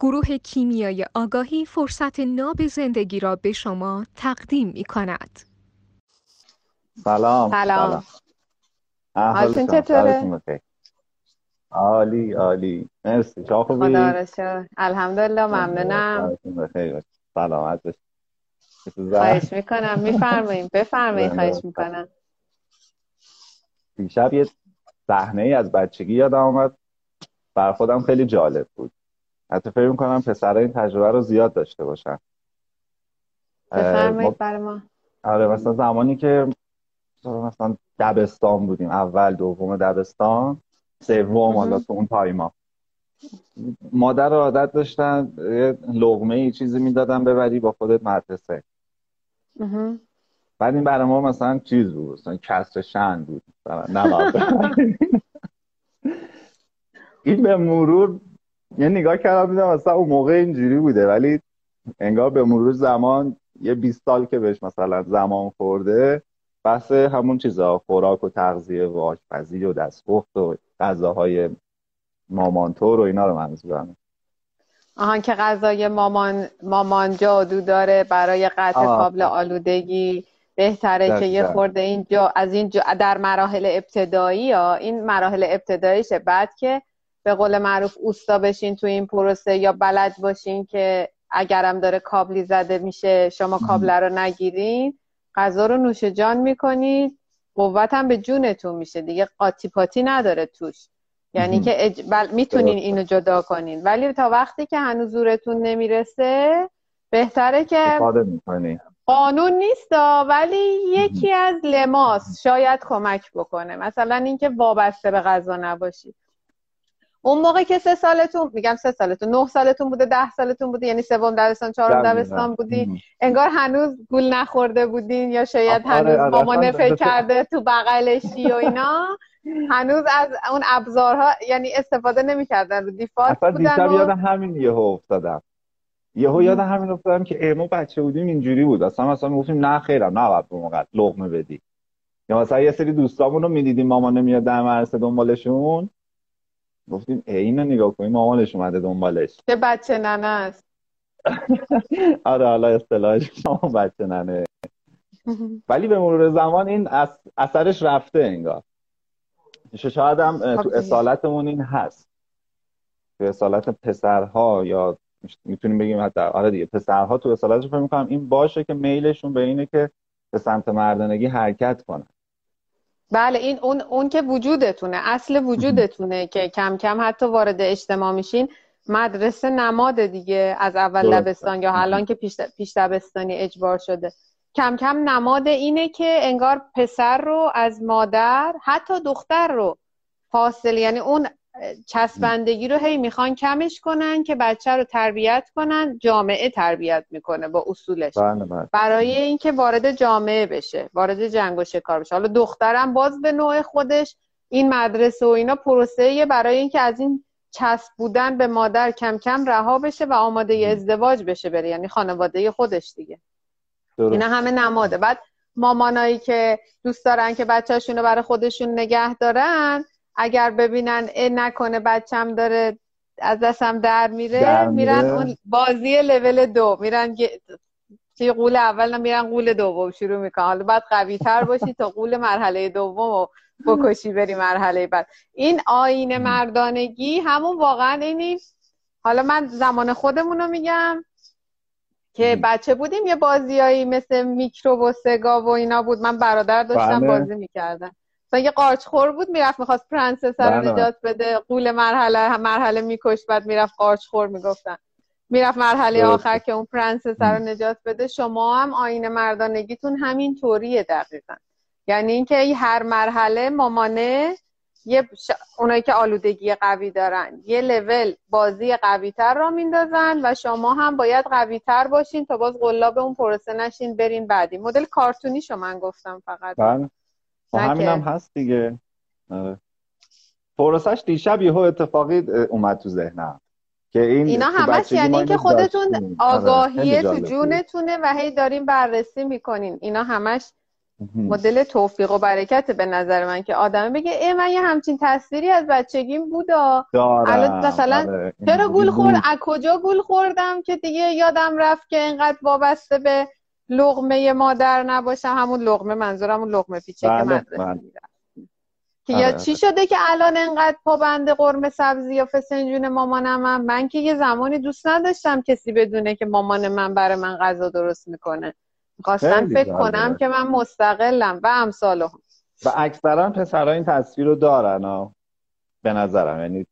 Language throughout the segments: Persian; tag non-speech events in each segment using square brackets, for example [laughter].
گروه کیمیای آگاهی فرصت ناب زندگی را به شما تقدیم می کند. سلام. سلام. حالتون چطوره؟ عالی عالی. مرسی. چا خوبی؟ خدا الحمدلله ممنونم. سلامت خواهش می‌کنم. میفرماییم [laughs] بفرمایید. خواهش می‌کنم. دیشب یه صحنه ای از بچگی یادم آمد بر خودم خیلی جالب بود. حتی فکر می‌کنم پسرها این تجربه رو زیاد داشته باشن. بفرمایید برای ما. آره مثلا زمانی که مثلا دبستان بودیم اول دوم دبستان سوم حالا تو اون تایما. مادر عادت داشتن یه لغمه ای چیزی می‌دادن ببری با خودت مدرسه. بعد این برای ما مثلا چیز بود مثلا کسر شن بود. نه. [laughs] این به مرور یه نگاه کردم دیدم مثلا اون موقع اینجوری بوده. ولی انگار به مرور زمان یه 20 سال که بهش مثلا زمان خورده بحث همون چیزا خوراک و تغذیه و آشپزی و دستپخت و غذاهای مامانتور و اینا رو منظورم آهان که غذای مامان مامان جادو داره برای قطع کابل آلودگی بهتره که یه خورده اینجا از این در مراحل ابتدایی ها این مراحل ابتداییشه. بعد که به قول معروف اوستا بشین تو این پروسه یا بلد باشین که اگرم داره کابلی زده میشه شما کابل رو نگیرین. غذا رو نوش جان می‌کنید. قوت هم به جونتون میشه دیگه قاطی پاتی نداره توش. یعنی که اج... بل... می‌تونین اینو جدا کنین. ولی تا وقتی که هنوز زورتون نمی‌رسه بهتره که قانون نیست ولی یکی از لماس شاید کمک بکنه. مثلا اینکه وابسته به غذا نباشید اون موقع که سه سالتون میگم سه سالتون نه سالتون بوده ده سالتون بوده یعنی سوم دبستان چهارم دبستان بودی. انگار هنوز گول نخورده بودین یا شاید آره، هنوز آره، مامانه فکر کرده تو بغلشی و اینا. هنوز از اون ابزارها یعنی استفاده نمی‌کردن رو دیفالت بودن دیشب و... یاد همین یهو افتادم. یهو یاد همین افتادم که ایمو بچه بودیم اینجوری بود. اصلا مثلا می‌گفتیم نه خیرم نه به موقع لقمه بدی. یا مثلا یه سری دوستامون رو می‌دیدیم مامان نمیاد در مدرسه دنبالشون. گفتیم ای اینو نگاه کنیم مامانش اومده دنبالش. چه بچه ننه است. [laughs] آره حالا اصطلاحش مامان بچه ننه. ولی به مرور زمان این اثرش رفته انگار. شاید هم تو اصالتمون این هست. تو اصالت پسرها یا می‌تونیم بگیم حتی آره دیگه پسرها تو اصالتش فکر می‌کنم این باشه که میلشون به اینه که به سمت مردانگی حرکت کنن. بله این اون اون که وجودتونه اصل وجودتونه که کم کم حتی وارد اجتماع میشین مدرسه نماد دیگه از اول دبستان یا الان که پیش, پیش دبستانی اجبار شده. کم کم نماد اینه که انگار پسر رو از مادر حتی دختر رو فاصله یعنی اون چسبندگی رو هی می‌خوان کمش کنن که بچه رو تربیت کنن جامعه تربیت می‌کنه با اصولش. بله بله. برای اینکه وارد جامعه بشه وارد جنگ و شکار بشه. حالا دخترم باز به نوع خودش این مدرسه و اینا پروسه برای اینکه از این چسب بودن به مادر کم کم رها بشه و آماده ازدواج بشه بره یعنی خانواده خودش دیگه. درست. اینا همه نماده. بعد مامانایی که دوست دارن که بچهشون رو برای خودشون نگه دارن اگر ببینن اه نکنه بچم داره از دستم در میره, در. میرن اون بازی لول دو. میرن توی قول اول میرن قول دوم شروع می‌کنن. حالا باید قوی تر باشی تا قول مرحله دوم و بکشی بری مرحله بعد. این آین مردانگی همون واقعا اینی. حالا من زمان خودمون رو میگم که بچه بودیم یه بازیایی مثل میکرو و سگا و اینا بود. من برادر داشتم بله. بازی می‌کردم. مثلا یه قارچخور بود می‌رفت می‌خواست پرنسس رو بله. نجات بده غول مرحله مرحله میکشت بعد می‌رفت قارچخور می‌گفتن. می‌رفت مرحله. آخر که اون پرنسس رو نجات بده. شما هم آیین مردانگیتون همین طوریه دقیقا. یعنی اینکه هر مرحله مامانه یه ش... اونایی که آلودگی قوی دارن یه لول بازی قوی تر راه میندازن و شما هم باید قوی تر باشین تا باز قلاب اون پروسه نشین برین بعدی. مدل کارتونی شو من گفتم فقط. بله. همین که- هم هست دیگه آره. پروسش دیشب یهو اتفاقی اومد تو ذهنم که این اینا همش یعنی اینکه اینو خودتون. آره، آگاهیه تو. جونتونه و هی دارین بررسی می‌کنین اینا همش مدل توفیق و برکت به نظر من که آدم بگه ای من یه همچین تصویری از بچگیم بودا الان مثلا آره. چرا گول خورد از کجا گول خوردم که دیگه یادم رفت که اینقدر وابسته به لغمه مادر نباشم همون لغمه منظورم اون لغمه پیچه که بله، بله. که یا آره، چی آره. شده که الان انقدر پابند قرمه سبزی یا فسنجون مامانم هم من که یه زمانی دوست نداشتم کسی بدونه که مامان من برای من غذا درست می‌کنه. می‌خواستم فکر کنم که من مستقلم و امثال هم و اکثرا پسرها این تصویر رو دارن به نظرم یعنی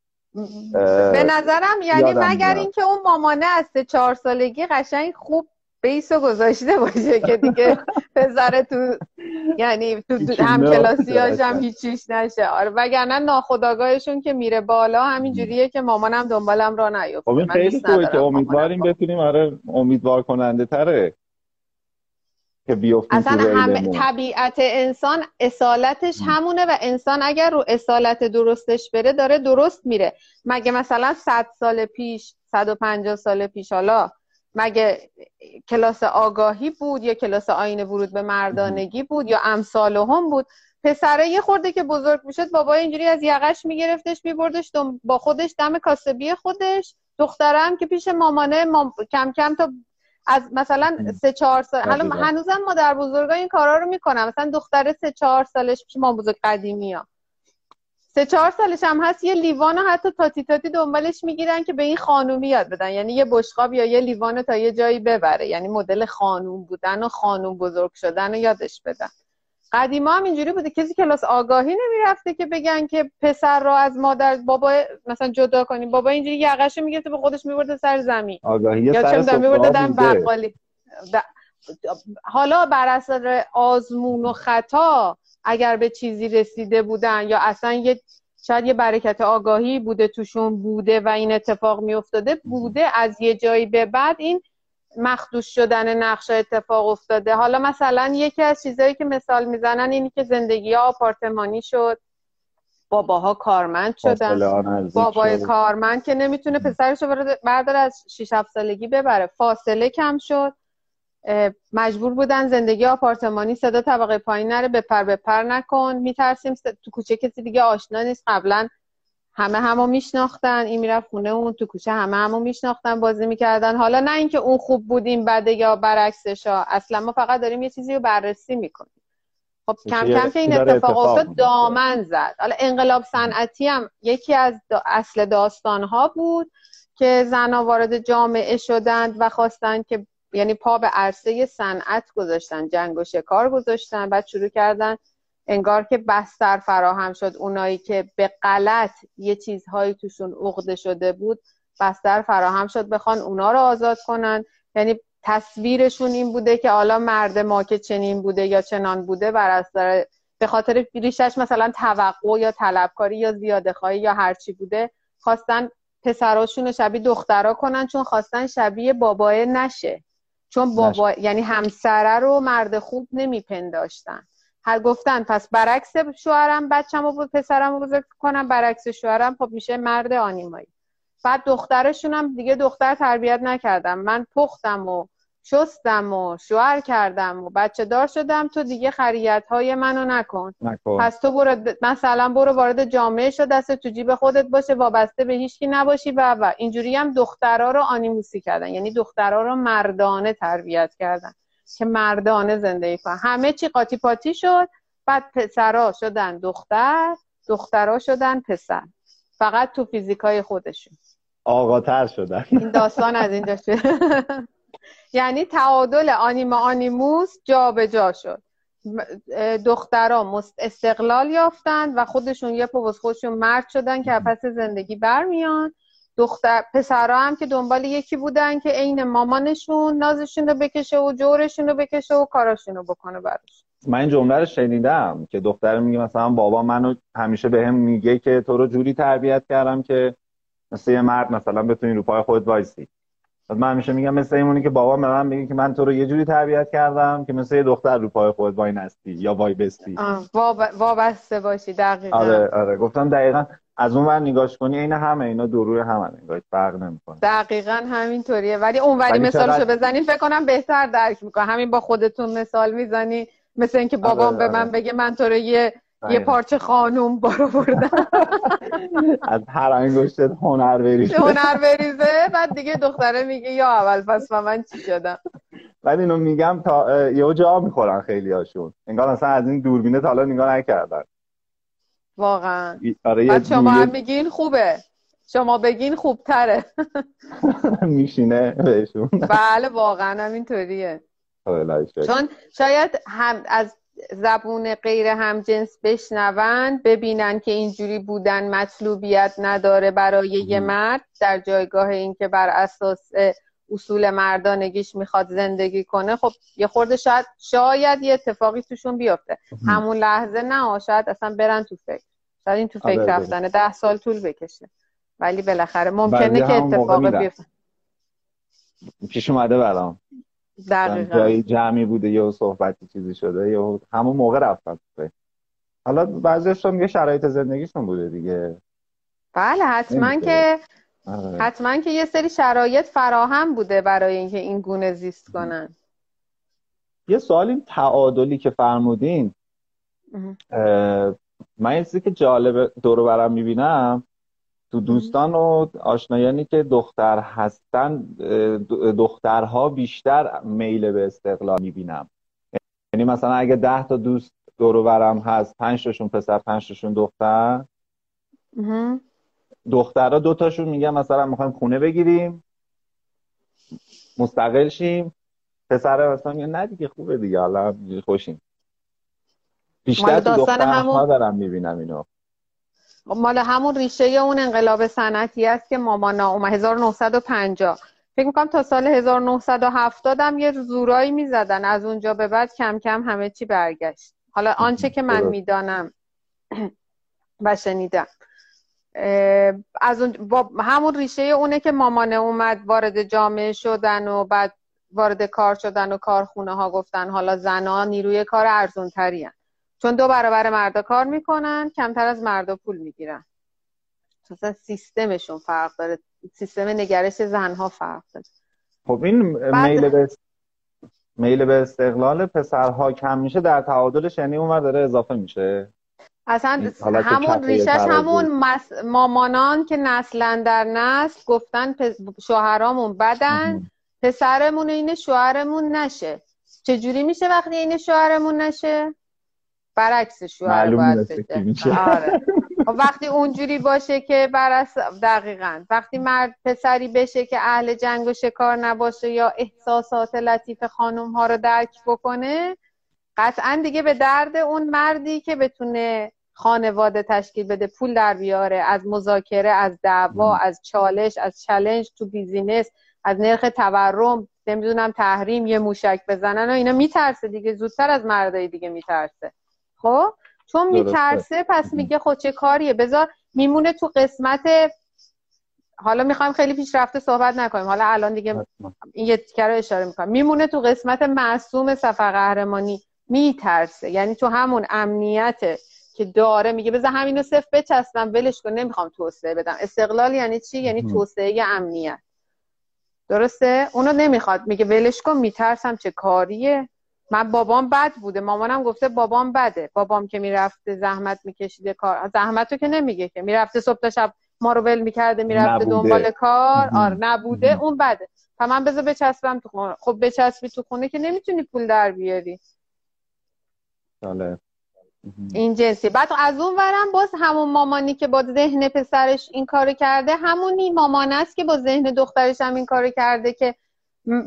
به نظرم یعنی مگر اینکه اون مامانه از سه چهار سالگی قشنگ خوب بیسو گذاشته باشه که دیگه پسر تو یعنی تو هم کلاسیاش هم هیچیش نشه. آره وگرنه ناخداگاهشون که میره بالا همین جوریه که مامانم دنبالم را نیفته. خب خیلی خوبه که امیدواریم بتونیم آره امیدوار کننده تره که بیفتیم اصلا هم طبیعت انسان اصالتش همونه و انسان اگر رو اصالت درستش بره داره درست میره. مگه مثلا 100 سال پیش 150 سال پیش حالا مگه کلاس آگاهی بود یا کلاس آین ورود به مردانگی بود یا امثال هم بود؟ پسره یه خورده که بزرگ می‌شد بابا اینجوری از یقش میگرفتش میبردش با خودش دم کاسبی خودش. دخترم که پیش مامانه کم کم تا از مثلا سه چهار سال حالا هنوزم مادر بزرگا این کارا رو می‌کنم مثلا دختره سه چهار سالش پیش ما بزرگ قدیمی ها سه چهار سالش هم هست یه لیوان حتی تاتی تاتی دنبالش می‌گیرن که به این خانومی یاد بدن. یعنی یه بشقاب یا یه لیوان تا یه جایی ببره. یعنی مدل خانوم بودن و خانوم بزرگ شدن و یادش بدن. قدیما هم اینجوری بوده. کسی کلاس آگاهی نمی‌رفته که بگن که پسر را از مادر بابا مثلا جدا کنیم. بابا اینجوری یقشه می‌گرفته به خودش میبرده سر زمین. آگاهی یا چه میبرده دم بقالی حالا بر اثر آزمون و خطا اگر به چیزی رسیده بودن یا اصلا یه شاید یه برکت آگاهی بوده توشون بوده و این اتفاق میافتاده بوده از یه جایی به بعد این مخدوش شدن نقشه اتفاق افتاده. حالا مثلا یکی از چیزهایی که مثال می‌زنن اینی که زندگی ها آپارتمانی شد باباها کارمند شدن بابای کارمند که نمی‌تونه پسرش رو برداره از 6 7 سالگی ببره. فاصله کم شد. مجبور بودن زندگی آپارتمانی صدا طبقه پایین نره بپر بپر نکن. میترسیم تو کوچه کسی دیگه آشنا نیست. قبلا همه همو میشناختن. این می‌رفت خونه اون تو کوچه همه همو میشناختن بازی می‌کردن. حالا نه اینکه اون خوب بودیم بده یا برعکسش اصلا ما فقط داریم یه چیزی رو بررسی می‌کنیم. خب کم کم که این اتفاق افتاد دامن زد. حالا انقلاب صنعتی هم یکی از اصل داستان ها بود که زنها وارد جامعه شدند و خواستند که یعنی پا به عرصه صنعت گذاشتن جنگ و شکار گذاشتن بعد شروع کردن انگار که بستر فراهم شد. اونایی که به غلط یه چیزهایی توشون عقده شده بود بستر فراهم شد بخوان اونا رو آزاد کنن. یعنی تصویرشون این بوده که حالا مرد ما که چنین بوده یا چنان بوده بر اثر به خاطر ریشش مثلا توقع یا طلبکاری یا زیاده خواهی یا هرچی بوده خواستن پسراشون رو شبیه دخترها کنن چون خواستن شبیه بابای نشه. چون بابا یعنی همسره رو مرد خوب نمیپنداشتن. هر گفتن پس برعکس شوهرم بچه‌مو بود پسرمو بزرگ کنم برعکس شوهرم خب میشه مرد آنیمایی. بعد دخترشون هم دیگه دختر تربیت نکردم من پختم و شستم و شوهر کردم و بچه دار شدم. تو دیگه خریت های منو نکن. نکن. پس تو برو مثلا برو وارد جامعه شو. دست تو جیب خودت باشه. وابسته به هیچکی نباشی. و و اینجوری هم دخترها رو آنیموسی کردن. یعنی دخترها رو مردانه تربیت کردن. که مردانه زندگی کنن. همه چی قاطی پاتی شد. بعد پسرها شدن دختر. دخترها شدن پسر. فقط تو فیزیکای خودشون. آقاتر شدن. این داستان از اینجا شد. [laughs] یعنی تعادل آنیما آنیموس جا شد. دخترها استقلال یافتن و خودشون یه پوز خودشون مرد شدن که پس زندگی برمیان. دختر پسرها هم که دنبال یکی بودن که عین مامانشون نازشون رو بکشه و جورشون رو بکشه و کاراشون رو بکنه براش. من این جمله رو شنیدم که دختر میگه مثلا بابا منو همیشه به هم میگه که تو رو جوری تربیت کردم که مثل یه مرد مثلا بتونی رو پای خود وایسی. من همیشه میگم مثل ایمونی که بابا به من میگه که من تو رو یه جوری تربیت کردم که مثل یه دختر رو پای خود وای نستی یا وای بستی. وابسته باشی دقیقا. آره آره. گفتم دقیقا از اون ور نگاش کنی این همه اینا دروی همه نگاه فرق نمی‌کنه. دقیقا همینطوریه. ولی اون وری مثالشو چقدر... بزنی فکر کنم بهتر درک می‌کنه. همین با خودتون مثال می‌زنی مثل اینکه بابام آره، به من آره. بگه من تو رو یه یه پارچه خانوم بارو بردم [laughs] از هر انگشتت هنر بریزه. هنر بریزه بعد دیگه دختره میگه یا اول پس من چی شدم؟ بعد اینو میگم تا یه جا می‌خورن خیلی هاشون انگار اصلا از این دوربینه تا حالا نگاه نکردن. واقعا. آره شما هم میگین خوبه. شما بگین خوبتره. [laughs] میشینه بهشون. بله واقعا همینطوریه چون شاید هم از زبون غیر هم جنس بشنون ببینن که اینجوری بودن مطلوبیت نداره برای یه مرد در جایگاه اینکه بر اساس اصول مردانگیش می‌خواد زندگی کنه. خب یه خورده شاید شاید یه اتفاقی توشون بیفته. همون لحظه نه شاید اصلا برن تو فکر. شاید این تو فکر آره، رفتنه. ده سال طول بکشه. ولی بالاخره ممکنه که اتفاق بیفته. پیش اومده برام. دقیقا. جایی جمعی بوده یا صحبتی چیزی شده یا همون موقع رفتن حالا بعضیش هم یه شرایط زندگیشون بوده دیگه. بله حتما که آره. حتما که یه سری شرایط فراهم بوده برای اینکه این گونه زیست کنن. یه سوال این تعادلی که فرمودین من یه چیزی که جالب دورو برم می‌بینم تو دوستان و آشنایانی که دختر هستن دخترها بیشتر میل به استقلال می‌بینم یعنی مثلا اگه ده تا دوست دورو برم هست پنج تاشون پسر پنج تاشون دختر. دخترها دو تاشون میگن مثلا می‌خوایم خونه بگیریم. مستقل شیم. پسر مثلا میگن نه دیگه خوبه دیگه حالا خوشیم. بیشتر تو دخترها دارم می‌بینم اینو. مال همون ریشه اون انقلاب صنعتی است که مامانا اومد 1950 فکر می‌کنم تا سال 1970 هم یه زورایی می‌زدن. از اونجا به بعد کم کم همه چی برگشت. حالا آنچه که من می‌دانم [clears throat] و شنیدم. از اون با همون ریشه اونه که مامانه اومد وارد جامعه شدن و بعد وارد کار شدن و کارخونه ها گفتن حالا زنها نیروی کار ارزون تری چون دو برابر مردا کار می‌کنن کمتر از مردا پول می‌گیرن. مثلا سیستمشون فرق داره. سیستم نگرش زنها فرق داره. خب این میل به میل به استقلال پسرها کم میشه در تعادلش یعنی اون داره اضافه میشه. اصلا همون ریشش همون مامانان که نسلا در نسل گفتن شوهرامون بدن پسرمون اینه شوهرمون نشه. چجوری میشه وقتی این شوهرمون نشه؟ برعکس شوهر باید آره. [laughs] خب وقتی اونجوری باشه که برس دقیقا. وقتی مرد پسری بشه که اهل جنگ و شکار نباشه یا احساسات لطیف خانم ها رو درک بکنه قطعا دیگه به درد اون مردی که بتونه خانواده تشکیل بده پول در بیاره از مذاکره از دعوا از چالش از challenge تو business از نرخ تورم نمی‌دونم تحریم یه موشک بزنن و اینا میترسه دیگه. زودتر از مردای دیگه میترسه. خب؟ چون میترسه پس میگه خود چه کاریه؟ بذار میمونه تو قسمت حالا می‌خوایم خیلی پیشرفته صحبت نکنیم. حالا الان دیگه این یه رو اشاره می‌کنم. میمونه تو قسمت معصوم سفر قهرمانی. میترسه. یعنی تو همون امنیت که داره میگه بذار همینو صفر بچسبم ولش کن نمی‌خوام توسعه بدم. استقلال یعنی چی؟ یعنی توسعه امنیت. درسته؟ اونو نمی‌خواد. میگه ولش کن میترسم چه کاریه؟ من بابام بد بوده. مامانم گفته بابام بده. بابام که می‌رفته زحمت میکشیده کار. زحمت رو که نمیگه که. می‌رفته صبح تا شب ما رو ول می‌کرده می‌رفته دنبال کار. آر نبوده. اون بده. و من بذار بچسبم تو خونه. خب بچسبی تو خونه که نمی‌تونی پول در بیاری. بله. این جنسی بعد از اون ورم باز همون مامانی که با ذهن پسرش این کارو کرده همونی مامان است که با ذهن دخترش هم این کارو کرده که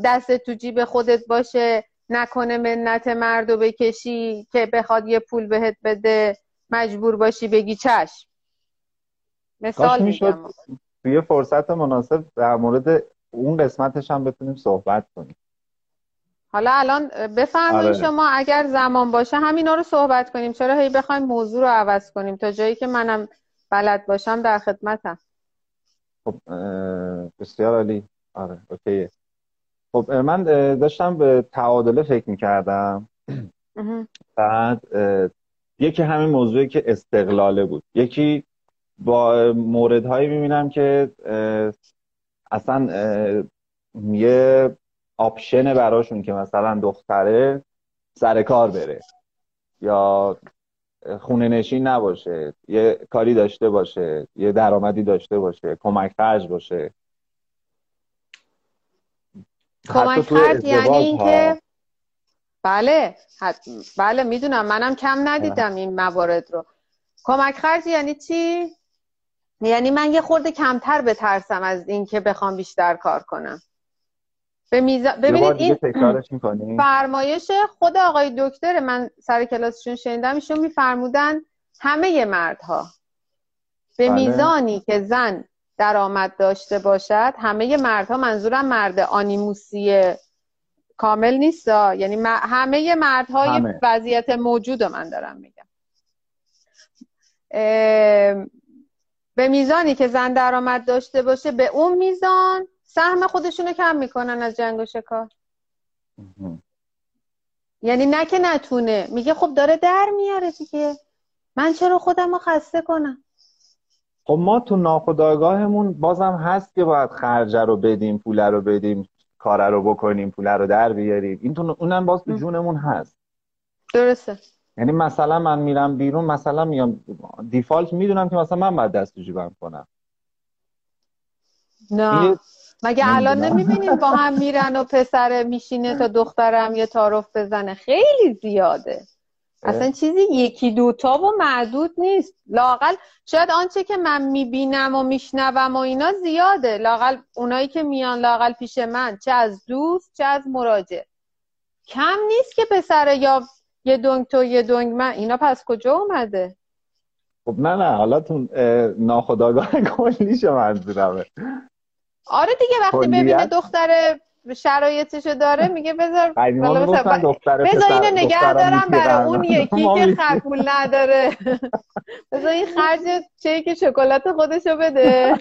دست تو جیب خودت باشه. نکنه منت مردو بکشی که بخواد یه پول بهت بده مجبور باشی بگی چشم. مثال میگم توی فرصت مناسب در مورد اون قسمتش هم بتونیم صحبت کنیم. حالا الان بفرمایید آره. شما اگر زمان باشه همینا رو صحبت کنیم. چرا هی بخوایم موضوع رو عوض کنیم؟ تا جایی که منم بلد باشم در خدمتم. خب بسیار عالی. آره اوکیه. خب من داشتم به تعادله فکر می‌کردم. بعد یکی همین موضوعی که استقلاله بود. یکی با موردهایی می‌بینم که اصلا یه آپشن براشون که مثلا دختره سر کار بره یا خونه نشین نباشه یه کاری داشته باشه یه درآمدی داشته باشه کمک خرج باشه. کمک خرج یعنی اینکه بله بله می‌دونم منم کم ندیدم این موارد رو. کمک خرج یعنی چی؟ یعنی من یه خورده کمتر بترسم از اینکه بخوام بیشتر کار کنم. به میزا... ببینید این [clears throat] فرمایش خود آقای دکتر من سر کلاسشون شنیدم ایشون میفرمودن همه مردها به بله. میزانی که زن درآمد داشته باشد همه مردها منظورم مرد آنیموسی کامل نیست یعنی همه مردهای همه. وضعیت موجود من دارم میگم. به میزانی که زن درآمد داشته باشه به اون میزان سهم خودشونو کم می‌کنن از جنگ و شکار. یعنی نه که نتونه. میگه خب داره در میاره دیگه. من چرا خودم رو خسته کنم؟ خب ما تو ناخداگاهمون بازم هست که باید خرجه رو بدیم پوله رو بدیم کاره رو بکنیم پوله رو در بیاریم. این تو اونم باز تو جونمون هست. درسته. یعنی مثلا من میرم بیرون مثلا میام دیفالت می‌دونم که مثلا من باید دست جیبم کنم. نه. مگه الان نمی‌بینیم با هم میرن و پسر میشینه تا دخترم یه تعارف بزنه؟ خیلی زیاده. اصلا چیزی یکی دوتا و معدود نیست. لاقل شاید آنچه که من می‌بینم و میشنوم و اینا زیاده. لاقل اونایی که میان لاقل پیش من چه از دوست چه از مراجع. کم نیست که پسر یا یه دنگ تو یه دنگ من. اینا پس کجا اومده؟ خب نه نه. حالا تو ناخداگاه [laughs] کلیش منظورمه. آره دیگه وقتی ببینه دختر شرایطشو داره میگه بذار بذار اینو نگه دارم برای اون یکی که خرپول نداره. [laughs] بذار این خرج چیک شکلات خودشو بده.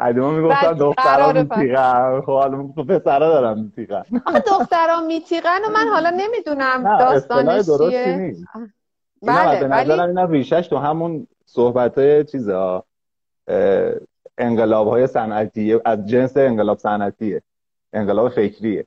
قدیما می‌گفتن دخترها میتیقن خب حالا پسرا دارم میتیقن [laughs] آخه دخترها میتیقن و من حالا نمی‌دونم داستانش چیه. بله به نظرم اینا ریشش تو همون صحبت های چیزا انقلاب های صنعتی از جنس انقلاب صنعتیه. انقلاب فکریه.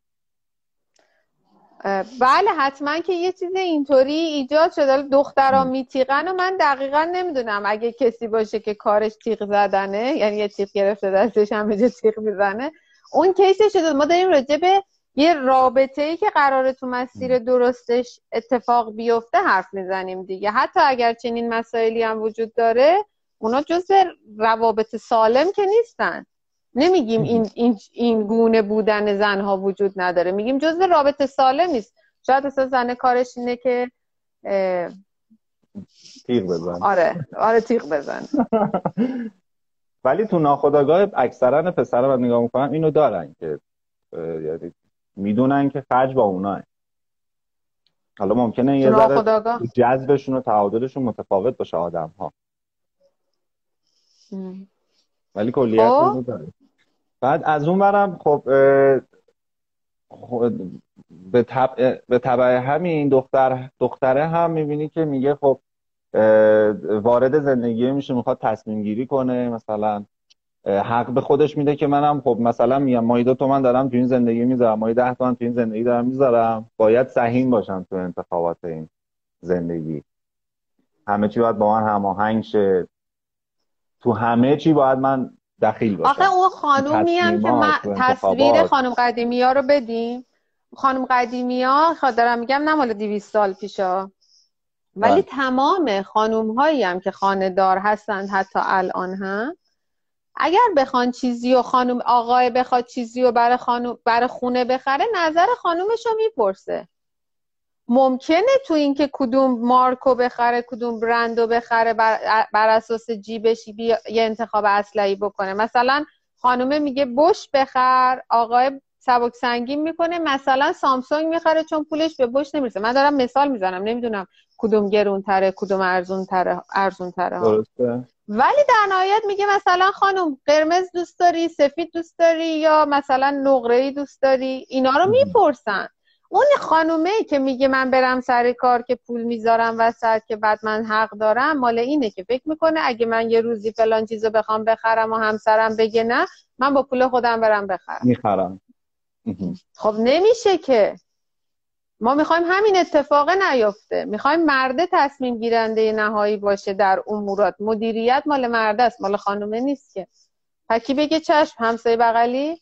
بله حتما که یه چیز اینطوری ایجاد شده دخترها میتیقن و من دقیقا نمی‌دونم. اگه کسی باشه که کارش تیغ زدنه یعنی یه تیغ گرفته دستش هم به تیغ می‌زنه اون کیسش شده. ما داریم راجع به یه رابطه ای که قراره تو مسیر درستش اتفاق بیفته حرف می‌زنیم دیگه. حتی اگر چنین مسائلی هم وجود داره اونا جز روابط سالم که نیستن. نمیگیم این, این, این گونه بودن زنها وجود نداره. میگیم جز رابطه سالم نیست. شاید اصلا زن کارش اینه که تیغ بزن آره آره تیغ بزن [laughs] ولی تو ناخداگاه اکثرا پسرا من نگاه می‌کنم اینو دارن که یعنی می‌دونن که خرج با اوناه حالا ممکنه یه ذره جذبشون و تعادلشون متفاوت باشه آدم ها ولی کلیت خب. بعد از اون برم خب به, طب... به طبع همین دختر دختره هم می‌بینی که میگه خب وارد زندگی میشه می‌خواد تصمیم گیری کنه مثلا حق به خودش میده که منم خب مثلا میگم مایی دو تومن دارم تو این زندگی می‌ذارم مایی ده تومن تو این زندگی دارم می‌ذارم باید سهیم باشم تو انتخابات این زندگی. همه چی باید با من هماهنگ شه. تو همه چی باید من دخیل باشم آخه اون خانومی هم که من تصویر خانم قدیمی ها رو بدیم. خانم قدیمی ها دارم میگم نه مال 200 سال پیشا. ولی بله. تمام خانوم هایی هم که خانه دار هستند حتی الان هم اگر بخوان چیزی و خانم آقای بخواد چیزی و برای, خانوم برای خونه بخره نظر خانومش رو می‌پرسه. ممکنه تو اینکه کدوم مارکو بخره کدوم برندو بخره بر, بر اساس جیبش یه انتخاب اصلی بکنه. مثلا خانومه میگه بش بخر آقای سبک سنگین می‌کنه مثلا سامسونگ می‌خره چون پولش به بش نمی‌رسه. من دارم مثال می‌زنم نمی‌دونم کدوم گرون تره کدوم ارزون تره ارزون تره ولی در نهایت میگه مثلا خانم قرمز دوست داری سفید دوست داری یا مثلا نقره ای دوست داری؟ اینا رو می‌پرسن. اون خانومه که میگه من برم سر کار که پول می‌ذارم وسط که بعد من حق دارم مال اینه که فکر می‌کنه اگه من یه روزی فلان چیزو بخوام بخرم و همسرم بگه نه من با پول خودم برم بخرم. می‌خرم. خب نمیشه که. ما می‌خوایم همین اتفاق نیفته. می‌خوایم مرده تصمیم گیرنده نهایی باشه در امورات مدیریت مال مرده است مال خانومه نیست که. پکی بگه چشم همسایه بغلی؟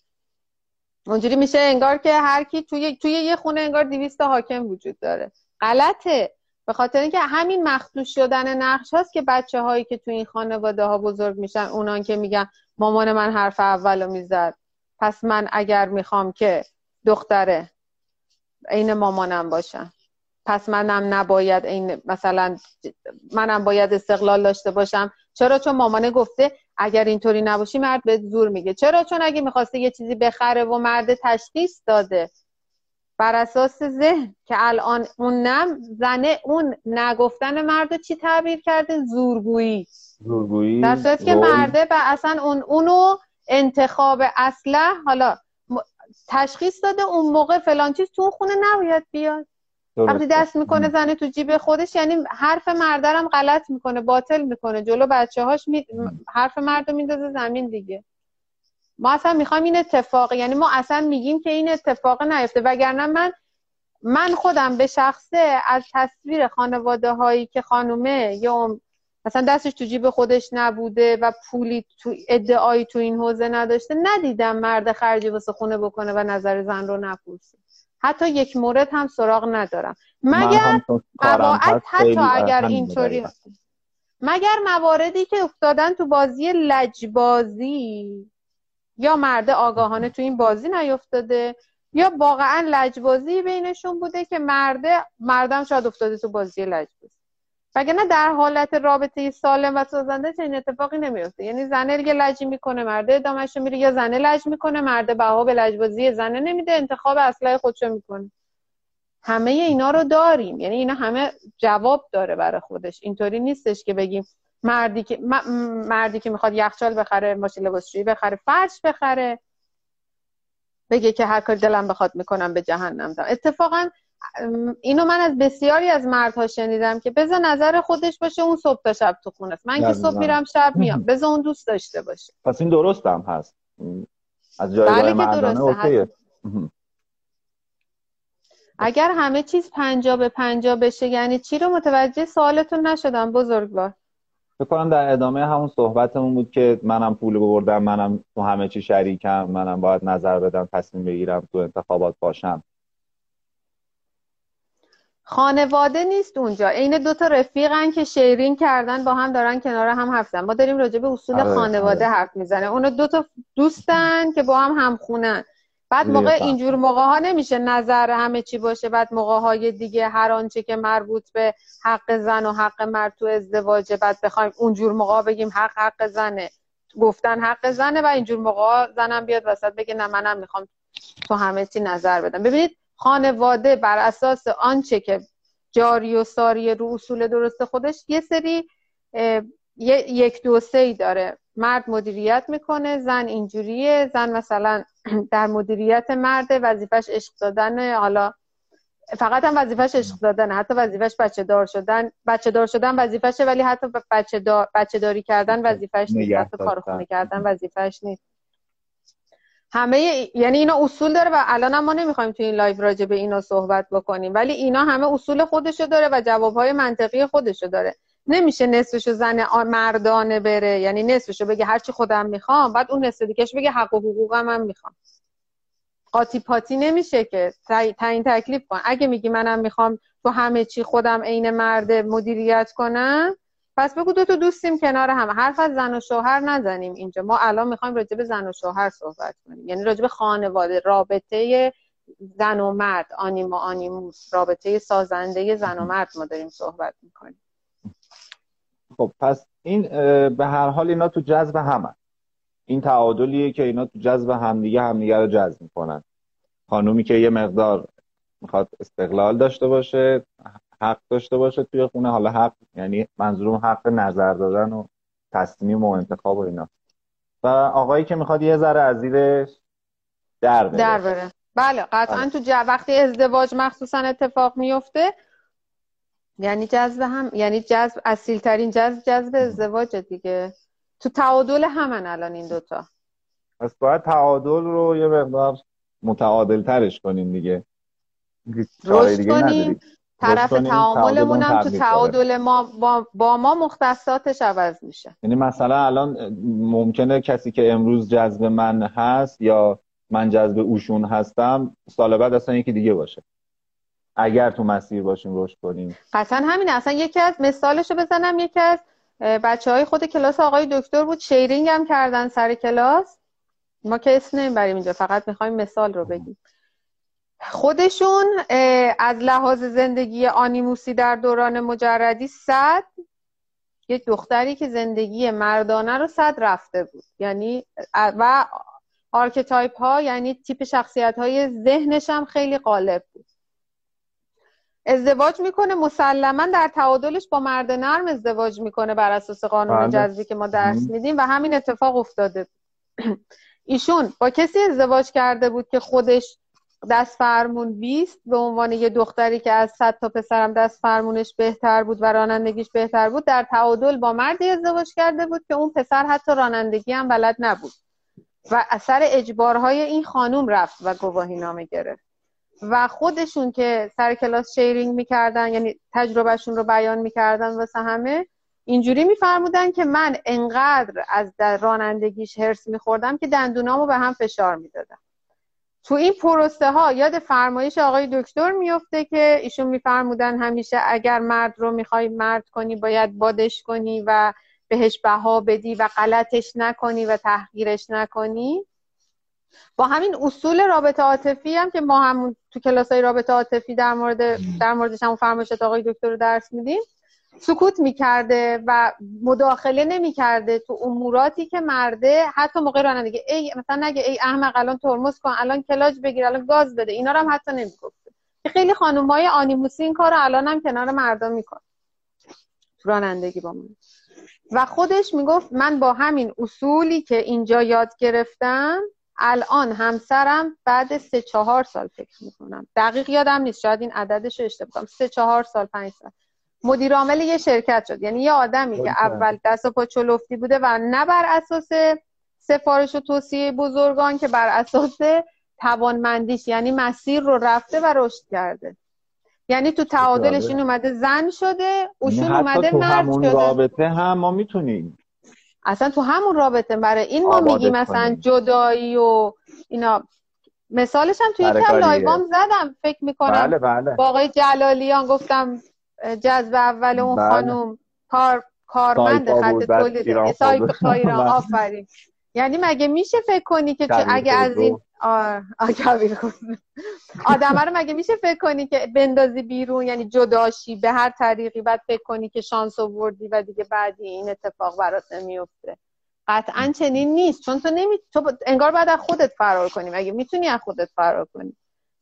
اونجوری میشه انگار که هر کی توی توی یه خونه انگار 200 حاکم وجود داره. غلطه. به خاطر اینکه همین مخدوش شدن نقش هاست که بچه هایی که تو این خانواده ها بزرگ میشن اونان که میگن مامان من حرف اولو می‌زد پس من اگر می‌خوام که دختره عین مامانم باشم. پس منم نباید این مثلا منم باید استقلال داشته باشم. چرا؟ چون مامانه گفته اگر اینطوری نباشی مرد به زور میگه. چرا؟ چون اگه می‌خواسته یه چیزی بخره و مرد تشخیص داده. بر اساس ذهن که الان اون نم زنه اون نگفتن مرد چی تعبیر کرده؟ زورگویی. زورگویی. در صورت که مرده و اصلا اون اونو انتخاب اصله حالا تشخیص داده اون موقع فلان چیز تو خونه نباید بیاد. وقتی دست می‌کنه زنه تو جیب خودش یعنی حرف مردرم غلط می‌کنه باطل می‌کنه. جلو بچه هاش می... حرف مرد رو میندازه زمین دیگه. ما اصلا می‌خوایم این اتفاق یعنی ما اصلا میگیم که این اتفاق نیفته. وگرنه من من خودم به شخصه از تصویر خانواده هایی که خانومه یا مثلا دستش تو جیب خودش نبوده و پولی تو ادعایی تو این حوزه نداشته ندیدم مرد خرجی واسه خونه بکنه و نظر زن رو نپرسه. حتی یک مورد هم سراغ ندارم. مگر مواعد حتی اگر اینطوری مگر مواردی که افتادن تو بازی لجبازی یا مرد آگاهانه تو این بازی نیفتاده یا واقعا لجبازی بینشون بوده که مرده مردم شاید افتاده تو بازی لجبازی. وگرنه در حالت رابطه سالم و سازنده چنین اتفاقی نمیفته. یعنی زنه دیگه لج می‌کنه مرده ادامهش میره یا زنه لج می‌کنه مرده بها به لجبازی زنه نمیده انتخاب اصلای خودشو می‌کنه. همه اینا رو داریم. یعنی اینا همه جواب داره برای خودش. اینطوری نیستش که بگیم مردی که مردی که می‌خواد یخچال بخره ماشین لباسشویی بخره فرش بخره بگه که هر کاری دلم بخواد می‌کنم به جهنم اتفاقا اینو من از بسیاری از مردها شنیدم که بذار نظر خودش باشه اون صبح تا شب تو خونه است من که صبح میرم شب میام. [laughs] بذار اون دوست داشته باشه. پس این درست هم هست از جایگاه بله مردانه اوکیه اگر همه چیز پنجا به پنجا بشه یعنی چی رو متوجه؟ سوالتون نشدم بزرگوار. بکنم در ادامه همون صحبتمون بود که منم پول بردم منم تو همه چی شریکم منم باید نظر بدم تصمیم بگیرم تو انتخابات باشم. خانواده نیست اونجا. عین دو تا رفیقن که شیرین کردن با هم دارن کنار هم حرف ما داریم راجع به اصول آره، خانواده آره. حرف می‌زنه. اونو دو تا دوستن که با هم همخونن. بعد موقع اینجور موقع ها نمیشه نظر همه چی باشه. بعد موقع های دیگه هر آنچه که مربوط به حق زن و حق مرد تو ازدواجه بعد بخوایم اونجور موقع بگیم حق حق زنه. گفتن حق زنه و اینجور موقع زنم بیاد وسط بگه نه منم می‌خوام تو همه چی نظر بدم. ببینید خانواده بر اساس آنچه که جاری و ساری رو اصول درست خودش یه سری یک دو سه داره. مرد مدیریت می‌کنه زن اینجوریه زن مثلا [clears throat] در مدیریت مرد وظیفش عشق دادن حالا فقط هم وظیفش عشق دادن حتی وظیفش بچه دار شدن بچه دار شدن وظیفشه ولی حتی بچه, دار، بچه داری کردن وظیفش نیست حتی کارخونه کردن وظیفش نیست. همه یعنی اینا اصول داره و الان ما نمی‌خوایم تو این live راجع به اینا صحبت بکنیم. ولی اینا همه اصول خودشو داره و جوابهای منطقی خودشو داره. نمیشه نصفشو زن مردانه بره. یعنی نصفشو بگه هرچی خودم می‌خوام بعد اون نصف دیگهش بگه حق و حقوقم هم می‌خوام. قاطی پاتی نمیشه که. تعیین تکلیف کن. اگه میگی منم می‌خوام تو همه چی خودم عین مرد مدیریت کنم پس بگو دو تا دوستیم کنار هم. حرف از زن و شوهر نزنیم اینجا. ما الان می‌خوایم راجع به زن و شوهر صحبت کنیم. یعنی راجع به خانواده رابطه زن و مرد آنیما آنیموس. رابطه سازنده زن و مرد ما داریم صحبت می‌کنیم. خب پس این به هر حال اینا تو جذب همه این تعادلیه که اینا تو جذب همدیگه همدیگه رو جذب می‌کنن. خانومی که یه مقدار می‌خواد استقلال داشته باشه حق داشته باشه توی خونه. حالا حق یعنی منظورم حق نظر دادن و تصمیم و انتخاب و اینا. و آقایی که می‌خواد یه ذره از زیرش در بره. در بره. بله قطعا بله. تو وقتی ازدواج مخصوصا اتفاق میفته یعنی جذب هم یعنی جذب اصیل ترین جذب جذب ازدواج دیگه. تو تعادل همن الان این دوتا. پس باید تعادل رو یه مقدار متعادل ترش کنیم دیگه. رشد کنیم. طرف تعاملمون هم تو تعادل ما با, با ما مختصاتش عوض میشه. یعنی مثلا الان ممکنه کسی که امروز جذب من هست یا من جذب اوشون هستم سال بعد اصلا یکی دیگه باشه. اگر تو مسیر باشیم رشد کنیم. قطعا همینه. اصلا یکی از مثالشو بزنم. یکی از بچه های خود کلاس آقای دکتر بود. شیرینگ هم کردن سر کلاس. ما که اسم نمی‌بریم اینجا. فقط می‌خوایم مثال رو بگیم. خودشون از لحاظ زندگی آنیموسی در دوران مجردی صد یک دختری که زندگی مردانه رو صد رفته بود. یعنی و archetype ها یعنی تیپ شخصیت های ذهنش هم خیلی غالب بود. ازدواج می‌کنه مسلما در تعادلش با مرد نرم ازدواج می‌کنه بر اساس قانون بله. جذبی که ما درس میدیم و همین اتفاق افتاده [clears throat] ایشون با کسی ازدواج کرده بود که خودش دست فرمون 20 به عنوان یه دختری که از صد تا پسرم دست فرمونش بهتر بود و رانندگیش بهتر بود در تعادل با مردی ازدواج کرده بود که اون پسر حتی رانندگی هم بلد نبود. و اثر اجبارهای این خانوم رفت و گواهی نامه گرفت. و خودشون که سر کلاس شیرینگ می‌کردن یعنی تجربهشون رو بیان می‌کردن واسه همه اینجوری میفرمودن که من انقدر از رانندگیش هرس میخوردم که دندونامو به هم فشار می‌دادم تو این پروسه ها یاد فرمایش آقای دکتر میفته که ایشون میفرمودن همیشه اگر مرد رو می‌خوای مرد کنی باید بادش کنی و بهش بها بدی و غلطش نکنی و تحقیرش نکنی. با همین اصول رابطه عاطفی هم که ما هم تو کلاس های رابطه عاطفی در مورد در موردش هم فرمایشات آقای دکتر رو درس میدیم. سکوت می‌کرده و مداخله نمی‌کرده تو اموراتی که مرده. حتی موقع رانندگی ای مثلا نگه ای احمق الان ترمز کن الان کلاج بگیر الان گاز بده. اینا رو هم حتی نمی‌گفته. خیلی خانمای آنیموسی این کار الان هم کنار مردم میکن رانندگی با من و خودش می‌گفت من با همین اصولی که اینجا یاد گرفتم الان همسرم بعد سه چهار سال فکر می‌کنم. دقیق یادم نیست شاید این عددش رو اشتباه کنم. سه چهار سال پنج سال. مدیر عامل یه شرکت شد. یعنی یه آدمی که اول دست و پا چلفتی بوده و نه بر اساس سفارش و توصیه بزرگان که بر اساس توانمندیش یعنی مسیر رو رفته و رشد کرده. یعنی تو تعادلش این اومده زن شده اوشون یعنی اومده مرد شده. رابطه هم ما می‌تونیم. اصلا تو همون رابطه. برای این ما میگیم مثلا جدایی و اینا. مثالش هم توی یکم live ام زدم. فکر می‌کنم بله بله. با آقای جلالیان گفتم جذب اول اون بله. خانوم کار کارمند خط تولید سایپا ایران آفرین. یعنی مگه میشه فکر کنی که اگه از این آدم رو مگه میشه فکر کنی که بندازی بیرون؟ یعنی جداشی به هر طریقی بعد فکر کنی که شانس آوردی و دیگه بعدی این اتفاق برات نمیفته. قطعا چنین نیست. چون تو نمی تو انگار بعد از خودت فرار کنی. مگه می‌تونی از خودت فرار کنی؟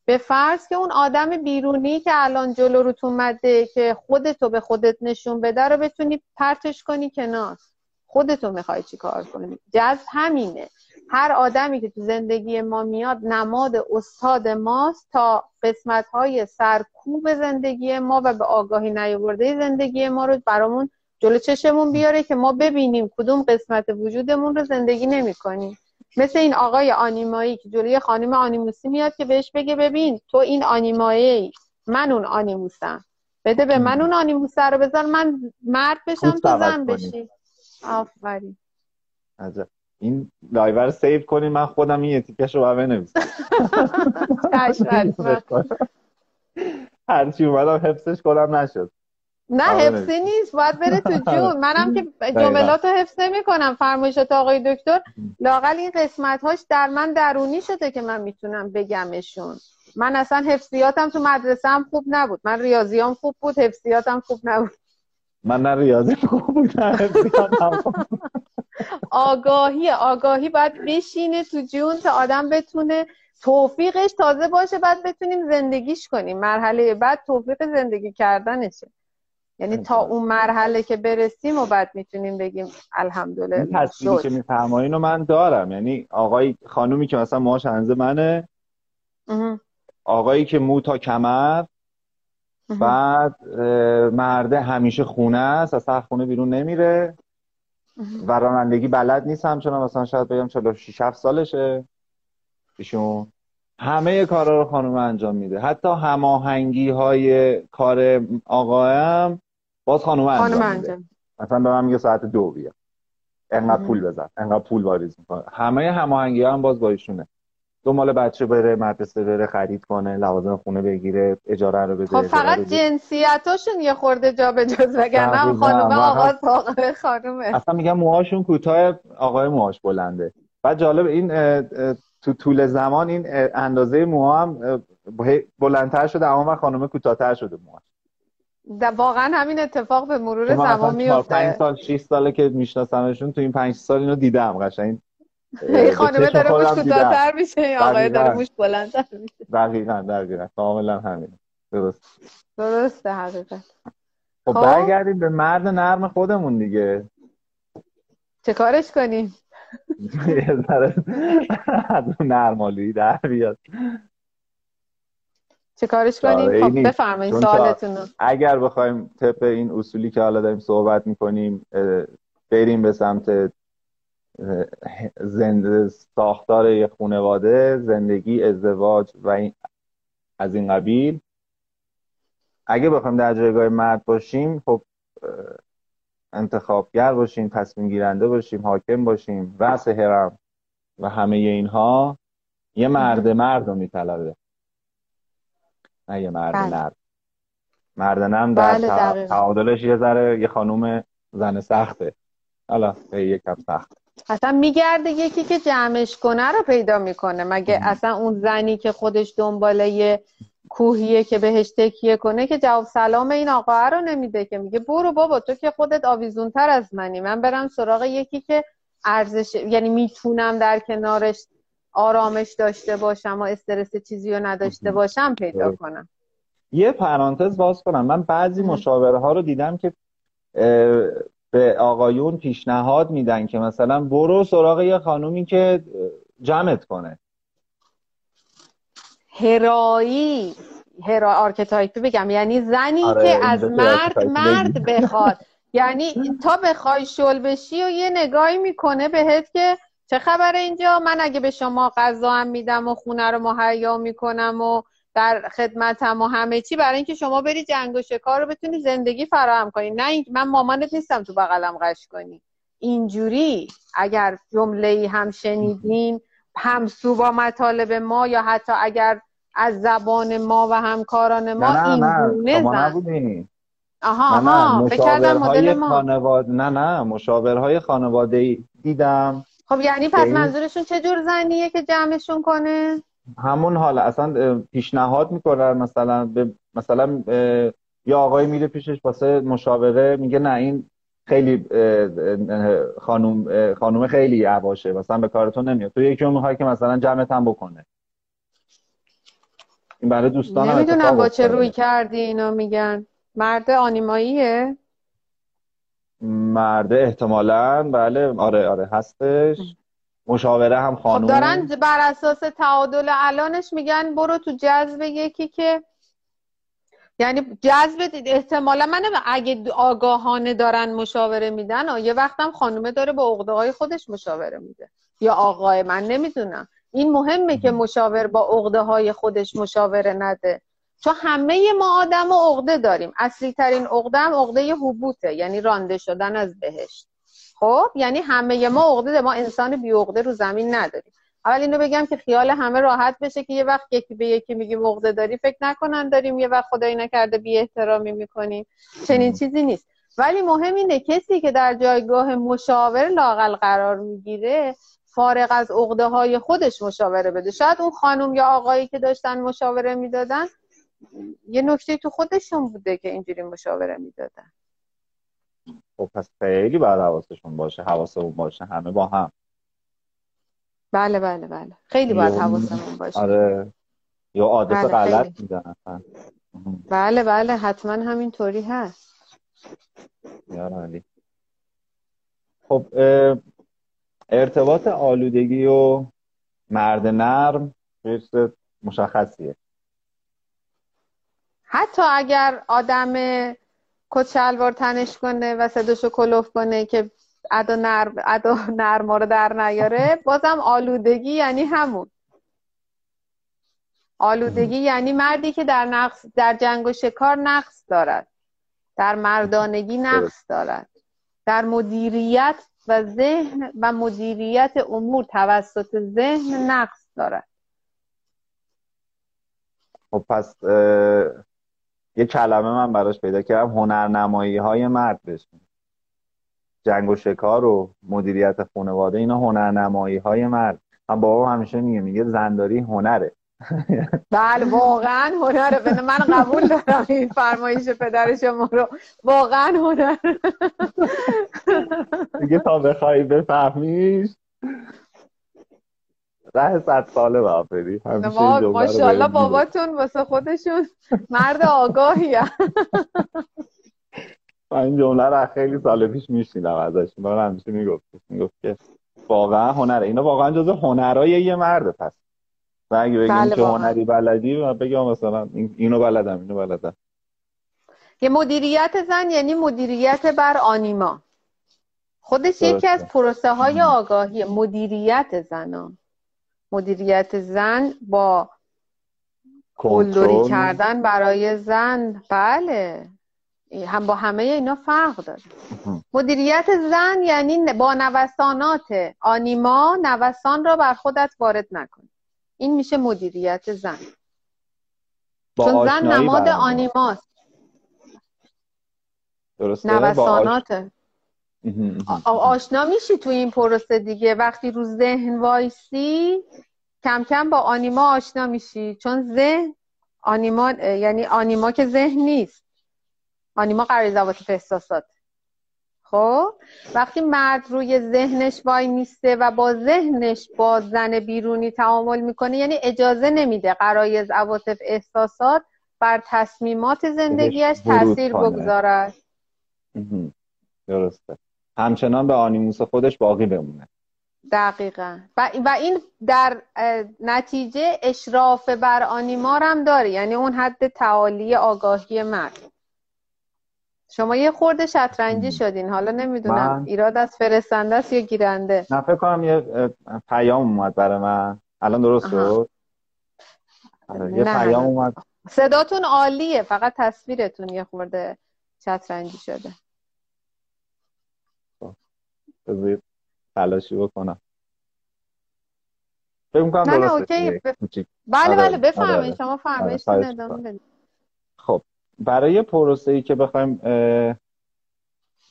به فرض که اون آدم بیرونی که الان جلو روت اومده که خودتو به خودت نشون بده رو بتونی پرتش کنی کنار. خودتو می‌خوای چی کار کنی؟ جذب همینه. هر آدمی که تو زندگی ما میاد نماد استاد ماست تا قسمت های سرکوب زندگی ما و به آگاهی نیاورده زندگی ما رو برامون جلو چشمون بیاره که ما ببینیم کدوم قسمت وجودمون رو زندگی نمی کنیم مثل این آقای آنیمایی که جلوی خانم آنیموسی میاد که بهش بگه ببین تو این آنیمایی من اون آنیموسم. بده به من اون آنیموسه رو بذار من مرد بشم تو زن بشی. آفرین. این live رو save کنین من خودم این تیکه‌ش رو بنویسم. [laughs] [laughs] هرچی اومدم حفظش کنم نشد. نه حفظی نیست باید بره تو [laughs] جون. منم که جملات رو حفظ نمی کنم فرمایشات آقای دکتر لاقل این قسمت هاش در من درونی شده که من می‌تونم بگمشون. من اصلا حفظیاتم تو مدرسه هم خوب نبود. من ریاضیام خوب بود حفظیاتم خوب نبود. من نه ریاضی [laughs] خوب بود نه آگاهی آگاهی باید بشینه تو جون تا آدم بتونه توفیقش تازه باشه بعد بتونیم زندگیش کنیم. مرحله بعد توفیق زندگی کردنشه. یعنی تا اون مرحله که برسیم و بعد می‌تونیم بگیم الحمدلله تصویری که میفرمایین رو من دارم. یعنی آقای خانومی که مثلا ماش هنزه منه آقایی که مو تا کمر بعد مرده همیشه خونه است از خونه بیرون نمیره و رانندگی بلد نیست همچنان. مثلا شاید بگم 46 7 سالشه ایشون. همه کارا رو خانم انجام میده. حتی هماهنگی های کار آقایم باز خانم انجام, خانم میده. مثلا به من میگه ساعت دو بیا. انقدر پول بزن. انقدر پول واریز می‌کنه. همه هماهنگی هم باز با ایشونه. دنبال بچه بره مدرسه بره خرید کنه لوازم خونه بگیره اجاره رو بده خب فقط جنسیتاشون یه خورده جا به جز وگرنه خانم آقا خانومه اصلا میگم موهاشون کوتاه آقای موهاش بلنده. بعد جالب این تو طول زمان این اندازه موها هم بلندتر شده اما خانم کوتاهتر شده موهاش. واقعا همین اتفاق به مرور زمان میفته. 5 سال 6 ساله که میشناسمشون تو این 5 سال اینو دیدم قشنگ. [laughs] این خانمه داره موش کوتاه‌تر میشه آقای داره موش بلندتر میشه. دقیقاً دقیقاً. کاملا همین درست. درسته حقیقت. خب, خب. برگردیم به مرد نرم خودمون دیگه. چه کارش کنیم؟ [laughs] یه ذره نرمالویی در بیاد. چه کارش کنیم؟ آره، خب بفرمایید سوالتون اگر بخوایم طبق این اصولی که حالا داریم صحبت می‌کنیم بریم به سمت زنده ساختار یه خانواده زندگی ازدواج و این از این قبیل. اگه بخوایم در جایگاه مرد باشیم خب انتخابگر باشیم تصمیم گیرنده باشیم حاکم باشیم رأس هرم و همه اینها یه مرد مرد رو میطلبه. نه یه مرد بله. نرد. مرد نرم در بله تعادلش یه ذره یه خانوم زن سخته. حالا یه کم سخت اصلا میگرده یکی که جمعش کنه رو پیدا می‌کنه. مگه اصلا اون زنی که خودش دنباله یه کوهیه که بهش تکیه کنه که جواب سلام این آقا رو نمیده که میگه برو بابا تو که خودت آویزونتر از منی. من برم سراغ یکی که ارزش یعنی می‌تونم در کنارش آرامش داشته باشم و استرس چیزی رو نداشته باشم پیدا کنم. یه پرانتز باز کنم. من بعضی مشاوره ها رو دیدم که به آقایون پیشنهاد میدن که مثلا برو سراغ یه خانومی که جمعت کنه. هرایی هرا archetype ی بگم. یعنی زنی آره، که از مرد مرد بخواد. یعنی تا بخوای شل بشی و یه نگاهی می‌کنه بهت که چه خبره اینجا؟ من اگه به شما غذا هم میدم و خونه رو مهیا می‌کنم و در خدمتم و همه چی برای اینکه شما بری جنگ و شکار رو بتونی زندگی فراهم کنی. نه این من مامانت نیستم تو بغلم قش کنی. اینجوری اگر جمله هم شنیدین همسو با مطالب ما یا حتی اگر از زبان ما و همکاران ما نه نه نه آها آها مدل ما خانواده نه نه مشاورهای خانواده دیدم. خب یعنی پس منظورشون چه جور زنیه که جمعشون کنه؟ همون حالا اصلا پیشنهاد می‌کنن مثلا به مثلا یا آقای میره پیشش واسه مشاوره میگه نه این خیلی خانوم خانوم خیلی عواشه مثلا به کارتون نمیاد. تو یکی اون که مثلا جمعت هم بکنه. این برای دوستان نمی‌دونم با چه روی کردی اینا میگن. مرد آنیماییه. مرد احتمالا. بله آره آره هستش. مشاوره هم خانوم. خب دارن بر اساس تعادل الانش میگن برو تو جذب یکی که یعنی جذب احتمالا من اگه آگاهانه دارن مشاوره میدن یه وقتم خانومه داره با عقده های خودش مشاوره میده. یا آقای من نمی‌دونم. این مهمه که مشاور با عقده های خودش مشاوره نده. چون همه ما آدم و عقده داریم. اصلی ترین عقده هم عقده حبوطه یعنی رانده شدن از بهشت. خب؟ یعنی همه ما عقده ما انسان بی عقده رو زمین نداریم. اول اینو بگم که خیال همه راحت بشه که یه وقت یکی به یکی میگیم عقده داری فکر نکنن داریم یه وقت خدایی نکرده بی احترامی می‌کنیم. چنین چیزی نیست. ولی مهم اینه کسی که در جایگاه مشاور لاقل قرار می‌گیره فارغ از عقده های خودش مشاوره بده. شاید اون خانم یا آقایی که داشتن مشاوره می‌دادن یه نکته تو خودشون بوده که اینجوری مشاوره می‌دادن. خب پس خیلی باید حواسشون باشه حواسمون باشه همه با هم. بله بله بله. خیلی باید حواسمون باشه. آره. یا عادت بله غلط میدن بله بله. حتما همینطوری هست. یا خب ارتباط آلودگی و مرد نرم مشخصیه. حتی اگر آدم کت تنش کنه و صداشو کلوف کنه که ادا نرم ادا نرما رو در نیاره بازم آلودگی یعنی همون. آلودگی یعنی مردی که در نقص در جنگ و شکار نقص دارد. در مردانگی نقص دارد. در مدیریت و ذهن و مدیریت امور توسط ذهن نقص دارد. خب پس یه کلمه من براش پیدا کردم هنرنمایی های مرد بشین جنگ و شکار و مدیریت خانواده اینا هنرنمایی های مرد. من بابا همیشه میگه میگه زنداری هنره. [laughs] بله واقعا هنره. من قبول دارم این فرمایش پدر شما رو. واقعا هنر. دیگه تا بخوای بفهمیش. ده صد ساله باید بری ماشاءالله باباتون واسه خودشون مرد آگاهی [laughs] من این جمله رو خیلی سال پیش میشنیدم ازش. من همیشه می‌گفت. می‌گفت که واقعا هنره اینا واقعا جز هنرای یه مرد پس. و اگه بگیم بله که هنری بلدی بگم مثلا اینو بلدم اینو بلدم. یه مدیریت زن یعنی مدیریت بر آنیما. خودش یکی از پروسه های آگاهی مدیریت زنان. مدیریت زن با قلدری کردن برای زن بله. هم با همه اینا فرق داره. مدیریت زن یعنی با نوسانات. آنیما نوسان را بر خودت وارد نکن. این میشه مدیریت زن. چون زن نماد آنیماست. درسته؟ نوسانات. آشنا میشی تو این پروسه دیگه؟ وقتی رو ذهن وایسی کم کم با آنیما آشنا میشی. چون ذهن آنیما یعنی آنیما که ذهن نیست. آنیما قرار زواطف احساسات. خب؟ وقتی مرد روی ذهنش وای میسته و با ذهنش با زن بیرونی تعامل می‌کنه یعنی اجازه نمیده قرایز عواطف احساسات بر تصمیمات زندگیش تاثیر بگذارد. درسته. همچنان به آنیموس خودش باقی بمونه. دقیقا. و, و این در نتیجه اشراف بر آنیمار هم داره. یعنی اون حد تعالی آگاهی مرد. شما یه خورده شطرنجی شدین. حالا نمی‌دونم ایراد از فرستنده است یا گیرنده؟ نه فکر کنم یه پیام اومد برای من. الان درست شد؟ آره، یه پیام اومد. صداتون عالیه. فقط تصویرتون یه خورده شطرنجی شده. بذارید تلاشی بکنم. فکر می‌کنم درست اوکی. بله بله آره، بفرمایید. آره، شما فرمایش ادامه خب برای پروسه ای که بخوایم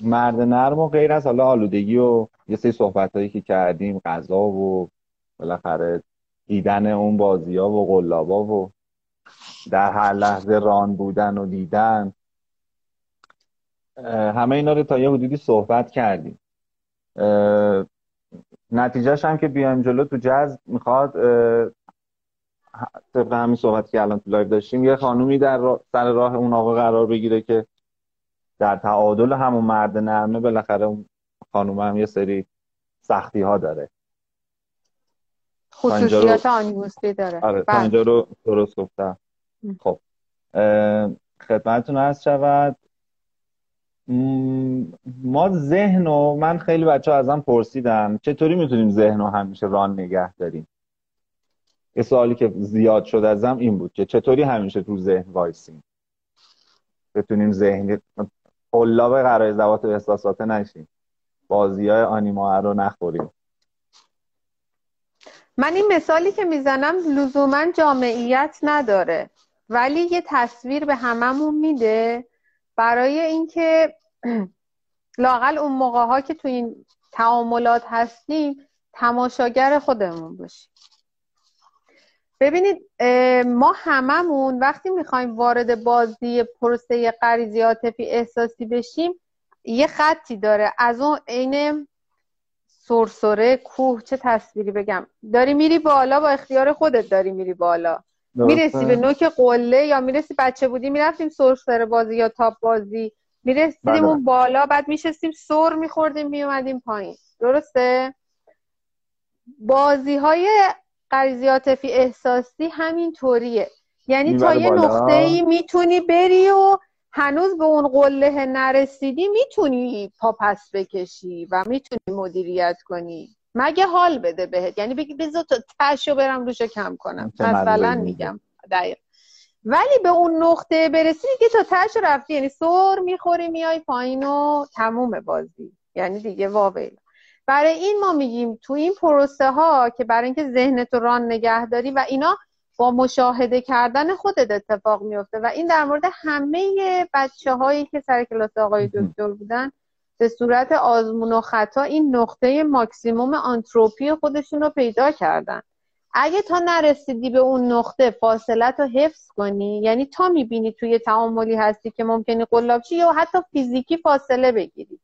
مرد نرم و غیر از حالا آلودگی و یه سری صحبت هایی که کردیم غذا و بالاخره دیدن اون بازی ها و قلابا و در هر لحظه ران بودن و دیدن همه اینا رو تا یه حدودی صحبت کردیم. نتیجهش هم که بیایم جلو تو جذب می‌خواد طبق همین صحبت که الان تو live داشتیم یه خانومی در سر راه اون آقا قرار بگیره که در تعادل همون مرد نرمه بالاخره اون خانوم هم یه سری سختی ها داره خصوصیات آنیموسی داره. آره تا اینجا رو بله. درست گفتم. خب خدمتتون هست شود. ما ذهن و من خیلی بچه ها ازم پرسیدن. چطوری می‌تونیم ذهن رو همیشه ران نگه داریم؟ یه سوالی که زیاد شد ازم این بود که چطوری همیشه تو ذهن وایسیم؟ بتونیم ذهن قلاب قرار زوات و احساسات نشیم. بازی های آنیما رو نخوریم. من این مثالی که می‌زنم لزوما جامعیت نداره ولی یه تصویر به هممون میده. برای اینکه [clears throat] لاقل اون موقع ها که تو این تعاملات هستیم تماشاگر خودمون باشیم. ببینید ما هممون وقتی می‌خوایم وارد بازی پروسه غریزی عاطفی احساسی بشیم یه خطی داره. از اون عین سرسره کوه چه تصویری بگم. داری میری بالا با اختیار خودت داری میری بالا. می‌رسی به نوک قله یا می‌رسی بچه بودی می‌رفتیم سرسره بازی یا تاپ بازی؟ می‌رسیدیم بله. اون بالا بعد میشستیم سر میخوردیم میومدیم پایین. درسته؟ بازی های غریزی عاطفی احساسی همین طوریه یعنی تا یه نقطه ای می‌تونی بری و هنوز به اون قله نرسیدی می‌تونی پا پس بکشی و می‌تونی مدیریت کنی. مگه حال بده بهت؟ یعنی بگی بذار تا تشو برم روشو کم کنم. مثلا میگم. دقیق. ولی به اون نقطه برسی دیگه تا تش رفتی یعنی سر می‌خوری میای پایین و تموم بازی. یعنی دیگه واویل برای این ما میگیم تو این پروسه ها که برای اینکه ذهنت رو ران نگه و اینا با مشاهده کردن خودت اتفاق میفته. و این در مورد همه بچه هایی که سر کلاس آقای دکتر بودن به صورت آزمون و خطا این نقطه ماکسیموم آنتروپی خودشون رو پیدا کردن. اگه تا نرسیدی به اون نقطه فاصلت رو حفظ کنی یعنی تا می‌بینی توی تعاملی هستی که ممکنی قلاب یا حتی فیزیکی فاصله بگیری.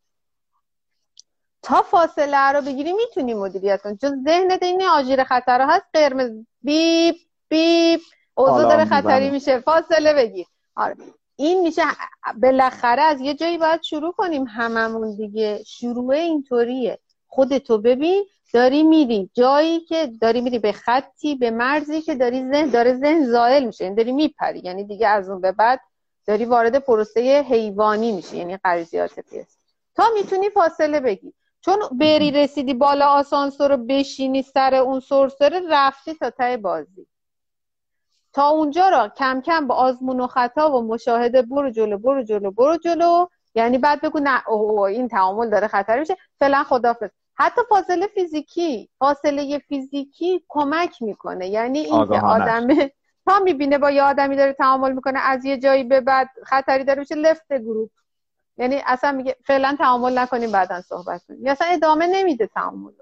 تا فاصله رو بگیری می‌تونی مدیریت کنی. چون ذهنت این آژیر خطر هست قرمز بیپ بیپ اوضاع داره خطری میشه فاصله بگیر. آره. این میشه بالاخره از یه جایی باید شروع کنیم هممون دیگه. شروع اینطوریه. خودتو ببین داری میری جایی که داری میری به خطی به مرزی که داری ذهن داره ذهن زائل میشه. یعنی داری میپری. یعنی دیگه از اون به بعد داری وارد پروسه حیوانی میشه یعنی غریزیات پیست تا می‌تونی فاصله بگی. چون بری رسیدی بالا آسانسور رو بشینی سر اون سرسره رفتی تا ته بازی. تا اونجا را کم کم با آزمون و خطا و مشاهده برو جلو برو جلو برو جلو. یعنی بعد بگو نه اوه این تعامل داره خطر میشه. فعلا خدافظ حتی فاصله فیزیکی فاصله فیزیکی کمک می‌کنه. یعنی این که آدم [laughs] تا می‌بینه با یه آدمی داره تعامل می‌کنه از یه جایی به بعد خطری داره میشه لفت گروپ. یعنی اصلا میگه فعلا تعامل نکنیم بعدا صحبت کنیم. اصلا ادامه نمیده تعامل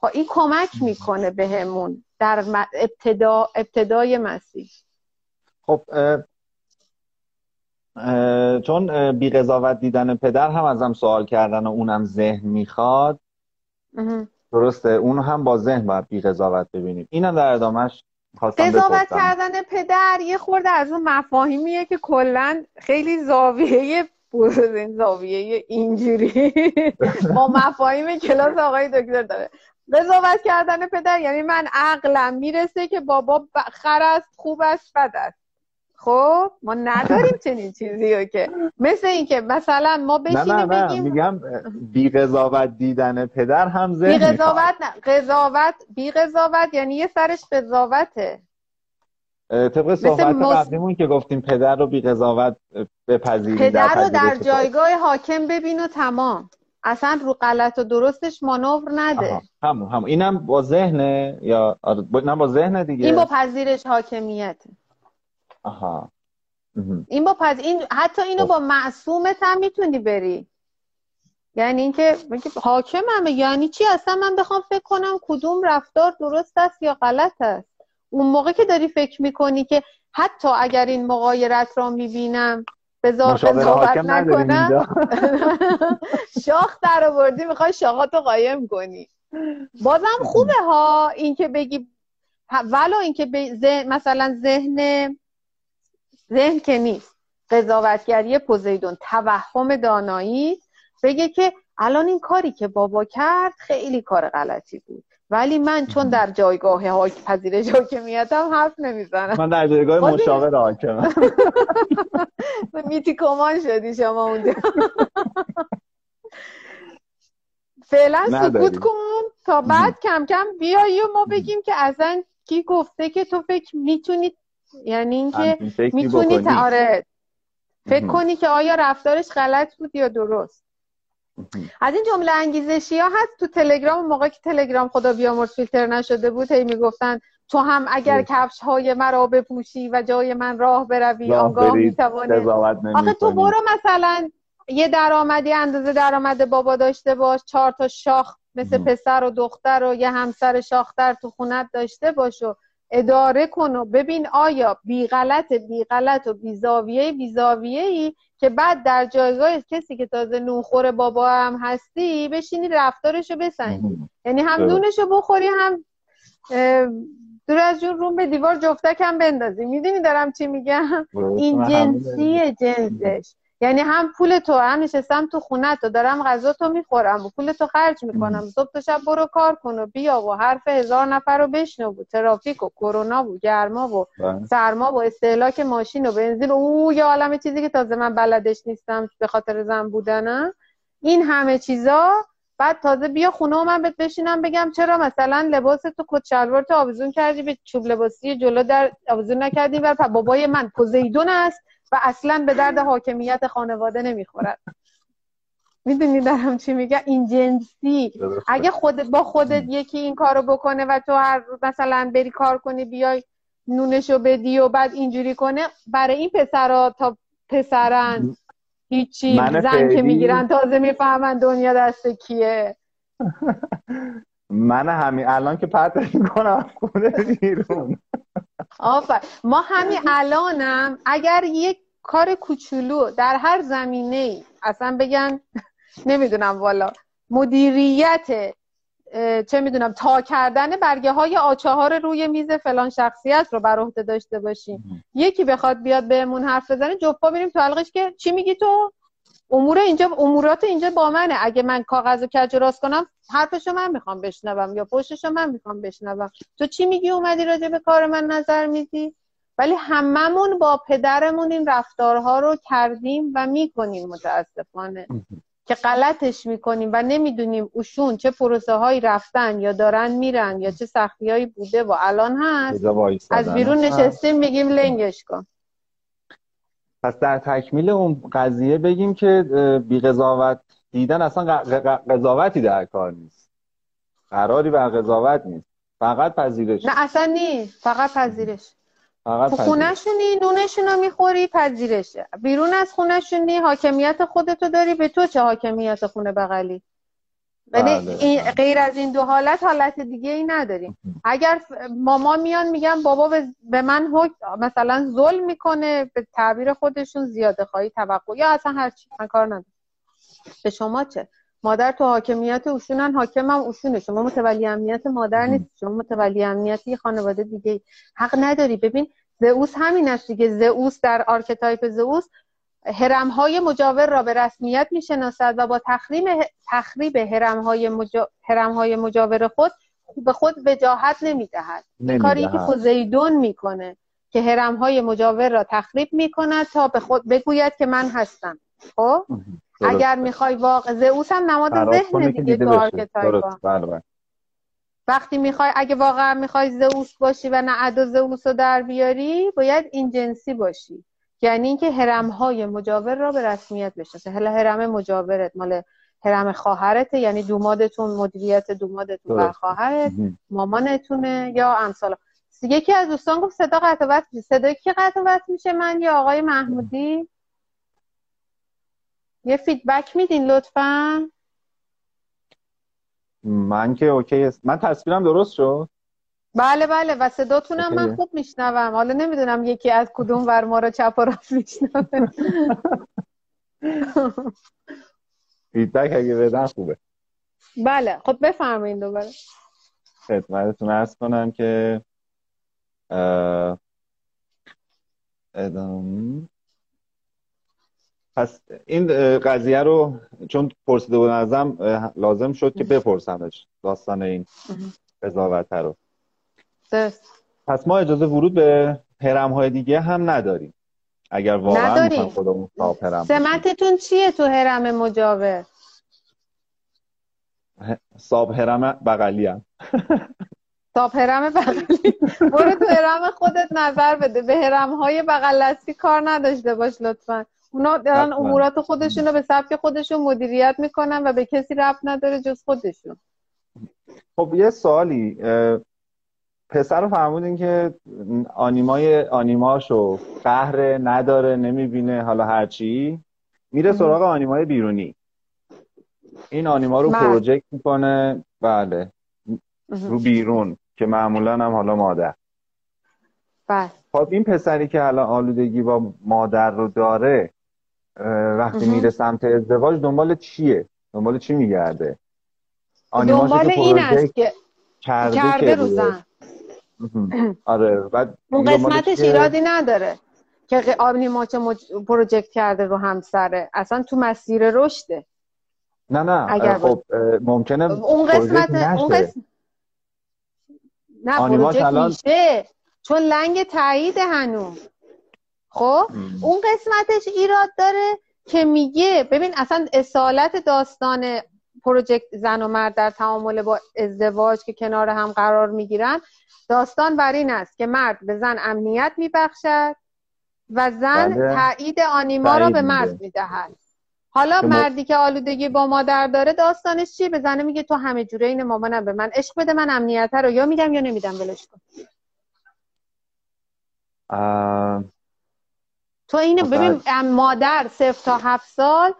خب این کمک می‌کنه بهمون. در ابتدا ابتدای مسیح. خب چون بی قضاوت دیدن پدر هم ازم سوال کردن و اونم ذهن می‌خواد. درسته اون هم با ذهن باید بی قضاوت ببینیم. اینم در ادامهش قضاوت کردن پدر یه خورده از اون مفاهیمیه که کلا خیلی زاویه زاویه اینجوری. [laughs] با مفاهیم کلاس آقای دکتر داره. قضاوت کردن پدر یعنی من عقلم می‌رسه که بابا خر است خوب است بد است خب ما نداریم چنین چیزی رو که مثل اینکه مثلا ما بشینیم نه نه نه. بگیم میگم بی قضاوت دیدن پدر هم ذهن بی قضاوت نه قضاوت بی قضاوت یعنی یه سرش قضاوته طبق صحبت. قبلیمون که گفتیم پدر رو بی قضاوت بپذیرید پدر رو در جایگاه حاکم ببین و تمام اصلا رو غلط و درستش مانور نده. همون همون. اینم با ذهنه یا آره، اینم با ذهنه دیگه. این با پذیرش حاکمیت. آها. این با پذ... این حتی اینو خب. با معصومت هم می‌تونی بری. یعنی اینکه حاکم همه یعنی چی؟ اصلا من بخوام فکر کنم کدوم رفتار درست است یا غلط است. اون موقع که داری فکر می‌کنی که حتی اگر این مقایرت را می‌بینم قضاوت نکنم. [laughs] شاخ در آوردی می‌خوای شاخاتو قایم کنی. بازم خوبه ها اینکه بگی ولو اینکه ذهن مثلا ذهن ذهن که نیست. قضاوتگری پوزیدون توهم دانایی. بگه که الان این کاری که بابا کرد خیلی کار غلطی بود. ولی من چون در جایگاه حاک پذیرش حاکمیتم حرف نمی‌زنم. من در جایگاه مشاور حاکمم. [laughs] میتی کمان شدی شما اونجا. فعلا سکوت کن تا بعد کم کم بیایی و ما بگیم که اصلا کی گفته که تو فکر می‌تونی یعنی اینکه می‌تونی آره. فکر کنی که آیا رفتارش غلط بود یا درست. از این جمله انگیزشی ها هست تو تلگرام موقع که تلگرام خدا بیامرز فیلتر نشده بود هی می‌گفتن تو هم اگر کفش های مرا بپوشی و جای من راه بروی آنگاه می‌توانی آخه تو برو مثلا یه درآمدی اندازه درآمد بابا داشته باش چهار تا شاخ مثل پسر و دختر و یه همسر شاختر تو خونت داشته باش و اداره کن و ببین آیا بی غلط بی غلط و بی زاویه بی زاویه ای که بعد در جایگاه کسی که تازه نونخور بابا هم هستی بشینی رفتارشو بسنجی یعنی هم نونشو بخوری هم دور از جون روم به دیوار جفتک هم بندازی. می‌دونی دارم چی میگم؟ این جنسی جنسش. یعنی هم پول تو هم نشستم تو خونه تو دارم غذا تو می‌خورم و پول تو خرج می‌کنم. صبح تا شب برو کار کن و بیا و حرف هزار نفر رو بشنو و ترافیک و کرونا و گرما و بله. سرما و استهلاک ماشین و بنزین و او یه عالم چیزی که تازه من بلدش نیستم به خاطر زن بودنم. این همه چیزا. بعد تازه بیا خونه و من بهت بشینم بگم چرا مثلا لباس تو کت شلوار تو آویزون کردی به چوب لباسی جلو در آویزون نکردی و بابای من پوزیدون است. و اصلا به درد حاکمیت خانواده نمی‌خورد. می‌دونی دارم چی میگه؟ این جنسی. اگه خودت با خودت یکی این کارو بکنه و تو هر مثلا بری کار کنی بیای نونشو بدی و بعد اینجوری کنه برای این پسرا تا پسرن هیچی زن که می‌گیرن تازه می‌فهمن دنیا دست کیه. [laughs] من همین الان که پرت می‌کنم خونه بیرون. آفر ما همین الانم اگر یک کار کوچولو در هر زمینه ای اصلا بگن نمی‌دونم والا مدیریت چه می‌دونم تا کردن برگه های آچه روی میز فلان شخصیت رو بر عهده داشته باشیم. یکی بخواد بیاد بهمون حرف بزنه جفا بریم تو حلقش که چی میگی تو؟ امور اینجا امورات اینجا با منه. اگه من کاغذ و کج راست کنم حرفشو من می‌خوام بشنوم یا پشتشو من می‌خوام بشنوم. تو چی میگی اومدی راجع به کار من نظر میدی؟ ولی هممون با پدرمون این رفتارها رو کردیم و می‌کنیم متاسفانه. که غلطش می‌کنیم و نمی‌دونیم اوشون چه پروسه هایی رفتن یا دارن میرن یا چه سختی هایی بوده و الان هست. از بیرون نشستیم میگیم لنگش کن. پس در تکمیل اون قضیه بگیم که بی قضاوت دیدن اصلا قضاوتی در کار نیست. قراری بر قضاوت نیست. فقط پذیرش. نه اصلا نیست. فقط پذیرش. فقط خونهشونی نونشون رو می‌خوری پذیرشه. بیرون از خونهشونی حاکمیت خودتو داری به تو چه حاکمیت خونه بغلی؟ یعنی بله. غیر از این دو حالت حالت دیگه ای نداریم اگر ماما میان میگن بابا به من حکم مثلا ظلم می‌کنه به تعبیر خودشون زیاده خواهی توقع یا اصلا هر چی من کار ندارم. به شما چه؟ مادر تو حاکمیت اوشونن حاکم هم اوشونه شما متولی امنیت مادر نیست شما متولی امنیت خانواده دیگه حق نداری. ببین زئوس همین است دیگه. زئوس در archetype زئوس هرم های مجاور را به رسمیت می‌شناسد و با تخریم تخریب هرم های, مجا... های مجاور خود به خود وجاهت نمی‌دهد. کاری که پوزیدون می‌کنه که هرم های مجاور را تخریب می‌کند تا به خود بگوید که من هستم. خب؟ اگر می‌خوای واقعا زئوس هم نماد ذهن دیگه تو archetype ا بله، بله. وقتی می‌خوای اگه واقعا می‌خوای زئوس باشی و نه زئوس رو در بیاری باید این جنسی باشی. یعنی اینکه هرم های مجاور را به رسمیت بشناسه حالا هرم مجاورت مال هرم خواهرت یعنی دومادتون مدیریت دومادتون و خواهرت مامانتونه یا امثال. یکی از دوستان گفت صدا قطع وصل صدای کی قطع میشه من یا آقای محمودی؟ یه feedback میدین لطفا؟ من که okay است. من تصویرم درست شد؟ بله بله. و صداتونم من خوب میشنوم. حالا نمی‌دونم یکی از کدوم ور ما رو چپ و راست میشنوه. feedback اگه بدن خوبه. بله. خب بفرمایید دوباره. خدمتتون عرض کنم که ادام پس این قضیه رو چون پرسیده بودن ازم لازم شد که بپرسمش داستان این قضاوت رو. پس ما اجازه ورود به هرم های دیگه هم نداریم. اگر واقعا خودمون هرم سمتتون چیه تو هرم مجاور؟ صاحب هرم بغلی هم. [laughs] صاحب هرم بغلی. برو تو هرم خودت نظر بده. به هرم های بغل کار نداشته باش لطفا. اونا دارن امورات خودشون رو به سبک خودشون مدیریت می‌کنن و به کسی رفت نداره جز خودشون. خب یه سوالی پسر رو فرمودین که آنیمای آنیماشو قهر نداره نمی‌بینه حالا هرچی میره سراغ آنیمای بیرونی. این آنیما رو بله. پروژکت می‌کنه. بله. رو بیرون که معمولا هم حالا مادر. بله. خب این پسری که الان آلودگی با مادر رو داره وقتی میره سمت ازدواج دنبال چیه؟ دنبال چی میگرده؟ دنبال این است که کرده, کرده رو زن. آره بعد اون قسمتش ایرادی نداره که آنیماچ مج... پروژکت کرده رو همسره. اصلا تو مسیر رشده. نه نه اگر خب ممکنه اون قسمت اون قسم... نه پروژکت الان... میشه. چون لنگ تایید هنوز. خب؟ اون قسمتش ایراد داره که میگه ببین اصلا اصالت داستان پروژکت زن و مرد در تعامل با ازدواج که کنار هم قرار می‌گیرن داستان بر این است که مرد به زن امنیت میبخشد و زن بله. تایید آنیما را به مرد می‌دهد. حالا مردی که آلودگی با مادر داره داستانش چیه؟ به زنه میگه تو همه جوره این مامانم به من عشق بده من امنیت رو یا میدم یا نمیدم ولش کن. تو اینو ببین مادر صفر تا هفت سال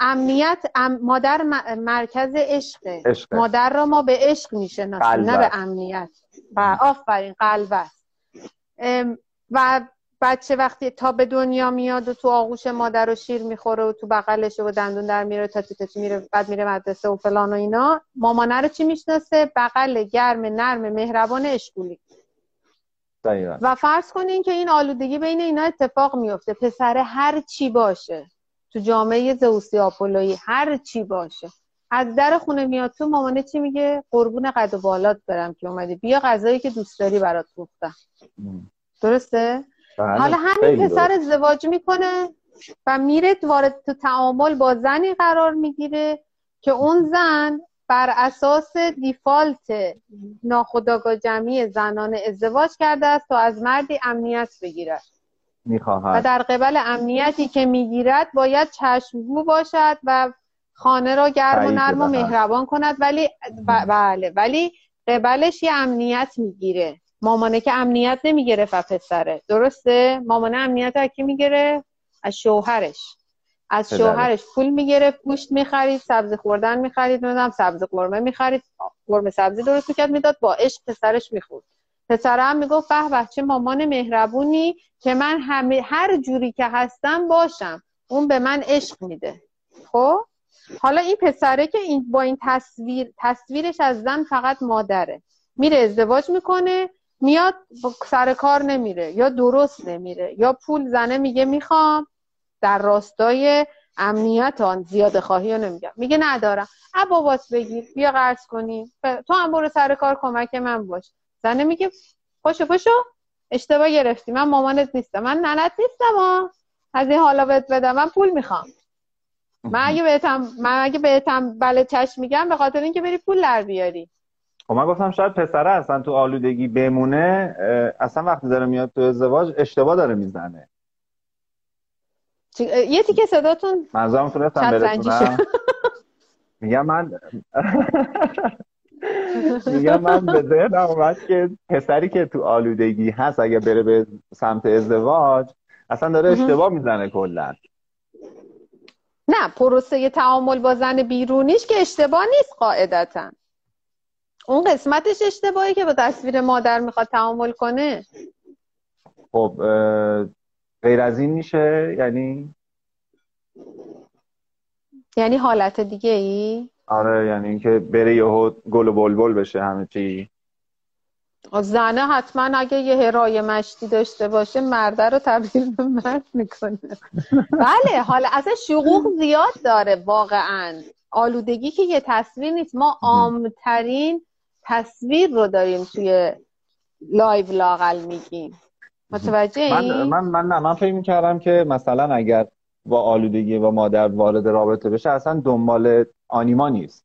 امنیت مادر مرکز عشقه مادر را ما به عشق می‌شناسیم نه به امنیت. و آفرین قلب است و بچه وقتی تا به دنیا میاد و تو آغوش مادر و شیر می‌خوره و تو بغلش و دندون در میره تا تا میره بعد میره مدرسه و فلان و اینا مامانه رو چی می‌شناسه؟ بغل گرم نرم مهربان اشکولی و فرض کنین که این آلودگی بین اینا اتفاق میفته پسر هر چی باشه تو جامعه زوسی آپولویی هر چی باشه. از در خونه میاد تو مامانه چی میگه؟ قربون قد و بالات برم که اومدی بیا غذایی که دوست داری برات پختم درسته؟ بله، حالا همین پسر ازدواج می‌کنه و میره وارد تو تعامل با زنی قرار می‌گیره که اون زن بر اساس دیفالت ناخداگاه جمعی زنان ازدواج کرده است تا از مردی امنیت بگیرد. می‌خواهد. و در قبل امنیتی که می‌گیرد باید چشمگو باشد و خانه را گرم و نرم و مهربان کند. ولی بله ولی قبلش یه امنیت می‌گیره. مامانه که امنیت نمی‌گیره و پسره. درسته؟ مامانه امنیت اکی می‌گیره؟ از شوهرش. از شوهرش پول می‌گرفت گوشت می‌خرید سبزی خوردن می‌خرید نمی‌دونم سبزی قرمه می‌خرید قرمه سبزی درست می‌کرد می‌داد با عشق پسرش می‌خورد. پسرم می‌گفت به بچه مامان مهربونی که من همه هر جوری که هستم باشم. اون به من عشق میده. خب؟ حالا این پسره که این با این تصویر تصویرش از زن فقط مادره. میره ازدواج می‌کنه میاد سر کار نمیره یا درست نمیره یا پول زنه میگه می‌خوام در راستای امنیت آن زیاده خواهی رو نمیگم. میگه ندارم اب بابات بگیر بیا قرض کنی تو هم برو سر کار کمک من باش. زنه میگه پاشو پاشو. اشتباه گرفتی. من مامانت نیستم. من ننت نیستم ها. از این حالا بهت بدم. من پول می‌خوام. من اگه بهتم من اگه بهتم بله چشم میگم به خاطر اینکه بری پول در بیاری. خب من گفتم شاید پسره اصلا تو آلودگی بمونه اصلا وقتی داره میاد تو ازدواج اشتباه داره می‌زنه. یه تیکه صداتون منظورم تونستم برسونم میگم من میگم من به ذهنم اومد که پسری که تو آلودگی هست اگه بره به سمت ازدواج اصلا داره اشتباه می‌زنه کلا. نه پروسه تعامل با زن بیرونیش که اشتباه نیست قاعدتا. اون قسمتش اشتباهی که با تصویر مادر می‌خواد تعامل کنه. خب غیر از این میشه؟ یعنی یعنی حالت دیگه ای؟ آره یعنی اینکه بره یهو گل و بلبل بشه همه چی. زنه حتما اگه یه هرای مشتی داشته باشه مرده رو تبدیل به مرد می‌کنه. بله حالا اصلا شقوق زیاد داره واقعا. آلودگی که یه تصویر نیست. ما عامترین تصویر رو داریم توی live لاقل میگیم. متوجه من من من نه من فکر می‌کردم که مثلا اگر با آلودگی و مادر وارد رابطه بشه اصلا دنبال آنیما نیست.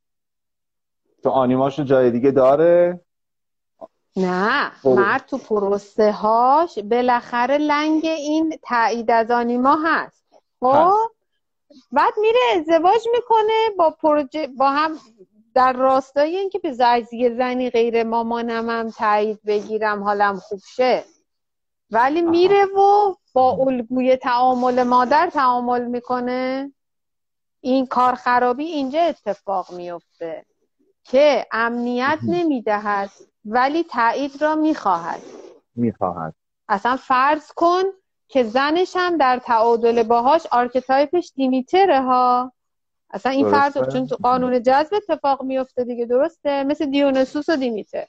تو آنیماشو جای دیگه داره. نه خب. مرد تو پروسه هاش بالاخره لنگ این تایید از آنیما هست. خب؟ بعد میره ازدواج می‌کنه با پروژه با هم در راستای اینکه به زیزی زنی غیر مامانم هم تایید بگیرم حالم خوب شه. ولی میره و با الگوی تعامل مادر تعامل می‌کنه. این کار خرابی اینجا اتفاق میفته که امنیت نمی‌دهد ولی تایید را می‌خواهد. می‌خواهد. اصلا فرض کن که زنش هم در تعادل باهاش archetype ش دیمیتره ها. اصلا این فرض چون تو قانون جذب اتفاق میفته دیگه درسته؟ مثل دیونسوس و دیمیتر.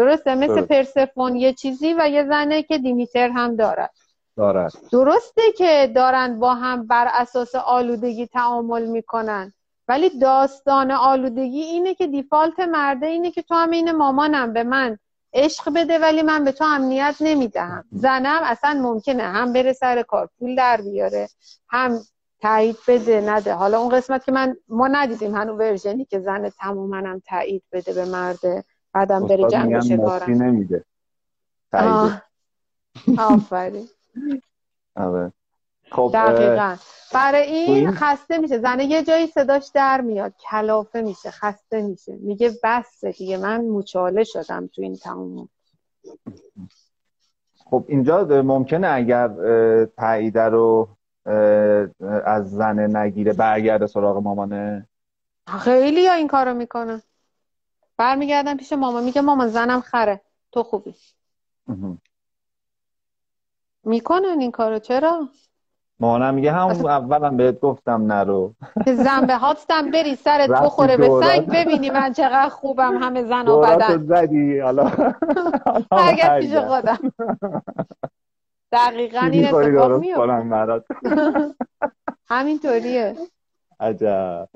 درسته مثل پرسفون یه چیزی و یه زنه که دیمیتر هم دارد. دارد. درسته که دارن با هم بر اساس آلودگی تعامل می‌کنن ولی داستان آلودگی اینه که دیفالت مرده اینه که تو هم این مامانم به من عشق بده ولی من به تو امنیت نمی‌دهم. زنم اصلا ممکنه هم بره سر کار پول در بیاره هم تایید بده نده. حالا اون قسمت که من ما ندیدیم هنو ورژنی که زن تموما هم تایید بده به مرده. بعدم بره جنگ و شکارم نمیده. آفرین. آره. خب دقیقا. برای این خسته میشه. زنه یه جایی صداش در میاد. کلافه میشه. خسته میشه. میگه بس دیگه. من مچاله شدم تو این تموم. خب اینجا ممکنه اگر تاییده رو از زن نگیره برگرده سراغ مامانه؟ خیلی ها این کارو می‌کنن. برمیگردن پیش مامان میگه مامان زنم خره. تو خوبی. می‌کنن این کارو. چرا؟ مامانم میگه همون اولم بهت گفتم نرو. که زن به هاتم بری سرت بخوره به سنگ ببینی من چقدر خوبم همه زن و بدن. زدی. حالا اگر پیش خودم. دقیقا این اتفاق میاد [laughs] همینطوریه. عجب.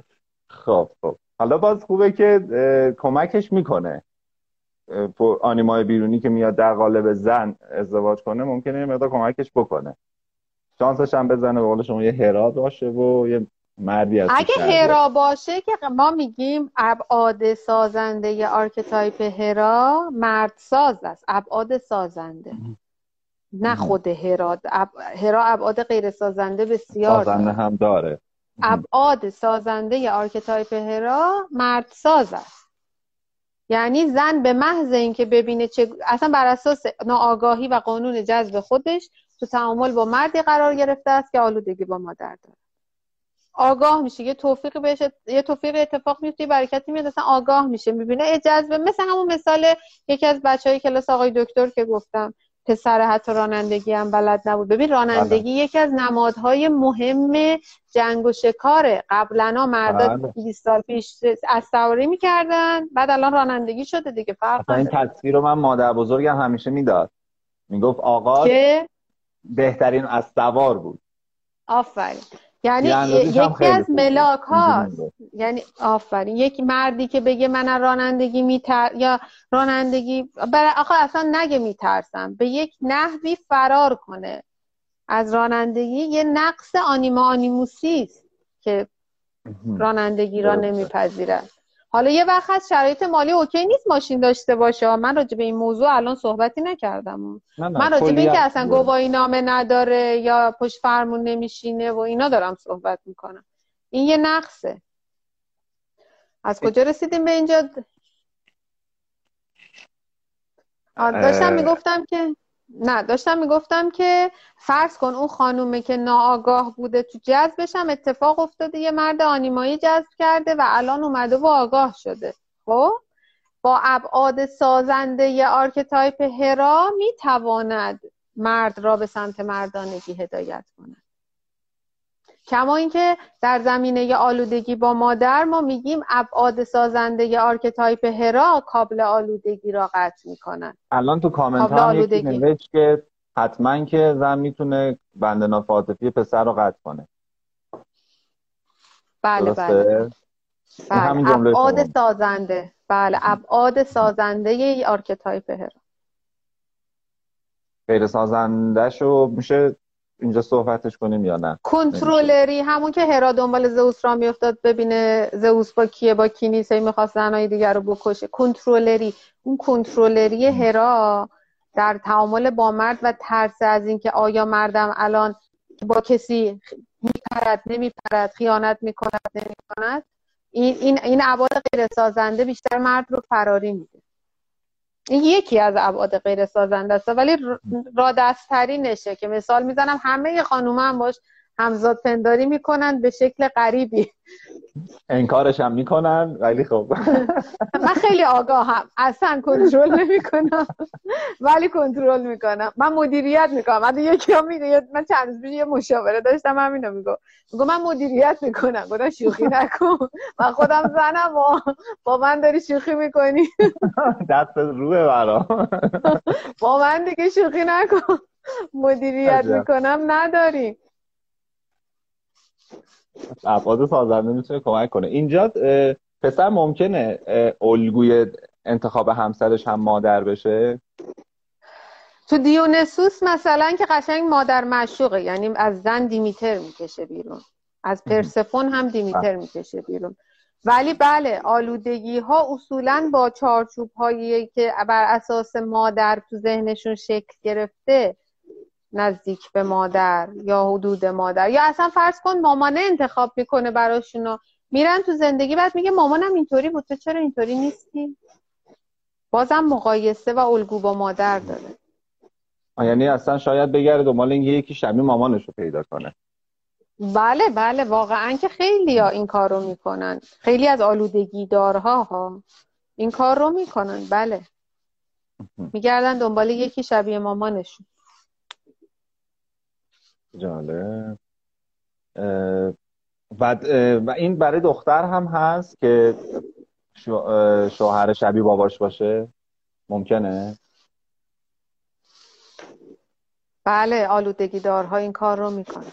خب خب. حالا باز خوبه که کمکش می‌کنه. آنیمای بیرونی که میاد در قالب زن ازدواج کنه ممکنه یه مقدار کمکش بکنه. شانسش هم بزنه به قول شما یه هرا باشه و یه مردی از اگه هرا باشه که ما میگیم ابعاد سازنده ی archetype هرا مرد ساز است. ابعاد سازنده. نه خود هرا. هرا ابعاد غیر سازنده بسیار سازنده هم داره. ابعاد سازنده archetype هرا مرد ساز است. یعنی زن به محض اینکه ببینه چه اصلا بر اساس ناآگاهی و قانون جذب خودش تو تعامل با مردی قرار گرفته است که آلودگی با مادر داره آگاه میشه. یه توفیق بهش یه توفیق اتفاق میفته برکتی میاد اصلا آگاه میشه. می‌بینه جذب مثل همون مثال یکی از بچه های کلاس آقای دکتر که گفتم. پسر حتی رانندگی هم بلد نبود. ببین رانندگی بله. یکی از نمادهای مهم جنگ و شکاره. قبلا مردا 20 بله. سال پیش از سواری می‌کردن بعد الان رانندگی شده دیگه. فرق این تصویر رو من مادر بزرگم همیشه می‌داد. می‌گفت آقا بهترین از سوار بود. آفرین. یعنی یکی از ملاک ها یعنی آفرین. یک مردی که بگه من رانندگی میتر یا رانندگی برای آخه اصلا نگه میترسم. به یک نحوی فرار کنه از رانندگی. یه نقص آنیما آنیموسی است که رانندگی را نمیپذیرد. حالا یه وقت هست شرایط مالی اوکی نیست ماشین داشته باشه. من راجع به این موضوع الان صحبتی نکردم. من راجع به اینکه اصلا گواهی نامه نداره یا پشت فرمون نمیشینه و اینا دارم صحبت می‌کنم. این یه نقصه. از کجا رسیدیم به اینجا؟ داشتم می‌گفتم که نه داشتم می‌گفتم که فرض کن اون خانومه که ناآگاه بوده تو جذبش هم اتفاق افتاده یه مرد آنیمایی جذب کرده و الان اومده و آگاه شده. خب؟ با ابعاد سازنده ی archetype هرا می‌تواند مرد را به سمت مردانگی هدایت کند. کما اینکه در زمینه آلودگی با مادر ما میگیم ابعاد سازنده archetype هرا کابل آلودگی را قطع می‌کنن. الان تو کامنت ها نوشت که حتما که زن می‌تونه بند ناف عاطفی پسر رو قطع کنه. بله بله. بله ابعاد سازنده. بله ابعاد سازنده archetype هرا. غیر سازنده شو میشه اینجا صحبتش کنیم یا نه؟ کنترلری همون که هرا دنبال زئوس را میافتاد ببینه زئوس با کیه با کی نیست می‌خواست زنهای دیگر رو بکشه. کنترلری اون کنترلری هرا در تعامل با مرد و ترس از اینکه آیا مردم الان با کسی میپرد نمیپرد خیانت می‌کند نمی‌کند این این این ابعاد غیر سازنده بیشتر مرد رو فراری میده. این یکی از ابعاد غیر سازنده است. ولی نشه که مثال می‌زنم همه خانوم هم باش همزاد پنداری می‌کنن به شکل غریبی. انکارش هم می‌کنن ولی خب. [laughs] من خیلی آگاهم. اصلا کنترل نمی‌کنم. ولی کنترل می‌کنم. من مدیریت می‌کنم. من یکی هم میگه من چند روز یه مشاوره داشتم همینو میگو میگو من مدیریت می‌کنم. گفتم شوخی نکن. من خودم زنم و با من داری شوخی می‌کنی. [laughs] دست روه برا. [laughs] با من دیگه شوخی نکن. مدیریت می‌کنم نداریم. ابعاد سازنده می‌تونه کمک کنه. اینجا پسر ممکنه الگوی انتخاب همسرش هم مادر بشه؟ تو دیونسوس مثلا که قشنگ مادر مشوقه یعنی از زن دیمیتر می‌کشه بیرون. از پرسفون هم دیمیتر. می‌کشه بیرون. ولی بله آلودگی ها اصولا با چارچوب هایی که بر اساس مادر تو ذهنشون شکل گرفته نزدیک به مادر یا حدود مادر. یا اصلا فرض کن مامانه انتخاب می‌کنه براشون میرن تو زندگی بعد میگه مامانم اینطوری بود تو چرا اینطوری نیستی؟ بازم مقایسه و الگو با مادر داره. یعنی اصلا شاید بگرده دنبال یکی شبیه مامانش رو پیدا کنه. بله بله واقعا که خیلی ها این کار رو می‌کنن. خیلی از آلودگی دارها ها این کار رو می‌کنن. بله. میگردن دنبال یکی شبیه مامانشون. جالب. و این برای دختر هم هست که شوهر شبیه باباش باشه. ممکنه؟ بله آلودگی دارها این کار رو می‌کنه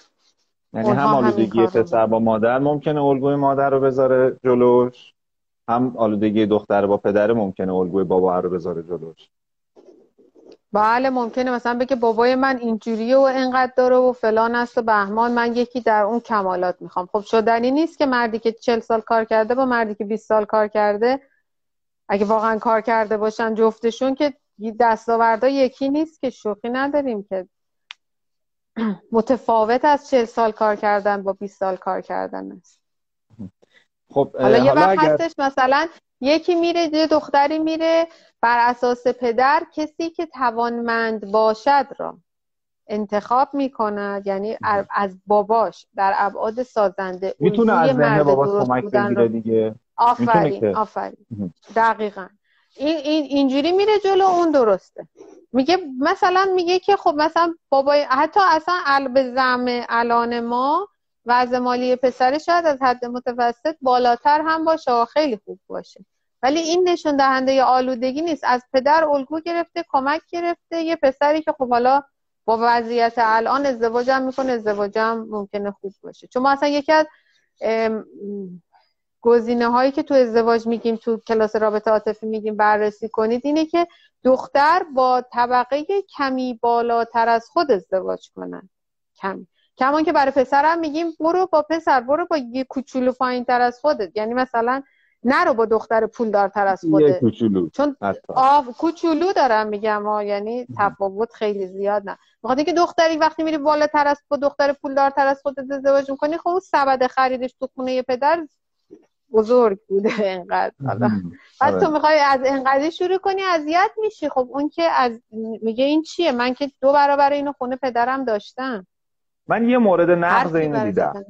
یعنی هم آلودگی پسر با مادر ممکنه الگوی مادر رو بذاره جلوش. هم آلودگی دختر با پدر ممکنه الگوی بابا رو بذاره جلوش. بله ممکنه. مثلا بگه بابای من اینجوریه و انقدر داره و فلان است و بهمان من یکی در اون کمالات می‌خوام. خب شدنی نیست که مردی که چل سال کار کرده با مردی که 20 سال کار کرده اگه واقعا کار کرده باشن جفتشون که دستاوردا یکی نیست که شوخی نداریم که متفاوت از چل سال کار کردن با 20 سال کار کردن است. خب حالا یه وقت هستش مثلا یکی میره یه دختری میره. بر اساس پدر کسی که توانمند باشد را انتخاب می‌کند. یعنی از باباش در ابعاد سازنده می‌تونه از ذهن باباش کمک بگیره دیگه. آفرین آفرین. دقیقا. این, این اینجوری میره جلو اون درسته. میگه مثلا میگه که خب مثلا بابای حتی اصلا به زم الان ما وضع مالی پسر شاید از حد متوسط بالاتر هم باشه و خیلی خوب باشه. ولی این نشون دهنده آلودگی نیست. از پدر الگو گرفته کمک گرفته. یه پسری که خب حالا با وضعیت الان ازدواجم می‌کنه ازدواجم ممکنه خوب باشه. چون ما اصلا یکی از گزینه هایی که تو ازدواج میگیم تو کلاس رابطه عاطفی میگیم بررسی کنید اینه که دختر با طبقه کمی بالاتر از خود ازدواج کنن کمی. کمان که برای پسرم میگیم برو با پسر برو با یه کوچولو پایین تر از خودت. یعنی مثلا نرو با دختر پولدارتر از خودت. کوچولو. چون آف کوچولو دارم میگم ها یعنی تفاوت خیلی زیاد نه. بخاطر اینکه دختری وقتی میری بالاتر از با دختر پولدارتر از خودت ازدواج می‌کنی خب اون سبد خریدش تو خونه پدر بزرگ بوده انقدر. بعد تو آره. می‌خوای از انقدر شروع کنی اذیت میشی. خب اون که از میگه این چیه؟ من که دو برابر اینو خونه پدرم داشتم. من یه مورد نقض اینو دیدم.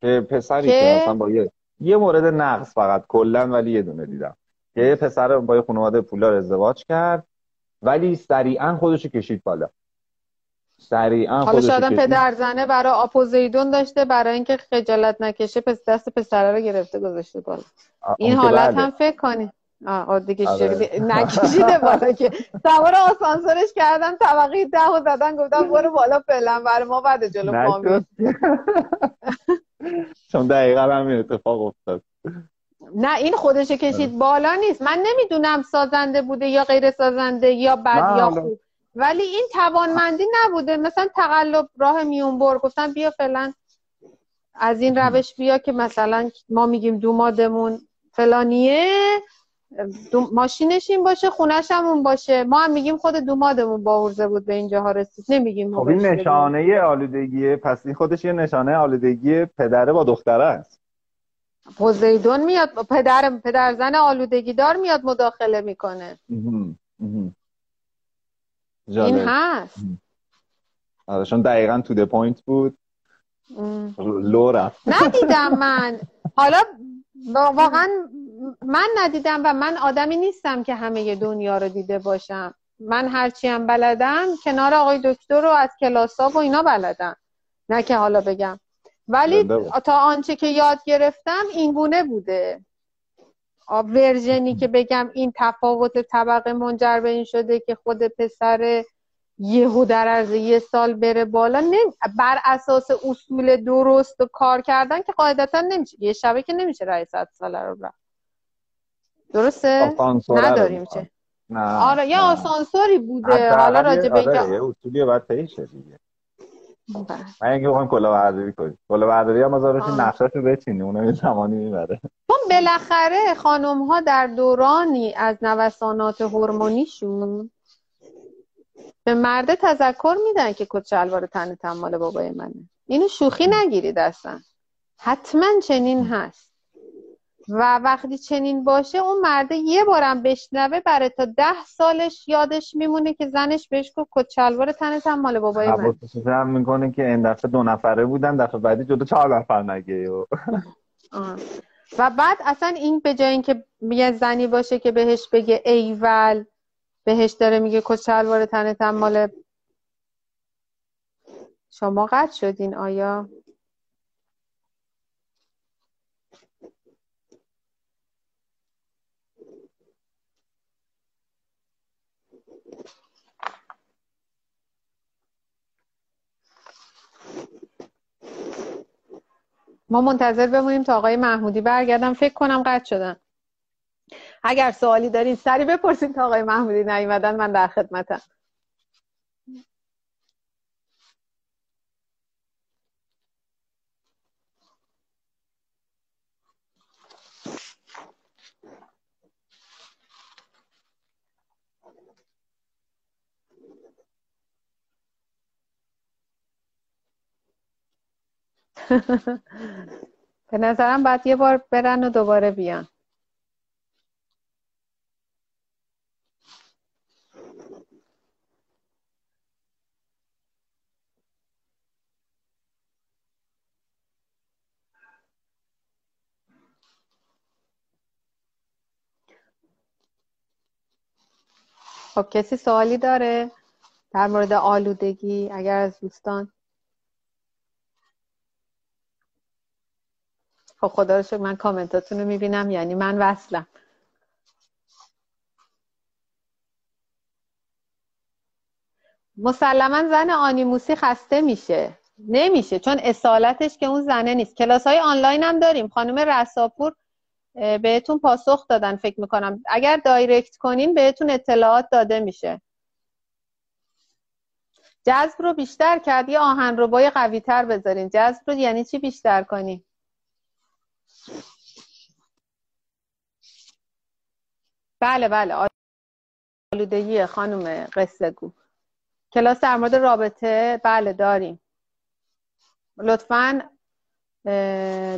که پسری که مثلا با یه یه مورد نقص فقط کلا ولی یه دونه دیدم. که یه پسر با یه خانواده پولدار ازدواج کرد ولی سریعا خودشو کشید بالا. سریعا حالا شاید پدر زنه برای آپوزیدون داشته برای اینکه خجالت نکشه پس دست پسره رو گرفته گذاشته بالا. این حالت بله. هم فکر کنی آه دیگه آره. نکشیده بالا که. سوار آسانسورش کردن طبقه ده و زدن گفتم برو بالا فعلا برای ما بعد جلو پامی. [laughs] چون دقیقا همین اتفاق افتاد. نه این خودش کشید. آره. بالا نیست. من نمی‌دونم سازنده بوده یا غیر سازنده یا بد یا خوب. ولی این توانمندی نبوده. مثلا تقلب راه میونبر گفتن بیا فعلا از این روش بیا که مثلا ما میگیم دومادمون فلانیه. ماشینش این باشه خونش هم اون باشه. ما هم میگیم خود دومادمون باورزه بود به اینجاها رسید نمیگیم خب این نشانه آلودگیه پس این خودش یه نشانه آلودگی پدره با دختره است. پوزیدون میاد پدر پدر زن آلودگی دار میاد مداخله می‌کنه. این هست. آره دقیقا to the point بود. لو رفت. ندیدم من. حالا واقعا من ندیدم و من آدمی نیستم که همه دنیا رو دیده باشم. من هرچی هم بلدم کنار آقای دکتر رو از کلاسا و اینا بلدم. نه که حالا بگم. ولی تا آنچه که یاد گرفتم این گونه بوده version ی که بگم این تفاوت طبقه منجر به این شده که خود پسر یهو در عرض یه سال بره بالا نمی... بر اساس اصول درست و کار کردن که قاعدتا نمیشه. یه شبه که نمیشه رای صد ساله رو رفت درسته؟ نداریم چه نه آره یه آسانسوری بوده. حالا راجع به آره، یه اصولی باید دیگه. بله. من اینکه بخوایم کلا برداری کنیم. کلا برداری هم از نقشش رو بچینی اونو یه زمانی می‌بره. چون بالاخره خانم ها در دورانی از نوسانات هورمونیشون به مرده تذکر میدن که کت شلوار تن تمال بابای منه. اینو شوخی نگیرید اصلا. حتما چنین هست. و وقتی چنین باشه اون مرده یه بارم بشنوه برای تا ده سالش یادش میمونه که زنش بهش گفت کچلوار تنت هم مال بابای من هم می‌کنه که این دفعه دو نفره بودن دفعه بعدی جدو چهار نفر نگه و بعد اصلا این به جای اینکه یه زنی باشه که بهش بگه ایول بهش داره میگه کچلوار تنت هم مال شما قد شدین آیا؟ ما منتظر بمونیم تا آقای محمودی برگردم. فکر کنم قطع شدن. اگر سوالی دارین سری بپرسید تا آقای محمودی نیومدن من در خدمتم. [laughs] به نظرم باید یه بار برن و دوباره بیان. خب کسی سوالی داره در مورد آلودگی؟ اگر از دوستان. خب خدا رو من کامنتاتون رو می‌بینم یعنی من وصلم. مسلما زن آنیموسی خسته میشه. نمیشه چون اصالتش که اون زنه نیست. کلاس های آنلاین هم داریم. خانم رساپور بهتون پاسخ دادن فکر می‌کنم. اگر دایرکت کنین بهتون اطلاعات داده میشه. جذب رو بیشتر کرد یه آهن رو بای قوی تر بذارین. جذب رو یعنی چی بیشتر کنین؟ بله بله. آلودگی خانم قصه گو کلاس در مورد رابطه بله داریم. لطفا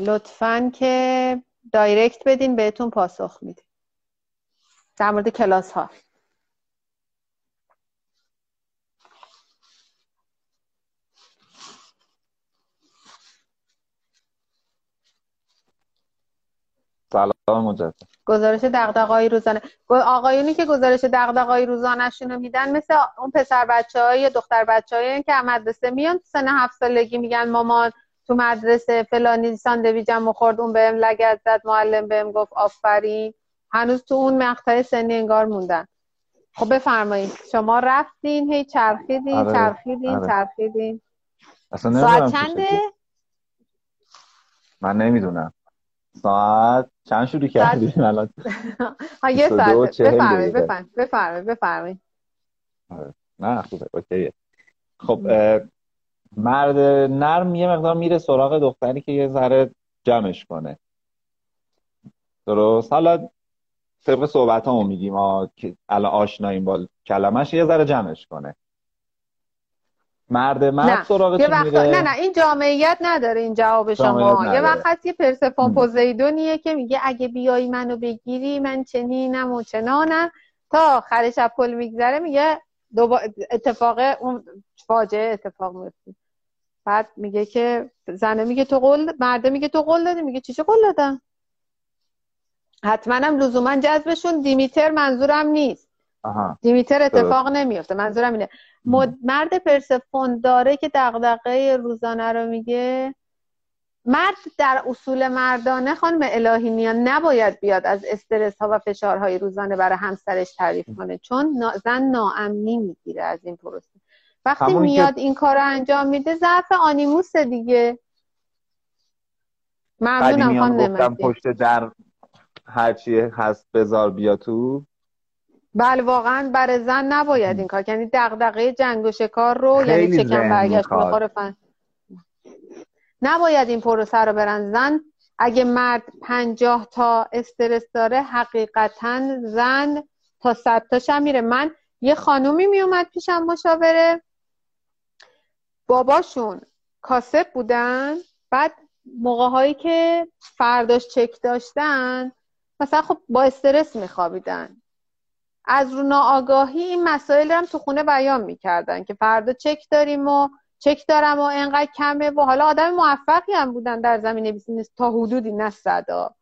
لطفا که دایرکت بدین بهتون پاسخ میدیم. در مورد کلاس ها سلام مجدد. گزارش دغدغه‌های روزانه. آقایونی که گزارش دغدغه‌های روزانه‌شون رو میدن مثل اون پسر بچه‌های یا دختر بچه‌های که مدرسه میان تو سن هفت سالگی میگن مامان تو مدرسه فلانی ساندویجم خورد اون بهم لگت زد معلم بهم گفت آفرین. هنوز تو اون مقطع سنی انگار موندن. خب بفرمایید. شما رفتین هی چرخیدین آره. چرخیدین آره. چرخیدین. ساعت چنده؟ من نمی‌دونم. ساعت چند شروع کردیم الان [laughs] ها یه ساعت بفرمایید بفرمایید بفرمایید آره. نه خوبه. اوکیه. خب مرد نرم یه مقدار میره سراغ دختری که یه ذره جمعش کنه. درست؟ حالا طبق صحبت همون میگیم که الان آشناییم با کلمش یه ذره جمعش کنه. مرد مرد سراغ وقت... نه نه این جامعیت نداره این جواب شما. یه وقت یه پرسفون پوزیدونیه که میگه اگه بیایی منو بگیری من چنینم و چنانم. تا آخر شب پل میگذره میگه دوبا... اتفاق اون فاجعه اتفاق میفته بعد میگه که زنه میگه تو قول مرده میگه تو قول دادی میگه چی قول دادم؟ حتما هم لزوما جذبشون دیمیتر منظورم نیست. دیمیتر اتفاق نمیفته. منظورم اینه. مرد پرسفون داره که دغدغه روزانه رو میگه. مرد در اصول مردانه خانم الهی میان نباید بیاد از استرس ها و فشارهای روزانه برای همسرش تعریف کنه چون زن ناامنی می‌گیره از این پروسه. وقتی میاد این کار رو انجام میده ضعف آنیموس دیگه. ممنونم خانم پشت در هرچی هست بزار بیا تو. بله واقعا برای زن نباید این کار. یعنی دغدغه جنگ و شکار رو یعنی چکم برگشت بخوره نباید این پروسه رو برن زن. اگه مرد پنجاه تا استرس داره حقیقتا زن تا صد تاش میره. من یه خانومی میومد پیشم مشاوره. باباشون کاسب بودن بعد موقع هایی که فرداش چک داشتن مثلا خب با استرس میخوابیدن. از رو ناآگاهی این مسائل هم تو خونه بیان می‌کردن که فردا چک داریم و چک دارم و انقدر کمه و حالا آدم موفقی هم بودن در زمین بیزینس تا حدودی نه صدا.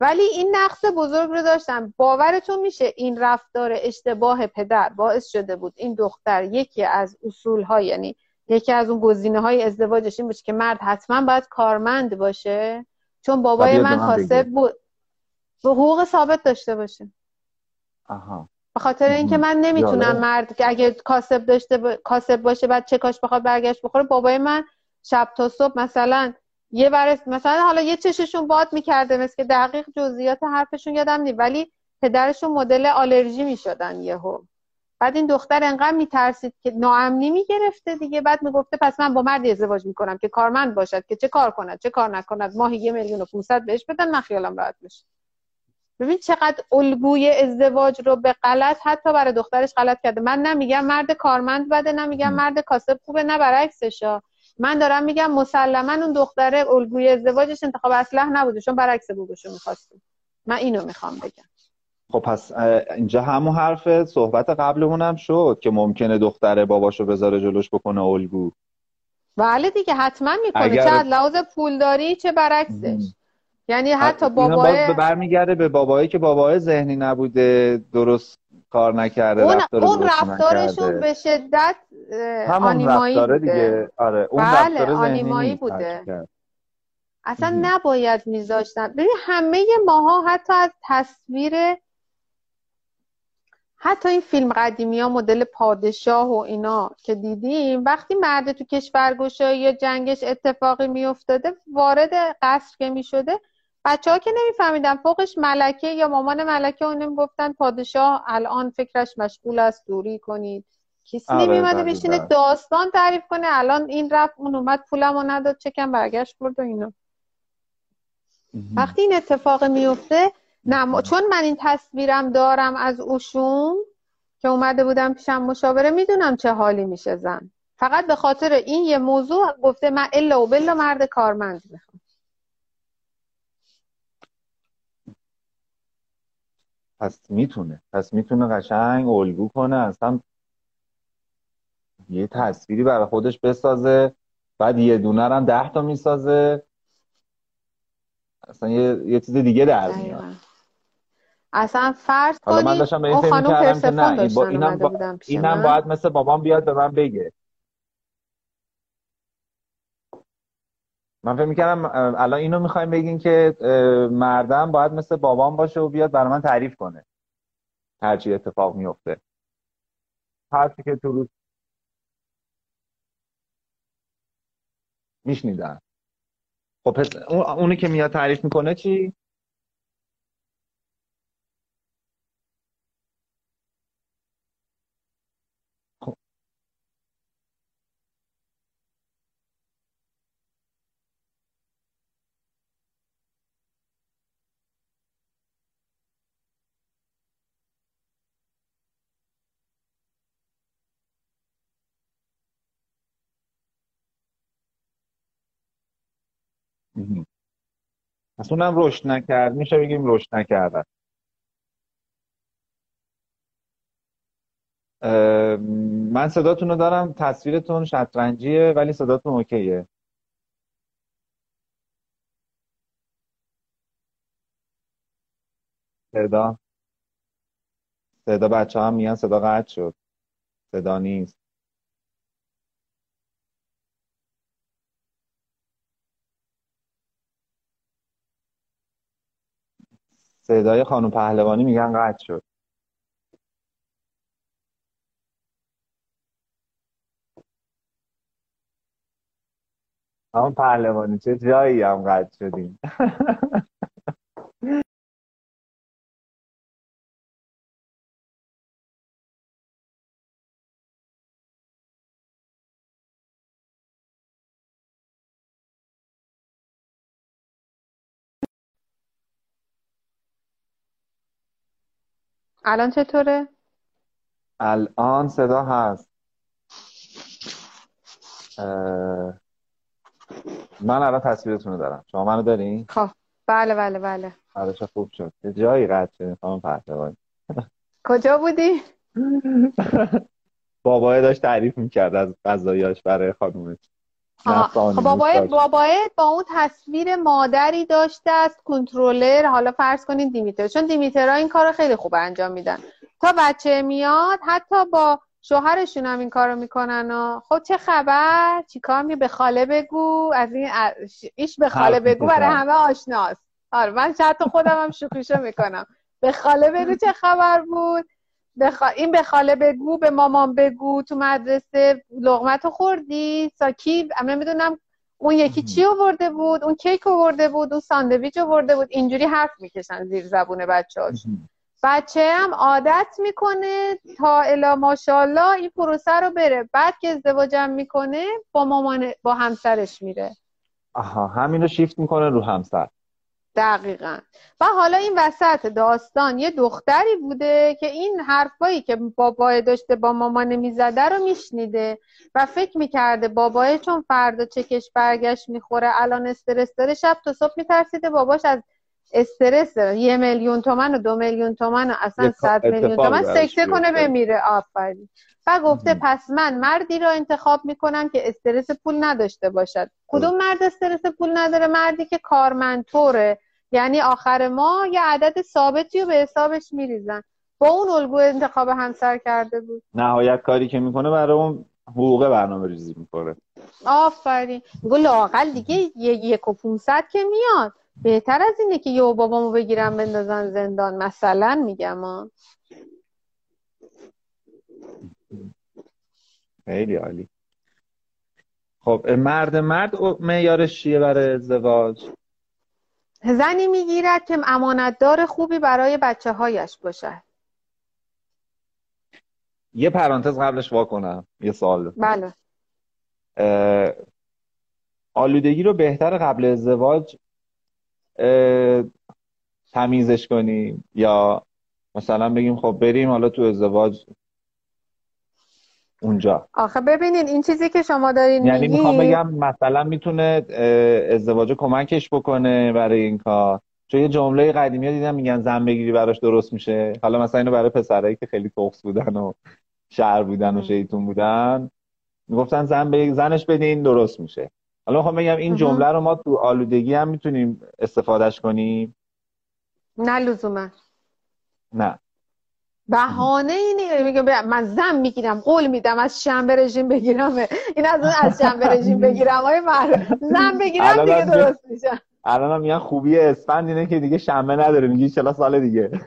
ولی این نقص بزرگ رو داشتن. باورتون میشه این رفتار اشتباه پدر باعث شده بود این دختر یکی از اصول های یعنی یکی از اون گزینه های ازدواجش این باشه که مرد حتما باید کارمند باشه چون بابای من کاسب بود. به حقوق ثابت داشته باشه. آها. به خاطر اینکه من نمی‌تونم مرد که اگه کاسب داشته کاسب باشه بعد چه کاش بخواد برگشت بخوره بابای من شب تا صبح مثلا یه برس مثلا حالا یه چششون باد می‌کرده مثل که دقیق جزئیات حرفشون یادم نی ولی پدرشون مدل آلرژی می‌شدن یهو. بعد این دختر انقدر میترسید که ناامنی می‌گرفته دیگه. بعد می‌گفته پس من با مردی ازدواج می‌کنم که کارمند باشد که چه کار کند چه کار نکند. ماهی یه میلیون و 500 بهش بدن من خیالم راحت بشه ببین چقدر الگوی ازدواج رو به غلط حتی برای دخترش غلط کرده. من نمیگم مرد کارمند بده نمیگم مرد کاسب خوبه نه برعکسشا من دارم میگم مسلما اون دختره الگوی ازدواجش انتخاب اصلح نبوده چون برعکس بوگوشو می‌خواستیم من اینو می‌خوام بگم. خب پس اینجا همون حرف صحبت قبلمون هم شد که ممکنه دختره باباشو بذاره جلوش بکنه الگو. بله دیگه حتما می‌کنه. اگر... چه لحاظ پولداری چه برعکسش. یعنی حتی بابای برمیگرده به بابایی که بابای ذهنی نبوده درست کار نکرده اون, رفتار اون رفتارشون به شدت آنیمایی بوده. دیگه. آره اون بله آنیمایی بوده. اصلا نباید میذاشتن. ببین همه ماها حتی از تصویر حتی این فیلم قدیمی ها مدل پادشاه و اینا که دیدیم وقتی مرد تو کشورگشایی یا جنگش اتفاقی میافتاده وارد قصر که می‌شده بچه ها که نمیفهمیدن فوقش ملکه یا مامان ملکه اونم گفتن پادشاه الان فکرش مشغول است دوری کنید. کسی آره، نمیومده بله، بشینه بله. داستان تعریف کنه الان این رفت اون اومد پولمو نداد چکم برگشت برد و اینا. وقتی این اتفاق میفته نه چون من این تصویرم دارم از اوشون که اومده بودم پیشم مشاوره می‌دونم چه حالی میشه زن. فقط به خاطر این یه موضوع گفته من الا و بلا مرد کارمند می‌خوام. پس می‌تونه. پس می‌تونه قشنگ الگو کنه اصلا یه تصویری برای خودش بسازه بعد یه دونه هم ده تا می‌سازه. اصلا یه, یه چیز دیگه در میاد. اصلا فرض کنید من داشتم به این فکر می‌کردم که نه با اینم, با... اینم باید مثل بابام بیاد به من بگه. من فکر می‌کردم الان اینو می‌خوایم بگین که مردم باید مثل بابام باشه و بیاد برای من تعریف کنه. هرچی اتفاق میفته حرفی که تو روز میشنیدن. خب پس اونی که میاد تعریف می‌کنه چی؟ پس اونم رشد نکرد. میشه بگیم رشد نکردن. من صداتون رو دارم. تصویرتون شطرنجیه ولی صداتون اوکیه. صدا؟ صدا بچه هم میگن صدا قطع شد. صدا نیست. صدای خانم پهلوانی میگن قطع شد. خانم پهلوانی چه جایی هم قطع شدیم؟ [laughs] الان چطوره؟ الان صدا هست. من الان تصویرتون رو دارم. شما منو دارین؟ خب. بله بله بله. آره چه خوب شد. جایی قد شد خانم پهلوانی. کجا بودی؟ [laughs] بابای داشت تعریف می‌کرد از غذایاش برای خانومش. بابای بابای با اون تصویر مادری داشته است کنترلر. حالا فرض کنید دیمیتر. چون دیمیترها این کار خیلی خوب انجام میدن. تا بچه میاد حتی با شوهرشون هم این کارو می‌کنن و خب چه خبر؟ چیکار می به خاله بگو. از این ایش به خاله بگو برای همه آشناست. آره من حتی خودم هم شوخیشو می‌کنم. به خاله بگو چه خبر بود؟ بخ... این به خاله بگو به مامان بگو تو مدرسه لغمتو خوردی؟ ساکی؟ نمی‌دونم اون یکی چی آورده بود؟ اون کیک آورده بود؟ اون ساندویچ آورده بود؟ اینجوری حرف می‌کشن زیر زبون بچه بچه هم عادت می‌کنه تا الا ماشاءالله این پروسه رو بره. بعد که ازدواجم می‌کنه با مامان با همسرش میره. آها همین رو شیفت می‌کنه رو همسر. دقیقا. و حالا این وسط داستان یه دختری بوده که این حرفایی که بابای داشته با مامان می‌زده رو میشنیده و فکر می‌کرده بابای چون فردا چکش برگشت می‌خوره الان استرس داره شب تا صبح میترسیده باباش از استرس داره. یه میلیون تومن و دو میلیون تومن و اصلا صد میلیون تومن سکته کنه بمیره. آفرین. و گفته پس من مردی را انتخاب می‌کنم که استرس پول نداشته باشد. کدوم مرد استرس پول نداره؟ مردی که کارمندطوره یعنی آخر ماه یه عدد ثابتی رو به حسابش میریزن. با اون الگو انتخاب همسر کرده بود. نهایت کاری که می‌کنه برای اون حقوق برنامه ریزی می‌کنه. آفرین. گو لاقل دیگه یک و پونصد که میاد. بهتر از اینه که یه بابامو بگیرم بندازن زندان. مثلا میگم خیلی عالی. خب مرد مرد معیارش چیه برای ازدواج؟ زنی می‌گیرد که امانتدار خوبی برای بچه هایش باشد. یه پرانتز قبلش واکنم یه سوال. بله. آلودگی رو بهتر قبل ازدواج تمیزش کنیم یا مثلا بگیم خب بریم حالا تو ازدواج اونجا. آخه ببینین این چیزی که شما دارین یعنی می‌خوام بگم مثلا می‌تونه ازدواج کمکش بکنه برای این کار. چون یه جمله قدیمی دیدم میگن زن بگیری براش درست میشه. حالا مثلا اینو برای پسرایی که خیلی تخص بودن و شهر بودن و شیطون بودن می‌گفتن زن به زنش بدین درست میشه. حالا می‌خوام بگم این جمله رو ما تو آلودگی هم می‌تونیم استفادهش کنیم. نه لزوما. نه. بهانه اینه میگه من زن می‌گیرم قول میدم از شنبه رژیم بگیرم. این از از شنبه رژیم بگیرم. های زن بگیرم دیگه درست میشه. الان هم میگن خوبی اسفند اینه که دیگه شنبه نداره. میگی چلا سال دیگه. [laughs]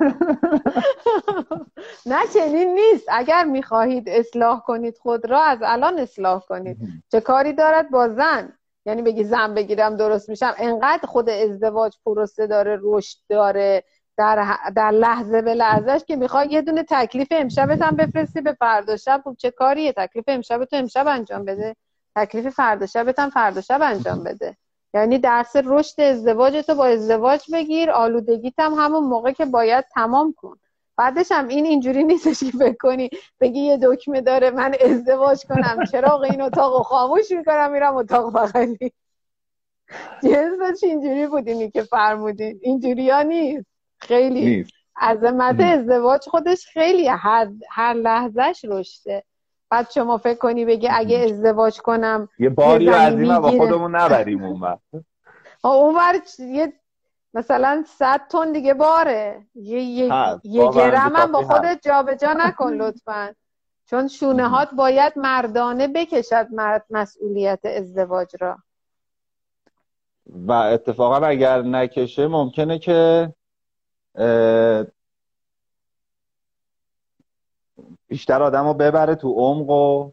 نه چنین نیست. اگر می‌خواهید اصلاح کنید خود را از الان اصلاح کنید. چه کاری دارد با زن؟ یعنی بگی زن بگیرم درست میشم. انقدر خود ازدواج پروسه داره رشد داره. در, در لحظه به لحظهش که می‌خوای یه دونه تکلیف امشبت هم بفرستی به فردا شب خب چه کاریه؟ تکلیف امشب تو امشب انجام بده. تکلیف فردا شبت هم فردا شب انجام بده. یعنی درس رشد ازدواج تو با ازدواج بگیر آلودگیت هم همون موقع که باید تمام کن. بعدش هم این اینجوری نیستش که فکر کنی بگی یه دکمه داره من ازدواج کنم چراغ این اتاق خاموش می‌کنم میرم اتاق بغلی. جنسش اینجوری بودینی که فرمودین. اینجوری ها نیست. خیلی عظمت ازدواج خودش خیلی هر, هر لحظهش رشته بعد شما فکر کنی بگی اگه ازدواج کنم یه باری عظیمه با خودمون نبریم اون اون یه مثلا صد تن دیگه باره. یه, یه, یه گرم هم با خودت جابجا نکن لطفا. چون شونه هات باید مردانه بکشد مرد مسئولیت ازدواج را. و اتفاقا اگر نکشه ممکنه که بیشتر آدم رو ببره تو عمق و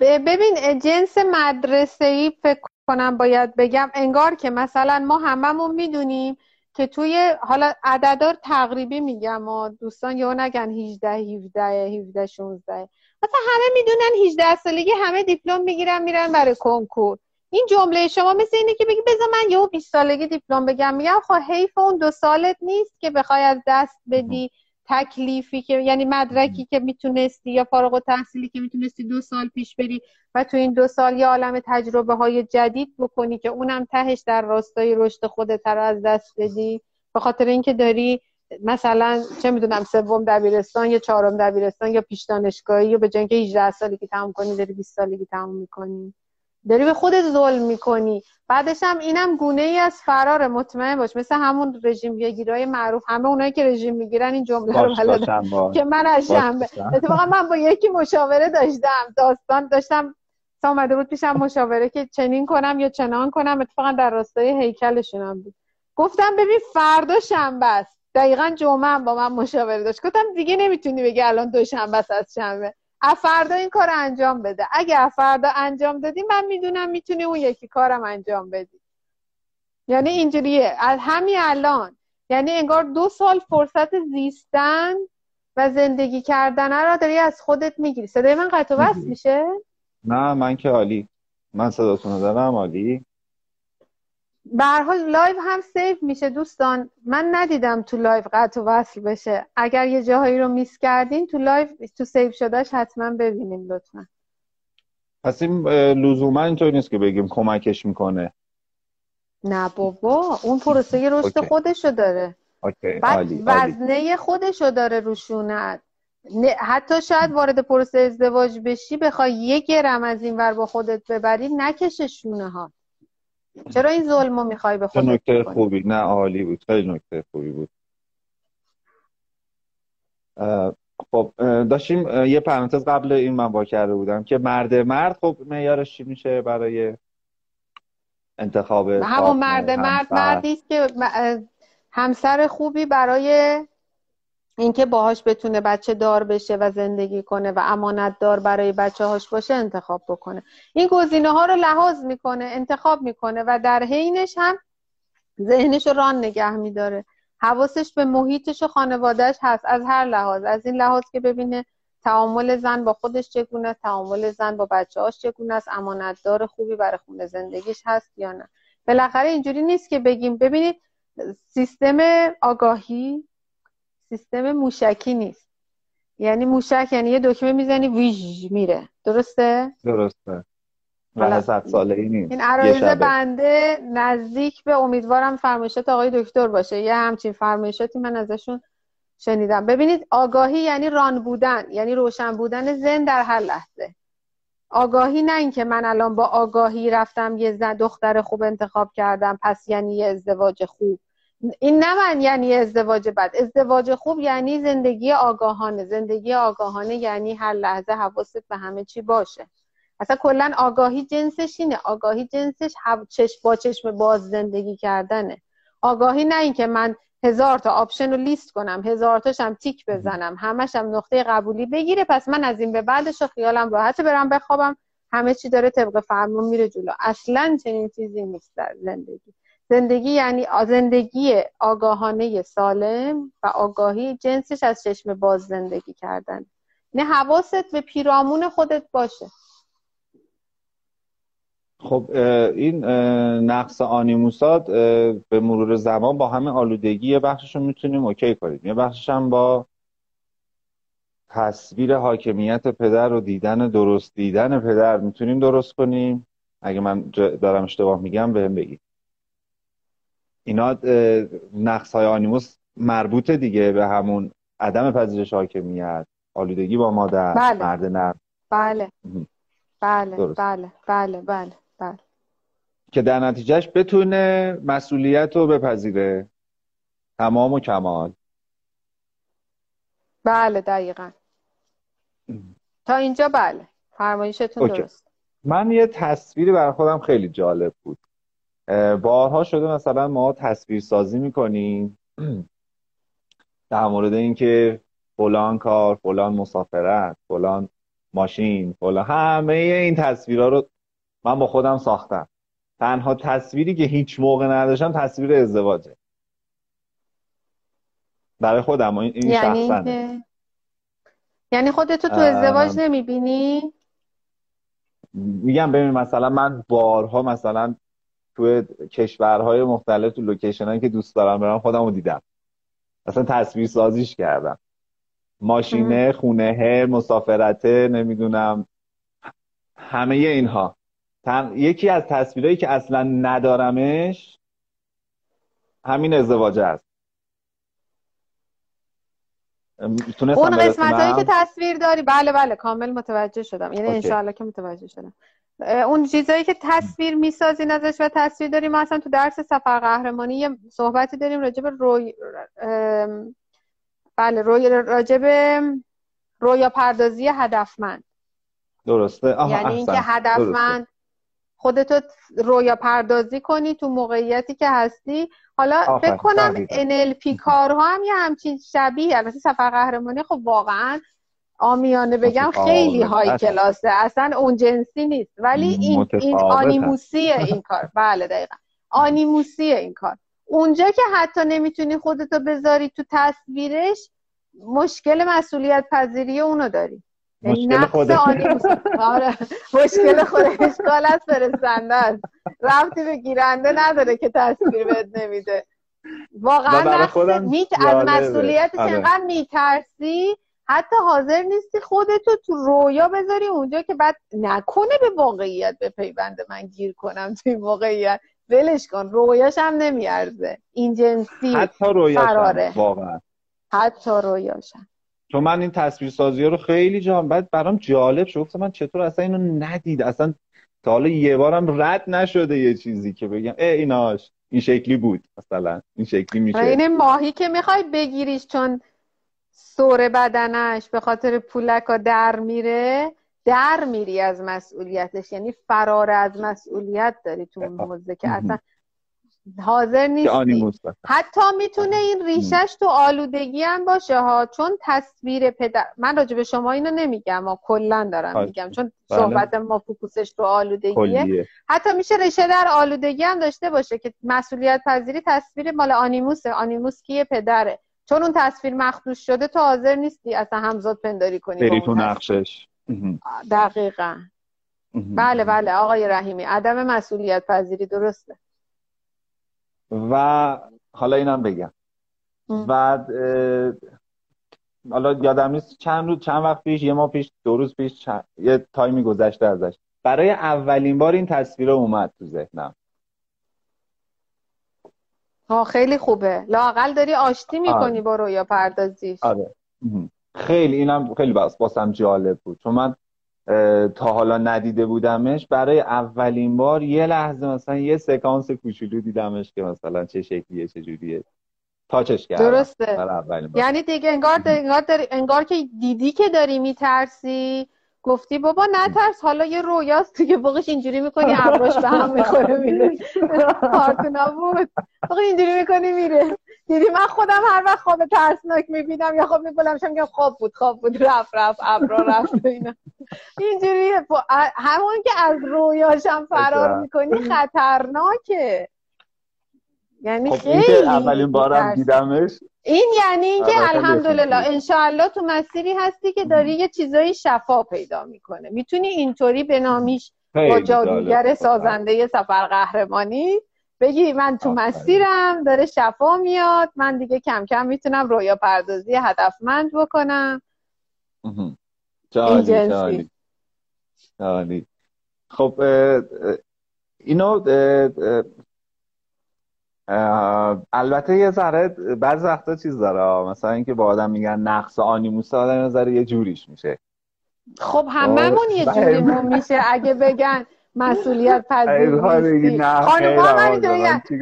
ببین جنس مدرسه ای فکر کنم باید بگم. انگار که مثلا ما هممون می‌دونیم که توی حالا عددار تقریبی میگم و دوستان یه نگن 18 17 17 16 مثلا همه می‌دونن 18 سالگی همه دیپلم می‌گیرن میرن برای کنکور. این جمله شما مثل اینه که بگی بذار من یهو 20 سالگی دیپلم بگم. میگم خب حیف اون دو سالت نیست که بخوای از دست بدی تکلیفی که یعنی مدرکی که می‌تونستی یا فارغ تحصیلی که می‌تونستی دو سال پیش بری و تو این دو سال یه عالم تجربه های جدید بکنی که اونم تهش در راستای رشد خودت رو از دست بدی. به خاطر اینکه داری مثلا چه می‌دونم سوم دبیرستان یا چهارم دبیرستان یا پیش دانشگاهی یا به جای اینکه 18 سالی که تموم کنی داری 20 سالی که تموم می‌کنی. داری به خودت ظلم می‌کنی. بعدش هم اینم گونه ای از فرار مطمئن باش. مثل همون رژیم گیرای معروف. همه اونایی که رژیم می‌گیرن این جمله رو بلدن که من از شنبه اتفاقا من با یکی مشاوره داشتم. داستان داشتم تا اومده بود پیشم مشاوره که چنین کنم یا چنان کنم. اتفاقا در راستای هیکلشون بود. گفتم ببین فردا شنبه است. دقیقا جمعه هم با من مشاوره داشت. گفتم دیگه نمی‌تونی بگی الان دو شنبه است از شنبه. فردا این کار انجام بده. اگه فردا انجام دادی من می‌دونم می‌تونی اون یکی کارم انجام بدی. یعنی اینجوریه. از همین الان. یعنی انگار دو سال فرصت زیستن و زندگی کردن را داری از خودت می‌گیری. صدای من قطع و میشه؟ نه من که عالی. من صداتون دارم عالی. به حال live هم save میشه دوستان. من ندیدم تو live قطع و وصل بشه. اگر یه جاهایی رو miss کردین تو live تو save شدهش حتما ببینیم لطفا. پس این لزوما اینطور نیست که بگیم کمکش می‌کنه. نه بابا اون پروسه رشد خودشو داره. اوکی. بعد وزنه خودشو داره روشونت حتی شاید وارد پروسه ازدواج بشی بخوای یه گرم از این ور با خودت ببری نکششونه ها چرا این ظلمو می‌خوای به خودت نکته خوبی؟ نه عالی بود. خیلی نکته خوبی بود. خب داشتیم یه پرانتز قبل این من با کرده بودم که مرد مرد خب معیارش چی میشه برای انتخاب همون مرد مرد مردی است که همسر خوبی برای اینکه باهاش بتونه بچه دار بشه و زندگی کنه و امانت دار برای بچه هاش باشه انتخاب بکنه. این گزینه ها رو لحاظ می‌کنه انتخاب می‌کنه و در حینش هم ذهنش ران نگه میداره. حواسش به محیطش و خانوادهش هست از هر لحاظ. از این لحاظ که ببینه تعامل زن با خودش چگونه تعامل زن با بچه هاش چگونه است امانتدار خوبی برای خونه زندگیش هست یا نه. بالاخره اینجوری نیست که بگیم ببینید سیستم آگاهی سیستم موشکی نیست. یعنی موشک یعنی یه دکمه می‌زنی ویژ میره. درسته؟ درسته. و ساله ای نیست. این عرایز بنده نزدیک به امیدوارم فرمایشات آقای دکتر باشه. یه همچین فرمایشاتی من ازشون شنیدم. ببینید آگاهی یعنی ران بودن یعنی روشن بودن زن در هر لحظه. آگاهی نه اینکه من الان با آگاهی رفتم یه زن دختر خوب انتخاب کردم پس یعنی یه ازدواج خوب. این نه من یعنی ازدواج بد. ازدواج خوب یعنی زندگی آگاهانه. زندگی آگاهانه یعنی هر لحظه حواست به همه چی باشه. اصلا کلا آگاهی جنسش اینه. آگاهی جنسش چشم با چشم باز زندگی کردنه. آگاهی نه اینکه من هزار تا option رو لیست کنم هزار تاشم تیک بزنم همشم نقطه قبولی بگیره پس من از این به بعدش خیالم راحت برم بخوابم. همه چی داره طبق فرمون میره جلو. اصلا چنین چیزی نیست در زندگی. زندگی یعنی زندگی آگاهانه سالم و آگاهی جنسش از چشم باز زندگی کردن. نه حواست به پیرامون خودت باشه. خب این نقص آنیموسات به مرور زمان با همه آلودگی یه بخشش رو می‌تونیم اوکی کنیم. یه بخشش هم با تصویر حاکمیت پدر و دیدن درست دیدن پدر می‌تونیم درست کنیم. اگه من دارم اشتباه میگم بهم بگید. اینا نقص های آنیموس مربوط دیگه به همون عدم پذیرش حاکمیت آلودگی با مادر بله. مرد نر بله. بله بله بله بله بله. که در نتیجهش بتونه مسئولیت رو بپذیره. تمام و کمال. بله دقیقا. تا اینجا بله. فرمایشتون درست. من یه تصویری برای خودم خیلی جالب بود. بارها شده مثلا ما تصویر سازی می‌کنیم. [clears throat] در مورد اینکه فلان کار فلان مسافرت فلان ماشین فلان همه این تصویرها رو من با خودم ساختم. تنها تصویری که هیچ موقع نداشتم تصویر ازدواجه. برای خودم این یعنی یعنی خودتو تو ازدواج نمی‌بینی؟ میگم ببین مثلا من بارها مثلا توی کشورهای مختلف تو لوکیشن که دوست دارم برم خودم رو دیدم. اصلا تصویر سازیش کردم. ماشینه خونه مسافرته نمی‌دونم. همه اینها. یکی از تصویرهایی که اصلا ندارمش همین ازدواج است. اون قسمت هایی که تصویر داری؟ بله بله کامل متوجه شدم. یعنی انشاءالله که متوجه شدم. اون چیزایی که تصویر می‌سازین ازش و تصویر داریم. ما اصلا تو درس سفر قهرمانی یه صحبتی داریم راجع به روی بله روی راجع به رویا پردازی هدفمند. درسته. یعنی اینکه هدفمند خودتو رویا پردازی کنی تو موقعیتی که هستی. حالا فکر کنم NLP کارها هم یه همچین شبیه. البته سفر قهرمانی خب واقعا آمیانه بگم خیلی های کلاسه. اصلا اون جنسی نیست. ولی این, این آنیموسیه این کار. بله دقیقا. آنیموسیه این کار. اونجا که حتی نمی‌تونی خودتو بذاری تو تصویرش مشکل مسئولیت پذیری اونو داری. مشکل خودش آره. مشکل خودش اشکال از فرستنده است رفتی به گیرنده نداره که تصویر بهت نمیده. واقعا میت... از مسئولیتش آره. میترسی؟ حتی حاضر نیستی خودتو تو رویا بذاری اونجا که بعد نکنه به واقعیت به پیوند من گیر کنم توی واقعیت. ولش کن رویاش هم نمیارزه. این جنسی حتی رویاش واقعا. حتی رویاشم چون من این تصویر سازی رو خیلی جام بعد برام جالب شد. من چطور اصلا اینو ندید؟ اصلا تا حالا یه بارم رد نشده یه چیزی که بگم. ای ایناش. این شکلی بود مثلا. این شکلی میشه. این ماهی که می‌خوای بگیریش چون سور بدنش به خاطر پولکا در میره در میری از مسئولیتش. یعنی فرار از مسئولیت داری تو اون موزه که اصلا حاضر نیستی. حتی می‌تونه این ریشش تو آلودگی هم باشه ها چون تصویر پدر من راجع به شما اینو نمیگم ما کلا دارم میگم چون بله. صحبت ما فوکوسش تو آلودگیه. حتی میشه ریشه در آلودگی هم داشته باشه که مسئولیت پذیری تصویر مال آنیموسه. آنیموس کیه؟ پدره. چون اون تصویر مخدوش شده تو حاضر نیستی اصلا همزاد پنداری کنی بری تو نقشش. دقیقا. بله بله آقای رحیمی عدم مسئولیت پذیری درسته. و حالا اینم بگم. بعد حالا یادم نیست چند روز چند وقت پیش یه ماه پیش دو روز پیش یه تایمی گذشته ازش. برای اولین بار این تصویر اومد تو ذهنم. ها خیلی خوبه. لاقل داری آشتی می‌کنی آره. با رویا پردازیش. آره. خیلی اینم خیلی باس باسم جالب بود. چون من تا حالا ندیده بودمش. برای اولین بار یه لحظه مثلا یه سکانس کوچولو دیدمش که مثلا چه شکلیه چه جوریه. تاچش کردم. درسته. یعنی دیگه انگار, انگار, انگار که دیدی که داری میترسی. گفتی بابا نترس حالا یه رویاست که بقیش اینجوری می‌کنی ابراش به هم می‌خوره میره کارتونا بود بقیش اینجوری می‌کنی میره. دیدی من خودم هر وقت خواب ترسناک می‌بینم یا خواب می‌بینم میگم خواب بود خواب بود. رفت رفت ابرا رفت اینا. اینجوری همون که از رویاشم فرار می‌کنی خطرناکه. یعنی خب خیلی اولین بارم دیدمش. این یعنی اینکه الحمدلله انشاءالله تو مسیری هستی که داری یه چیزایی شفا پیدا می‌کنه. می‌تونی اینطوری به نامیش با جادوگر سازنده سفر قهرمانی بگی من تو مسیرم داره شفا میاد من دیگه کم کم می‌تونم رویا پردازی هدفمند بکنم. جالی جالی. خب اینو البته یه ذره بعض وقتا چیز داره مثلا اینکه با آدم میگن نقص آنیموس آدم یه یه جوریش میشه. خب هممون یه جوریمون میشه. اگه بگن مسئولیت پذیر خانم من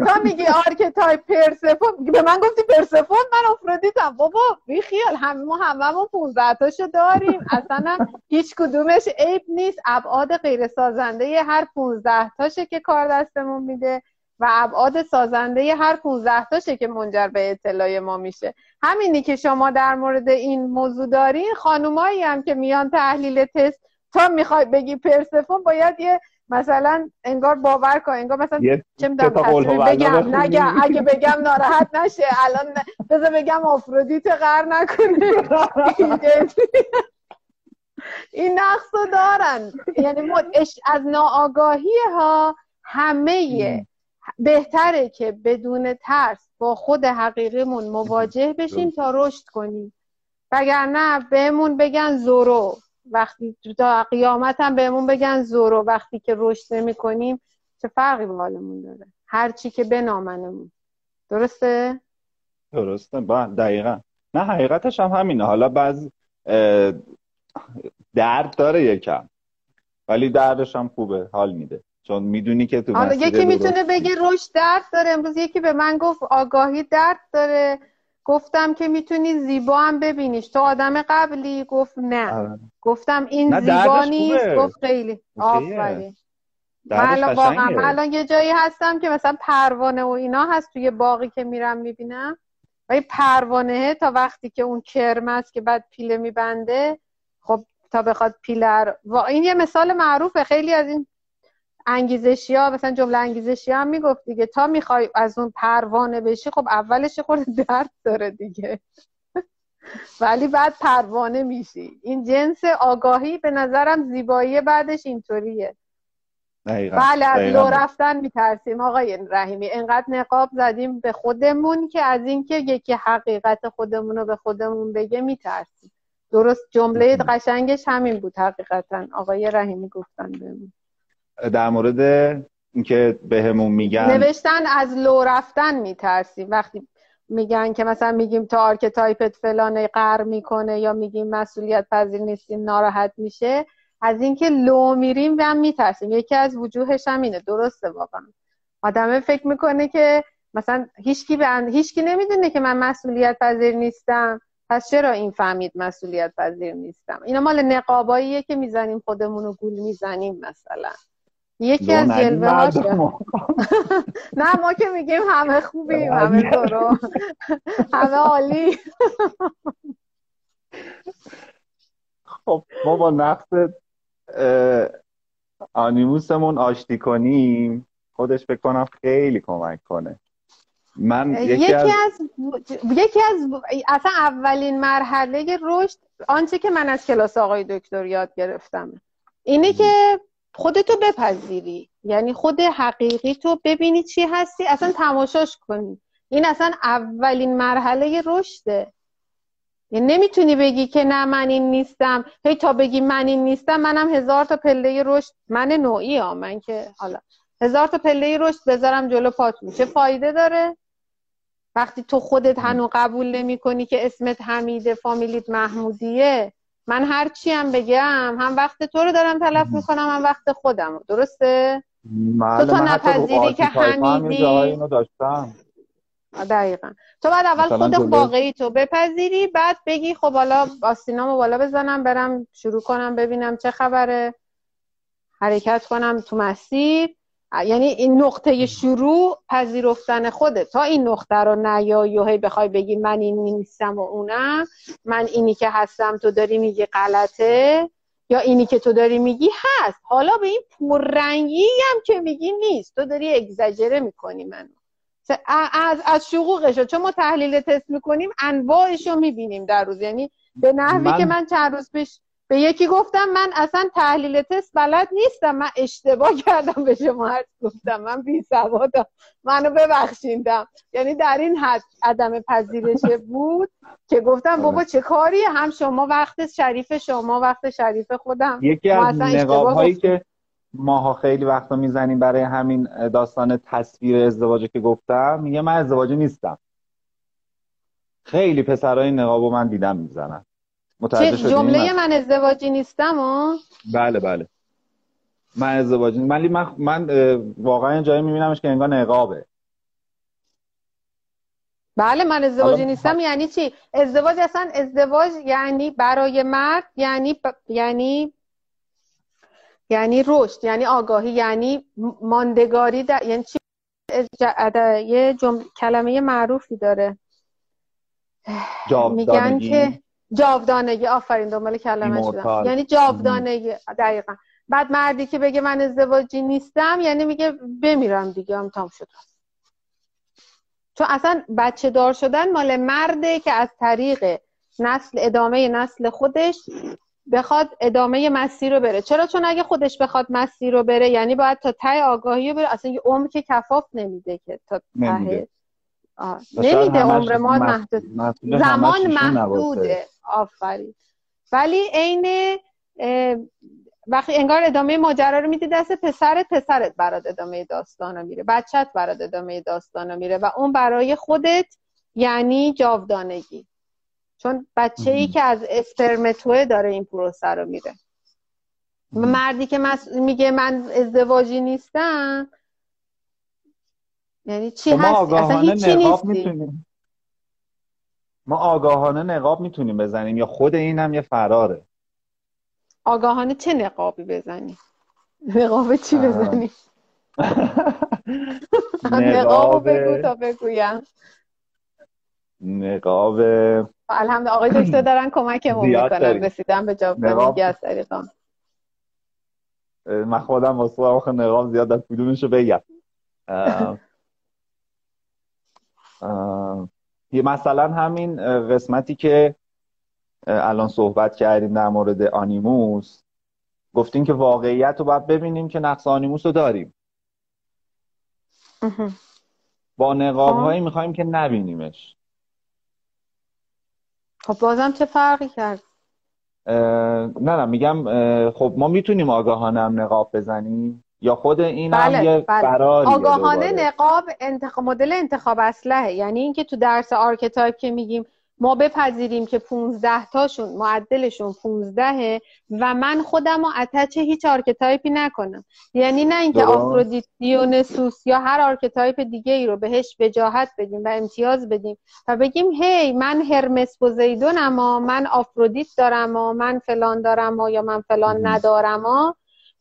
تا میگی آرکتای پرسفون به من گفتی پرسفون من افرودیتم بابا بی خیال. هم ما هممون 15 تاشو داریم. اصلا هیچ کدومش عیب نیست. ابعاد غیر سازنده هر 15 تاشه که کار دستمون میده. و ابعاد سازنده هر 15 تاشه که منجر به اطلاع ما میشه. همینی که شما در مورد این موضوع دارین خانومایی هم که میان تحلیل تست تا می‌خوای بگی پرسفون باید یه مثلا انگار باور کن انگار مثلا چه می‌دونم بگم نگم اگه بگم ناراحت نشه الان بذار بگم آفرودیت غر نکنه. این نقص رو دارن. یعنی از ناآگاهی ها همه بهتره که بدون ترس با خود حقیقیمون مواجه [laughs] بشیم تا رشد کنیم. وگرنه بهمون بگن زورو. وقتی تا قیامت هم بهمون بگن زورو. وقتی که رشد نمی کنیم چه فرقی به حالمون داره؟ هرچی که بنامنمون درسته؟ درسته. با دقیقا. نه حقیقتش هم همینه. حالا بعض درد داره یکم. ولی دردش هم خوبه. حال میده. چون می‌دونی که تو آره یکی می‌تونه بگه رشد درد داره. امروز یکی به من گفت آگاهی درد داره. گفتم که می‌تونی زیبا هم ببینیش. تو آدم قبلی؟ گفت نه. آره. گفتم این زیبا نیست. گفت خیلی. آفرین. من واقعا الان یه جایی هستم که مثلا پروانه و اینا هست توی باقی که میرم می‌بینم. و پروانه تا وقتی که اون کرم است که بعد پیله میبنده خب تا بخواد پیلر و این یه مثال معروفه. خیلی از این انگیزشی ها مثلا جمله انگیزشی هم می‌گفت دیگه. تا می‌خوای از اون پروانه بشی خب اولش خورده درد داره دیگه. [laughs] ولی بعد پروانه میشی. این جنس آگاهی به نظرم زیبایی بعدش اینطوریه. بله از لو رفتن میترسیم. آقای رحیمی انقدر نقاب زدیم به خودمون که از اینکه یکی حقیقت خودمون رو به خودمون بگه میترسیم. درست جمله قشنگش همین بود حقیقتا. آقای رحیمی گفتن بهمون. در مورد اینکه بهمون میگن. نوشتن از لو رفتن میترسیم. وقتی میگن که مثلا میگیم تا archetype ت فلانه قهر می‌کنه یا میگیم مسئولیت پذیر نیستیم ناراحت میشه از اینکه لو میریم هم میترسیم. یکی از وجوهش هم اینه. درسته واقعا. آدمه فکر می‌کنه که مثلا هیچکی به هیچکی نمی‌دونه که من مسئولیت پذیر نیستم. پس چرا این فهمید مسئولیت پذیر نیستم؟ اینا مال نقاباییه که می‌زنیم خودمون رو گول می‌زنیم مثلا. یکی از جلوه هاش نه ما که میگیم همه خوبیم همه درو همه عالی. خب ما با نقص آنیموسمون آشتی کنیم. خودش بکنم خیلی کمک کنه. من یکی, از... یکی از اصلا اولین مرحله رشد آنچه که من از کلاس آقای دکتر یاد گرفتم. اینه که خودتو بپذیری. یعنی خود حقیقی تو ببینی چی هستی اصلا تماشاش کنی. این اصلا اولین مرحله رشده. یعنی نمی‌تونی بگی که نه من این نیستم. هی تا بگی من این نیستم منم هزار تا پله رشد. من نوعی ها من که حالا هزار تا پله رشد بذارم جلو پاتون چه فایده داره؟ وقتی تو خودت هنو قبول نمی کنی که اسمت حمیده فامیلیت محمودیه من هر چی هم بگم هم وقت تو رو دارم تلف می‌کنم هم وقت خودم درسته؟ تو تو نپذیری که حمیدی دقیقا. تو بعد اول خود واقعی تو بپذیری بعد بگی خب حالا آستینامو بالا بزنم برم شروع کنم ببینم چه خبره. حرکت کنم تو مسیر. یعنی این نقطه شروع پذیرفتن خوده تا این نقطه رو نیایی و هی بخوای بگی من این نیستم و اونم من اینی که هستم تو داری میگی غلطه یا اینی که تو داری میگی هست. حالا به این پررنگی هم که میگی نیست. تو داری اگزاجره می‌کنی منو. از از شقوقش چون ما تحلیل تست می‌کنیم انواعش رو می‌بینیم در روز. یعنی به نحوی که من چند روز پیش به یکی گفتم من اصلا تحلیل تست بلد نیستم من اشتباه کردم به شما حد گفتم من بی سوادم منو ببخشیدم یعنی در این حد عدم پذیرش بود که گفتم بابا چه کاری هم شما وقت شریف شما وقت شریف خودم. یکی از نقاب هایی که ماها خیلی وقتا می‌زنیم برای همین داستان تصویر ازدواجی که گفتم میگه من ازدواجی نیستم. خیلی پسرای نقابو من دیدم می‌زنن. چه جمله من ازدواجی نیستم و؟ بله بله. من ازدواجی ولی من, من واقعا جایی میبینمش که انگار نقابه. بله من ازدواجی نیستم. یعنی چی؟ ازدواج اصلا ازدواج یعنی برای مرد یعنی یعنی یعنی رشد یعنی آگاهی یعنی ماندگاری در... یعنی چی؟ یه جمله کلمه معروفی داره. میگن که جاودانگی آفرین دنبال کلمه شدم. یعنی جاودانگی دقیقا. بعد مردی که بگه من ازدواجی نیستم یعنی میگه بمیرم دیگه هم تام شدم چون اصلا بچه دار شدن مال مرده که از طریق نسل ادامه نسل خودش بخواد ادامه مسیر رو بره. چرا؟ چون اگه خودش بخواد مسیر رو بره یعنی باید تا ته آگاهی رو بره. اصلا یه عمر که کفاف نمیده که تا ته. نمیده. عمر ما محدود. زمان محدوده. آفرین. ولی عین وقتی انگار ادامه ماجرا رو میدی دست پسرت پسرت برات ادامه داستان رو میره. بچت برات ادامه داستان رو میره و اون برای خودت یعنی جاودانگی. چون بچه ای که از اسپرم داره این پروسه رو میره مردی که میگه من ازدواجی نیستم یعنی چی خب هستی؟ اصلا هیچی نیستی. ما آگاهانه نقاب می‌تونیم بزنیم یا خود اینم یه فراره. آگاهانه چه نقابی بزنی [laughs] نقاب چی بزنی [laughs] [laughs] نقاب بگو تا بگویم. نقاب الحمد آقای دکتر [clears throat] دارن کمکمون می‌کنن. رسیدن به جاودانگی از طریقان من خودم واسه آخه نقاب زیاد در کدومشو بگم؟ مثلا همین قسمتی که الان صحبت کردیم در مورد آنیموس گفتیم که واقعیت رو باید ببینیم که نقص آنیموس رو داریم. با نقاب هایی خب. می‌خوایم که نبینیمش. خب بازم چه فرقی کرد؟ نه نه میگم خب ما می‌تونیم آگاهانه هم نقاب بزنیم. یا خود این بله، هم یه بله. آگاهانه نقاب انتخاب مدل انتخاب اسلحه یعنی اینکه تو درس archetype که میگیم ما بپذیریم که 15 تاشون معدلشون 15 و من خودم رو attach هیچ archetype ی نکنم. یعنی نه اینکه آفرودیت دیونسوس یا هر archetype دیگه ای رو بهش وجاهت بدیم و امتیاز بدیم و بگیم هی من هرمس پوزیدونم و من آفرودیت دارم و من فلان دارم و یا من فلان ندارم و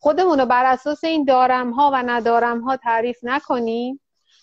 خودمون رو بر اساس این دارم ها و ندارم ها تعریف نکنیم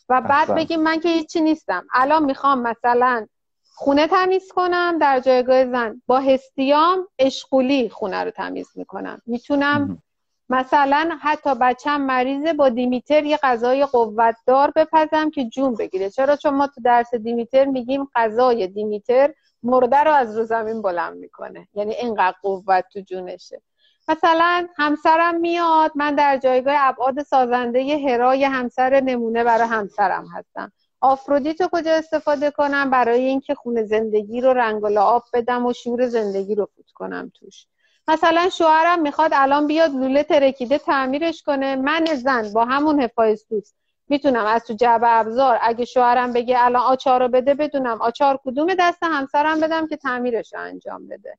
و بعد بگیم من که هیچی نیستم. الان می‌خوام مثلا خونه تمیز کنم در جایگاه زن. با هستیام اشغولی خونه رو تمیز می‌کنم. می‌تونم مثلا حتی بچم مریضه با دیمیتر یه غذای قوتدار بپزم که جون بگیره. چرا؟ چون ما تو درس دیمیتر میگیم غذای دیمیتر مرده رو از رو زمین بلند می‌کنه. یعنی اینقدر قوت تو جونشه. مثلا همسرم میاد من در جایگاه ابعاد سازنده هرای همسر نمونه برای همسرم هستم. آفرودیت رو کجا استفاده کنم؟ برای اینکه خونه زندگی رو رنگ و لعاب بدم و شور زندگی رو فوت کنم توش. مثلا شوهرم می‌خواد الان بیاد لوله ترکیده تعمیرش کنه. من زن با همون هفایستوس می‌تونم از تو جعبه ابزار. اگه شوهرم بگه الان آچار رو بده بدونم. آچار کدوم دست همسرم بدم که تعمیرش رو انجام بده.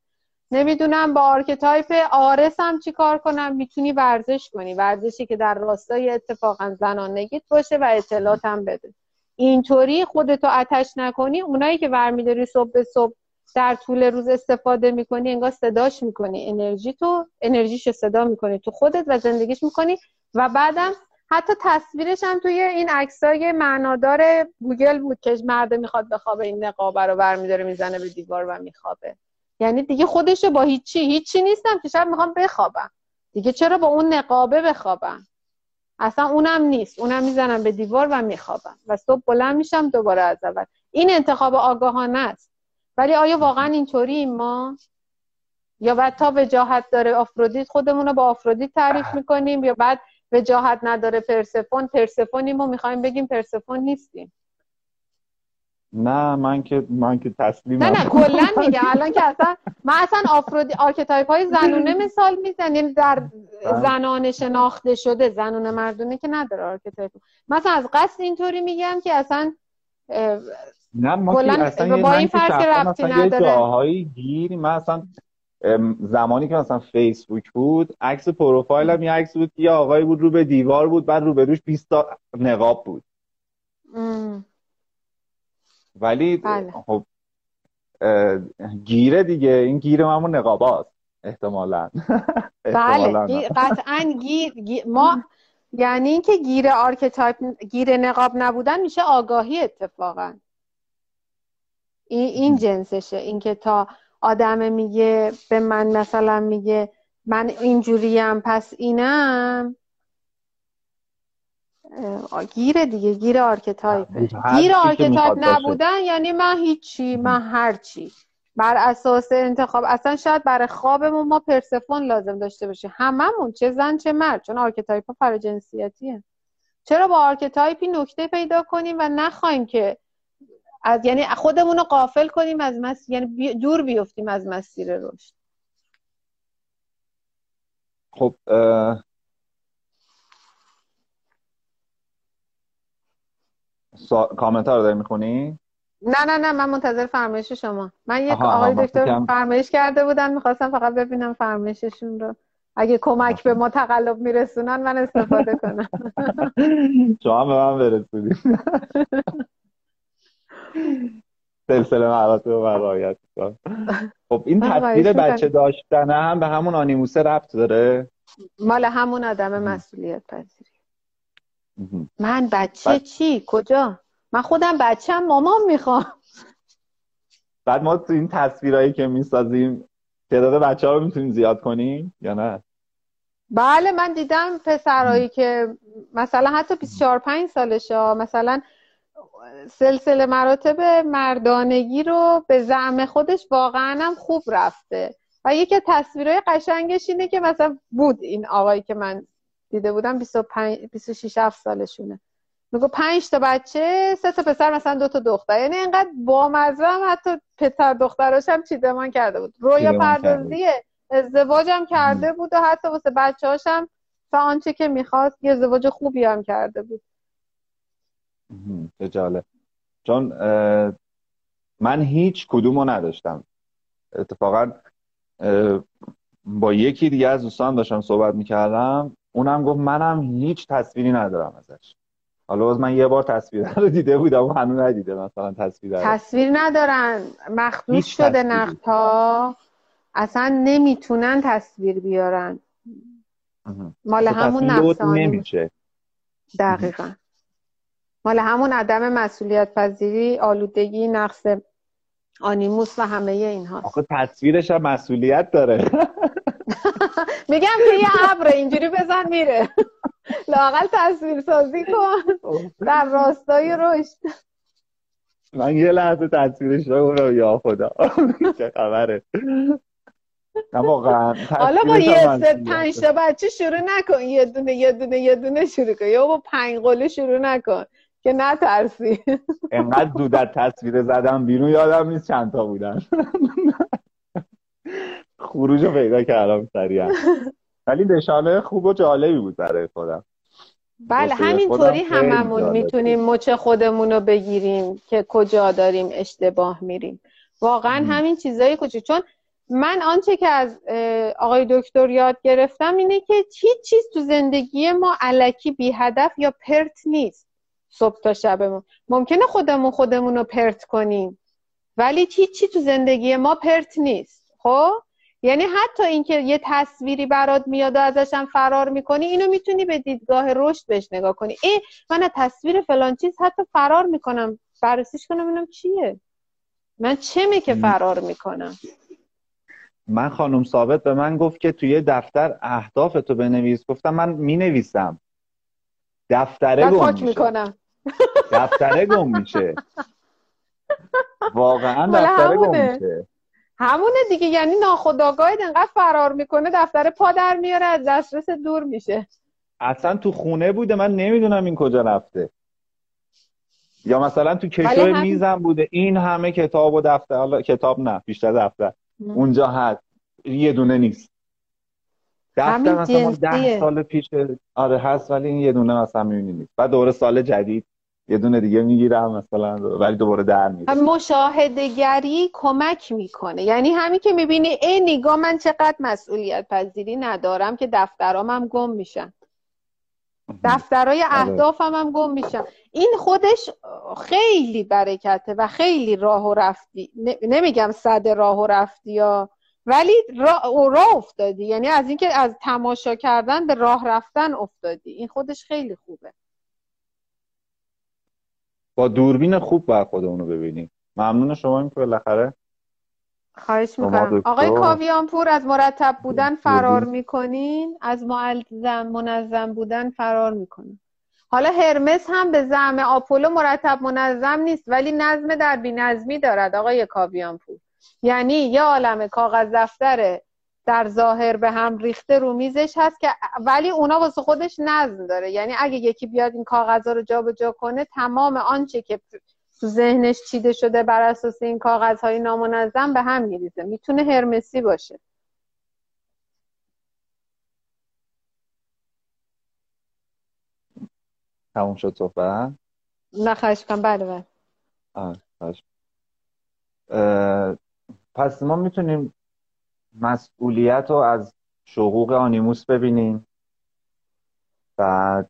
نمی‌دونم با archetype آرس هم چی کار کنم؟ می‌تونی ورزش کنی. ورزشی که در راستای اتفاقا زنانگیت باشه و اطلاعات هم بده. اینطوری خودتو attach نکنی. اونایی که ورمیداری صبح به صبح در طول روز استفاده می‌کنی انگار صداش می‌کنی. انرژی تو انرژیشو صدا می‌کنی. تو خودت و زندگیش می‌کنی. و بعدم حتی تصویرش هم توی این عکسای معنادار گوگل بود که مرد می‌خواد بخوابه این نقابه رو برمیداره می‌زنه به دیوار و میخوابه. یعنی دیگه خودشو با هیچی هیچی نیستم که شب می‌خوام بخوابم. دیگه چرا با اون نقابه بخوابم؟ اصلا اونم نیست. اونم می‌زنم به دیوار و میخوابم. و صبح بلند میشم دوباره از اول. این انتخاب آگاهانه است. ولی آیا واقعا اینطوری ما؟ یا بعد تا وجاهت داره آفرودیت خودمون رو با آفرودیت تعریف می‌کنیم یا بعد وجاهت نداره؟ پرسفون پرسفونیم و می‌خوایم بگیم پرسفون نیستیم. نه من که من که تسلیم نه نه کلا [laughs] میگم. الان که اصلا من اصلا آفرودی archetype های زنونه مثال می‌زنیم در بله. زنان شناخته شده زنونه مردونه که نداره archetype مثلا از قصد اینطوری میگم که اصلا نه ما که اصلا با این که ربطی نداره. جاهایی گیر. من اصلا زمانی که مثلا فیسبوک بود عکس پروفایلم یه عکس بود یه آقایی بود رو به دیوار بود بعد رو به روش 20 تا نقاب بود. ولی بله. خب گیره دیگه این گیره همون نقاباست [laughs] احتمالا. بله قطعا گیر, ما یعنی اینکه گیر archetype گیر نقاب نبودن میشه آگاهی اتفاقا. این, این جنسشه اینکه تا آدم میگه به من مثلا میگه من اینجوریم پس اینم گیر دیگه گیر archetype. گیر archetype نبودن یعنی من هیچی من هرچی بر اساس انتخاب اصلا شاید برای خوابمون ما پرسفون لازم داشته باشیم هممون چه زن چه مرد. چون archetype ها فرجنسیتیه چرا با archetype ی نکته پیدا کنیم و نخواهیم که از یعنی خودمون رو غافل کنیم از مس... یعنی دور بیفتیم از مسیر رشد؟ خب سا... کامنتار رو داری می‌خونی؟ نه نه نه من منتظر فرمایش شما. من یک آقای دکتر فرمایش کرده بودن می‌خواستم فقط ببینم فرمایششون رو. اگه کمک به ما تقلب میرسونن من استفاده کنم. [laughs] شما به من برسونید [laughs] سلسله مراتب و رعایت خب این تصویر بچه داشتنه هم به همون آنیموسه ربط داره؟ مال همون آدم مسئولیت پذیری. من بچه چی؟ کجا؟ من خودم بچم مامان می‌خوام. بعد ما تو این تصویرهایی که می‌سازیم تعداد بچه ها رو می‌تونیم زیاد کنیم یا نه؟ بله من دیدم پسرهایی که مثلا حتی 24 5 سالشه مثلا سلسله مراتب مردانگی رو به زعم خودش واقعا هم خوب رفته. و یکی از تصویرهای قشنگش اینه که مثلا بود این آقایی که من دیده بودم 25 26 7 سالشونه. میگو پنج تا بچه سه تا پسر مثلا دو تا دختر. یعنی اینقدر با هم حتی پسر دختراش هم چیدمان کرده بود. رویا پردازی ازدواجم کرده بود و حتی واسه بچه هاشم تا آنچه که می‌خواست یه ازدواج خوبی هم کرده بود. جالب. چون من هیچ کدومو نداشتم. اتفاقا با یکی دیگه از دوستان داشتم صحبت می‌کردم. اونم گفت منم هیچ تصویری ندارم ازش. حالا باز من یه بار تصویر رو دیده بودم و هنوز ندیده مثلا تصویر تصویر ندارن. مخدوش شده نقطا اصلا نمی‌تونن تصویر بیارن. مال همون نفسانی نمیشه. دقیقا. مال همون عدم مسئولیت پذیری آلودگی نقص آنیموس و همه اینها. آخه تصویرش هم مسئولیت داره. [laughs] [laughs] میگم که یه ابر اینجوری بزن میره. [laughs] لاقل تصویر سازی کن در راستای رشد. من یه لحظه تصویرش رو یا خدا. [laughs] چه خبره. واقعا حالا با یه ست پنج تا بچه شروع نکن. یه دونه یه دونه یه دونه شروع کن. یا با پنج قله شروع نکن. که نترسی. انقدر دودت تصویر زدم بیرون یادم نیست چند تا بودن. خروج رو پیدا کردم سریعا. [laughs] ولی نشانه خوب و جالبی بود برای خودم. بله همینطوری هممون می‌تونیم مچ خودمون رو بگیریم که کجا داریم اشتباه میریم. واقعا همین چیزایی کجا چون من آنچه که از آقای دکتر یاد گرفتم اینه که هیچ چیز تو زندگی ما علکی بی هدف یا پرت نیست صبح تا شبمون. ممکنه خودمون خودمون رو پرت کنیم ولی هیچی تو زندگی ما پرت نیست. خب؟ یعنی حتی اینکه یه تصویری برات میاد و ازشم فرار می‌کنی اینو می‌تونی به دیدگاه رشد بهش نگاه کنی. ای من تصویر فلان چیز حتی فرار می‌کنم. بررسیش کنم اینم چیه. من چه که فرار می‌کنم؟ من خانم ثابت به من گفت که توی دفتر اهداف تو بنویس. گفتم من می‌نویسم. دفتره گم میشه. [laughs] می‌کنم. دفتره گم میشه. واقعا دفتره گم میشه. همونه دیگه یعنی ناخداگاهت انقدر فرار می‌کنه دفتر پا در میاره از دسترس دور میشه. اصلا تو خونه بوده من نمی‌دونم این کجا رفته. یا مثلا تو کشوی هم... میزم بوده این همه کتاب و دفتر حالا کتاب نه بیشتر دفتر. اونجا هست. یه دونه نیست. دفتر مثلا ده سال پیش آره هست ولی این یه دونه مثلا می‌بینی نیست. بعد دوره سال جدید. یه دونه دیگه می‌گیرم مثلا ولی دوباره در میره. مشاهدگری کمک می‌کنه. یعنی همین که می‌بینی ای نگاه من چقدر مسئولیت پذیری ندارم که دفترام هم گم میشن. دفترهای آره. اهدافم هم گم میشن. این خودش خیلی برکته و خیلی راه و رفتی. نمیگم صد راه و رفتی یا ولی راه, راه افتادی. یعنی از اینکه از تماشا کردن به راه رفتن افتادی. این خودش خیلی خوبه. با دوربین خوب باید خودمون رو ببینیم. ممنون شما این که بالاخره خواهش می‌کنم. آقای کاویانپور از مرتب بودن فرار می‌کنین از معلزم منظم بودن فرار می‌کنین. حالا هرمس هم به زعم آپولو مرتب منظم نیست ولی نظم در بی نظمی دارد آقای کاویانپور. یعنی یه عالم کاغذ دفتره در ظاهر به هم ریخته رو میزش هست که ولی اونا واسه خودش نظم داره. یعنی اگه یکی بیاد این کاغذها رو جابجا کنه تمام آنچه که تو ذهنش چیده شده بر اساس این کاغذهای نامنظم به هم میریزه. می‌تونه هرمسی باشه. تموم شد صحبت؟ نه خواهش کنم بله بله. پس ما می‌تونیم مسئولیت رو از شقوق آنیموس ببینیم بعد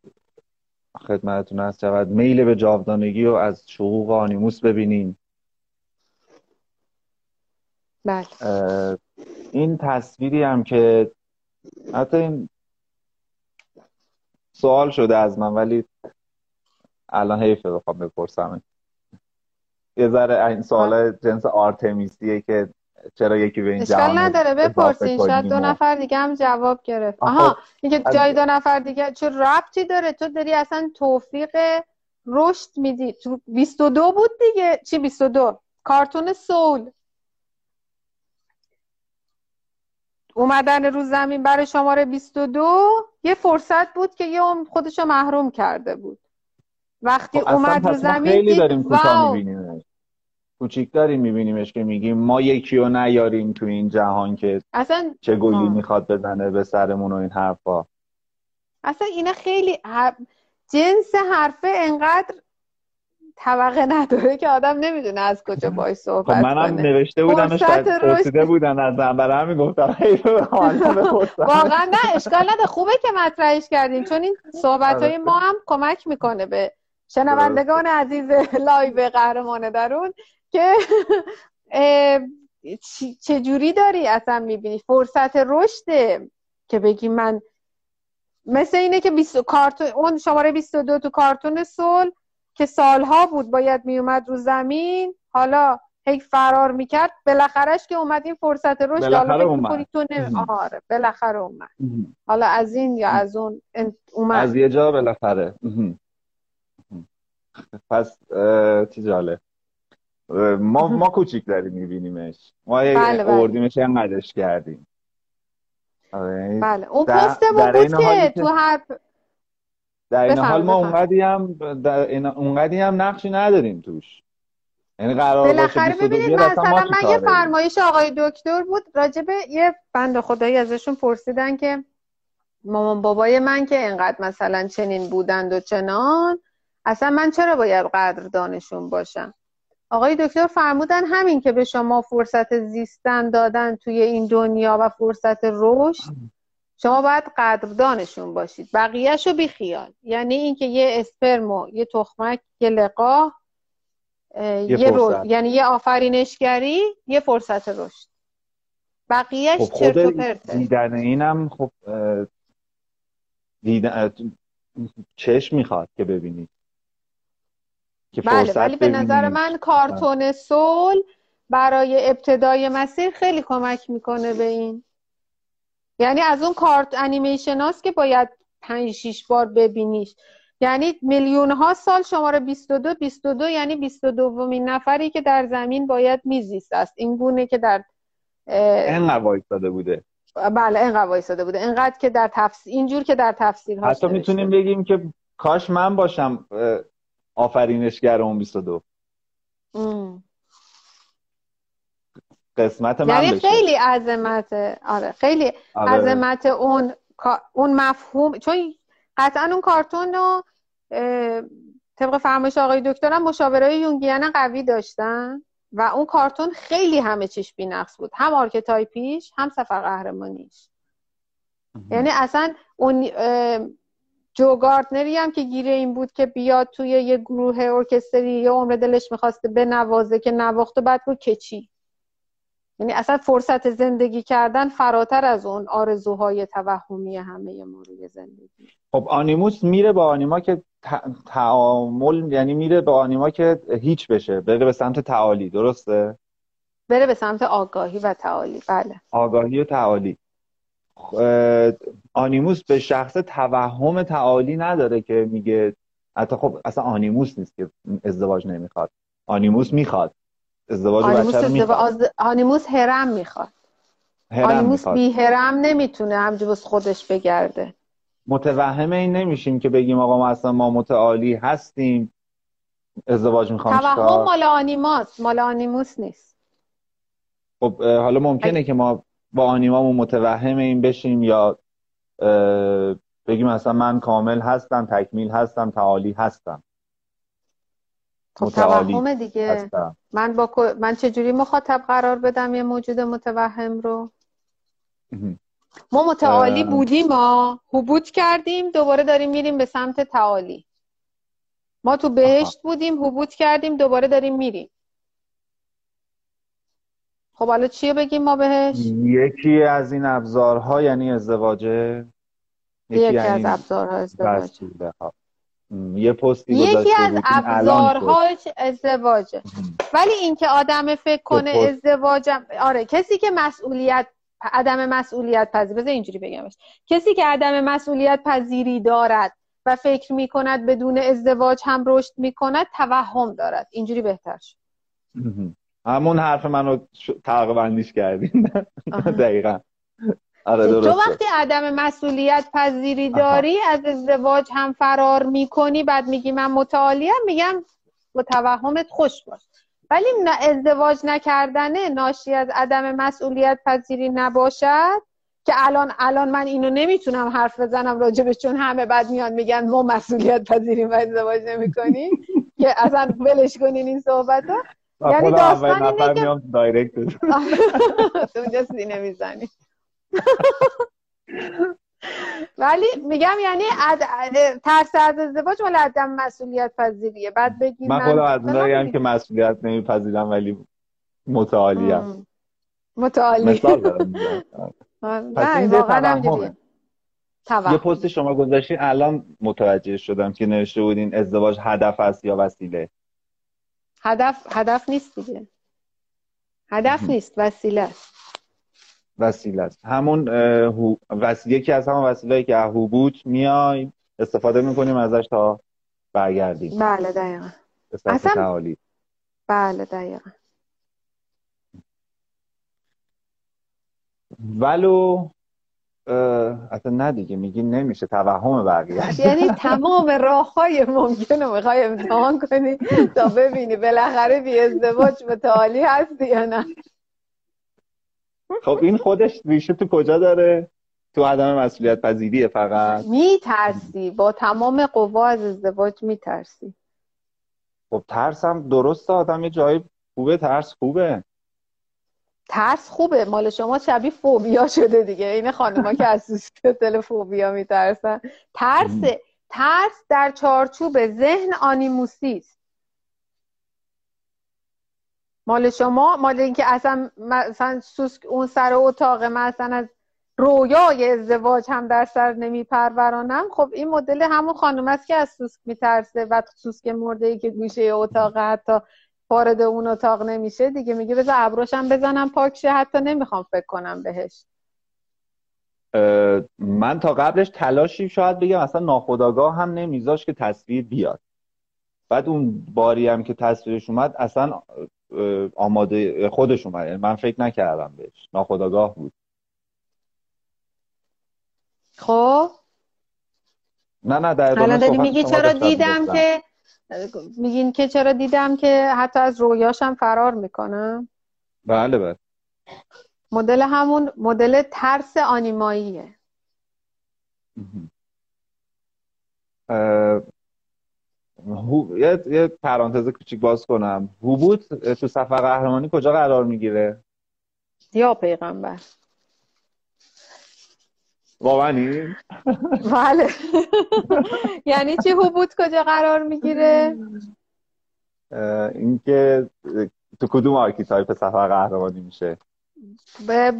خدمتتون هست شود میل به جاودانگی رو از شقوق آنیموس ببینیم بله. این تصویری هم که حتی این سوال شده از من ولی الان حیفه بخوام بپرسم یه ذره این سوال جنس آرتمیسیه که چرا یکی به این اشکال نداره بپرسین شاید دو نفر دیگه هم جواب گرفت. آها اینکه جای دو نفر دیگه چه ربطی داره؟ تو داری اصلا توفیق رشد میدی؟ تو 22 بود دیگه. چی 22 کارتون سول اومدن رو زمین برای شماره 22 یه فرصت بود که یه خودشو محروم کرده بود. وقتی خب اومد رو زمین خیلی داریم کوتاه میبینیمش کوچیک داریم میبینیمش که میگیم ما یکی رو نیاریم تو این جهان که اصلا چه گلی می‌خواد بزنه به سرمون و این حرفا. اصلا اینا خیلی جنس حرفه انقدر طبقه نداره که آدم نمی‌دونه از کجا باید صحبت خب منم نوشته بودمش پرسیده بودن از من برای همین گفتم [laughs] واقعا نه اشکال نداره خوبه که مطرحش کردین چون این صحبت های ما هم کمک می‌کنه به شنوندگان عزیز live قهرمان درون. که [laughs] چجوری داری اصلا می‌بینی؟ فرصت رشده که بگی من مثل اینه که بیست... کارتون... اون شماره 22 تو کارتون Soul که سالها بود باید میومد رو زمین حالا هی فرار می‌کرد بالاخرهش که اومد این فرصت رشد بالاخره اومد. تو آره بالاخره اومد. حالا از این یا از اون اومد. از یه جا بالاخره. پس چی جاله ما ما کوچیک داریم میبینیمش. ما بله بله. انقدرش کردیم. آره. بله. اون پستمون بود که تو هر در این حال ما اونقدی هم در این اونقدی هم نقشی نداریم توش. یعنی قرار بالاخره ببینید مثلا من یه فرمایش آقای دکتر بود راجبه یه بند خدایی ازشون پرسیدن که مامان بابای من که انقدر مثلا چنین بودند و چنان اصلا من چرا باید قدر دانشون باشم؟ آقای دکتر فرمودن همین که به شما فرصت زیستن دادن توی این دنیا و فرصت رشد شما باید قدردانشون باشید. بقیهش رو بیخیال. یعنی اینکه یه اسپرمو یه تخمک یه لقاه یه, رو... یعنی یه آفرینشگری یه فرصت رشد. بقیهش خب چرت و پرته. دیدن اینم خب دیدن چشم می‌خواد که ببینید که بله ولی به نظر من کارتون سول برای ابتدای مسیر خیلی کمک می‌کنه به این. یعنی از اون کارت انیمیشن هاست که باید پنج شیش بار ببینیش. یعنی میلیون ها سال شماره 22 22 یعنی 22 دومین نفری که در زمین باید میزیست است این گونه که در اینقدر وایستاده بوده. بله اینقدر وایستاده بوده. اینقدر که در تفسیر اینجور که در تفسیر حتی می‌تونیم بگیم که کاش من باشم آفرینشگر اون 22 ام. قسمت من یعنی خیلی عظمت آره خیلی آره. عظمت اون اون مفهوم. چون قطعا اون کارتون رو طبق فرمایش آقای دکترم مشاورای یونگیان قوی داشتن و اون کارتون خیلی همه چیش نقص بود. هم archetype یش هم سفر قهرمانیش. یعنی اصلا اون جو گاردنری هم که گیره این بود که بیاد توی یه گروه ارکستری یه عمر دلش می‌خواسته بنوازه که نواخته بعد بود که چی؟ یعنی اصلا فرصت زندگی کردن فراتر از اون آرزوهای توهمی همه ما روی زندگی. خب آنیموس میره با آنیما که تعامل یعنی میره با آنیما که هیچ بشه بره به سمت تعالی درسته؟ بره به سمت آگاهی و تعالی بله. آگاهی و تعالی. آنیموس به شخص توهم تعالی نداره که میگه حتی خب اصلا آنیموس نیست که ازدواج نمی‌خواد. آنیموس می‌خواد. ازدواج بچه رو می‌خواد. آنیموس هرم می‌خواد. آنیموس بی هرم نمی‌تونه همجور خودش بگرده. متوهم این نمیشیم که بگیم آقا ما اصلا ما متعالی هستیم. ازدواج می‌خوام توهم مال آنیماس. مال آنیموس نیست. خب حالا ممکنه که ما با آنیمامون متوهم این بشیم یا بگیم مثلا من کامل هستم تکمیل هستم تعالی هستم. خب توهم دیگه. هستم. من با من چجوری مخاطب قرار بدم یه موجود متوهم رو؟ ما متعالی بودیم ما حبوط کردیم دوباره داریم میریم به سمت تعالی. ما تو بهشت بودیم حبوط کردیم دوباره داریم میریم. خب حالا چیه بگیم ما بهش؟ یکی از این ابزارها یعنی ازدواجه یکی, یکی از ابزارها ازدواج. یه پستی یکی از ابزارهاش ازدواجه. ولی اینکه آدم فکر کنه ازدواجم آره کسی که مسئولیت عدم مسئولیت پذیر بذار اینجوری بگمش. کسی که عدم مسئولیت پذیری دارد و فکر می کند بدون ازدواج هم رشد می کند توهم دارد. اینجوری بهتر شد. همون حرف منو تقریبا کردیم دقیقا. آره تو وقتی عدم مسئولیت پذیری داری از ازدواج هم فرار می‌کنی بعد میگی من متعالیم میگم با توهمت خوش باش. ولی ازدواج نکردنه ناشی از عدم مسئولیت پذیری نباشد که الان الان من اینو نمی‌تونم حرف بزنم راجبش چون همه بعد میان میگن ما مسئولیت پذیریم و ازدواج نمی‌کنیم. [laughs] که اصلا ولش کنین این صحبت ها یعنی داستان اینه که دایرکت تو [laughs] اونجا سینه می‌زنی [laughs] ولی میگم یعنی ترس از ازدواج مال عدم مسئولیت پذیریه. بعد بگی من خودم از اونایی که مسئولیت نمیپذیرم ولی متعالی هم. متعالی. مثال دارم. [laughs] نه واقعا یه پست شما گذاشتی الان متوجه شدم که نوشته بودین ازدواج هدف است یا وسیله. هدف هدف نیست دیگه. هدف نیست وسیله است. وسیله است. همون یکی از همون وسیله که حبوط میایم استفاده می‌کنیم ازش تا برگردیم. بله دقیقا. اصلا تعالی. بله دقیقا. ولو اصلا نه دیگه میگی نمیشه توهم بقیه. [laughs] یعنی تمام راه های ممکنه می‌خوای امتحان کنی تا ببینی بالاخره بی ازدواج متعالی هستی یا نه. خب این خودش ریشه تو کجا داره؟ تو عدم مسئولیت پذیریه فقط. میترسی با تمام قوا از ازدواج میترسی. خب ترس هم درسته آدم یه جایی خوبه ترس خوبه. ترس خوبه. مال شما شبیه فوبیا شده دیگه. این خانوما که از سوسکتل فوبیا میترسن. ترس ترس در چارچوب ذهن آنیموسی است مال شما مال اینکه اصلا مثلا سوسک اون سر اتاق مثلا از رویای ازدواج هم در سر نمیپرورانم. خب این مدل همون خانم است که از سوسک میترسه. و سوسک مرده ای که گوشه اتاق حتی وارد اون اتاق نمیشه دیگه میگه بذار ابروشم بزنم پاکشه حتی نمی‌خوام فکر کنم بهش. من تا قبلش تلاشی شاید بگم اصلا ناخداگاه هم نمیذاش که تصویر بیاد. بعد اون باری هم که تصویرش اومد اصلا آماده خودش اومد. یعنی من فکر نکردم بهش. ناخداگاه بود. خب؟ نه نه در داری میگی چرا دیدم که میگین که چرا دیدم که حتی از رویاشم فرار می‌کنم بله بله. مدل همون مدل ترس آنیماییه. یه, یه پرانتز کوچیک باز کنم. حبوط تو سفر قهرمانی کجا قرار می‌گیره؟ یا پیغمبر. واقعا [laughs] بله. [laughs] یعنی چی حبوط کجا قرار می‌گیره؟ اینکه تو کدوم archetype سفر قهرمانی میشه؟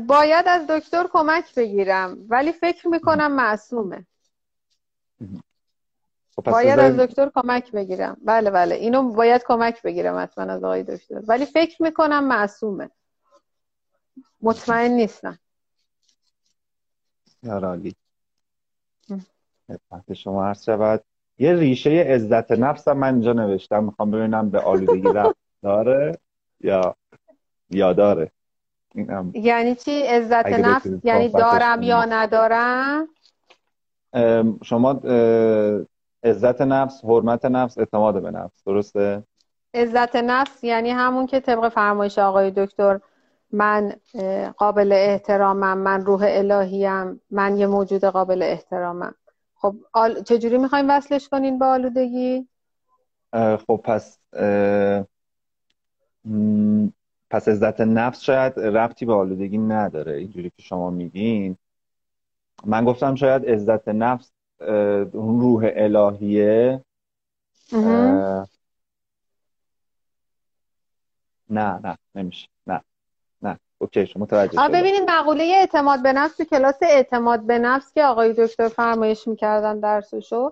باید از دکتر کمک بگیرم ولی فکر می‌کنم معصومه. خب باید از دکتر کمک بگیرم. بله بله. اینو باید کمک بگیرم حتما از آقای دکتر. ولی فکر می‌کنم معصومه. مطمئن نیستم. یارالی خدمت شما عرض شود. یه ریشه عزت نفسم من اینجا نوشتم. می‌خوام ببینم به آلودگی رفت. داره یا یاداره؟ یعنی چی؟ عزت نفس یعنی دارم یا ندارم؟ شما عزت نفس حرمت نفس اعتماد به نفس. درسته؟ عزت نفس یعنی همون که طبق فرمایش آقای دکتر من قابل احترامم من روح الهیم من یه موجود قابل احترامم. خب آل... چجوری می‌خوایم وصلش کنین با آلودگی؟ خب پس پس عزت نفس شاید ربطی به آلودگی نداره. اینجوری که شما میگین. من گفتم شاید عزت نفس اون روح الهیه. نه نه نمیشه. نه نه اوکی شما متوجه ببینید مقوله اعتماد به نفس تو کلاس اعتماد به نفس که آقای دکتر فرمایش می‌کردن درسشو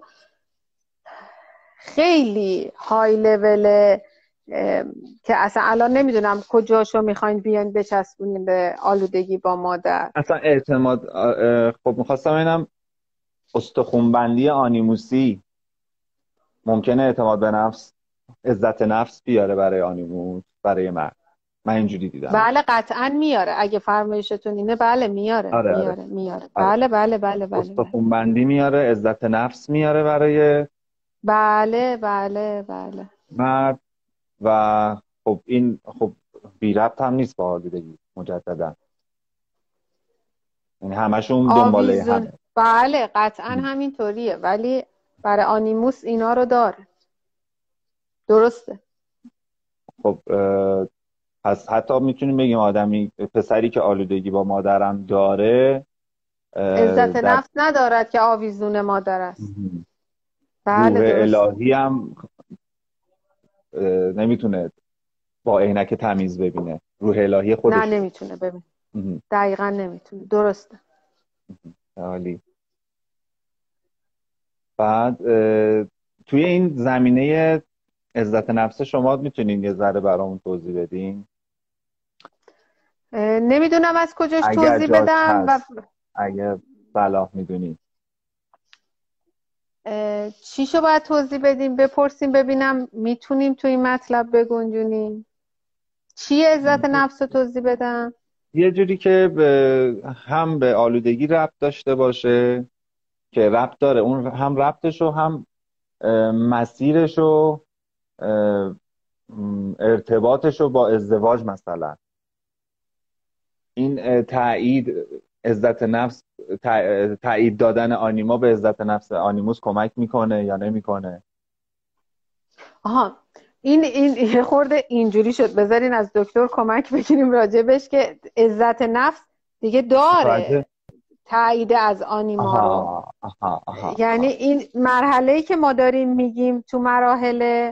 خیلی های لول که اصلا الان نمی‌دونم کجاشو می‌خواین بیان بچسبونیم به آلودگی با مادر. اصلا اعتماد خب می‌خواستم اینم استخونبندی آنیموسی ممکنه اعتماد به نفس عزت نفس بیاره برای آنیموس برای مرد. من اینجوری دیدم. بله قطعا میاره. اگه فرمایشتون اینه بله میاره. آره, آره. میاره میاره. آره. بله بله بله بله استخونبندی میاره عزت نفس میاره برای بله بله بله. مرد و خب این خب بی ربط هم نیست با آلودگی مجددا. یعنی همشون دنباله همه. بله قطعا همینطوریه. ولی برای آنیموس اینا رو داره. درسته. خب پس حتی می‌تونیم بگیم آدمی پسری که آلودگی با مادرم داره عزت نفس ندارد که آویزون مادر است. بله الهی هم نمی‌تونه با عینک تمیز ببینه. روح الهی خودش. نه نمی‌تونه ببینه. دقیقا نمی‌تونه. درسته. عالی. بعد توی این زمینه عزت نفس شما می‌تونین یه ذره برامون توضیح بدین؟ نمی‌دونم از کجاش توضیح بدم و... اگه صلاح می‌دونید چیشو باید توضیح بدیم؟ بپرسیم ببینم می‌تونیم توی این مطلب بگنجونیم؟ چی عزت نفس رو توضیح بدم؟ یه جوری که هم به آلودگی ربط داشته باشه که ربط داره. اون هم ربطش و هم مسیرش و ارتباطش رو با ازدواج مثلا. این تایید عزت نفس تایید دادن آنیما به عزت نفس آنیموس کمک می‌کنه یا نمی‌کنه؟ آها این این خورده اینجوری شد. بذارین از دکتر کمک بگیریم راجبش که عزت نفس دیگه داره. تایید از آنیما رو. یعنی این مرحله ای که ما داریم میگیم تو مراحل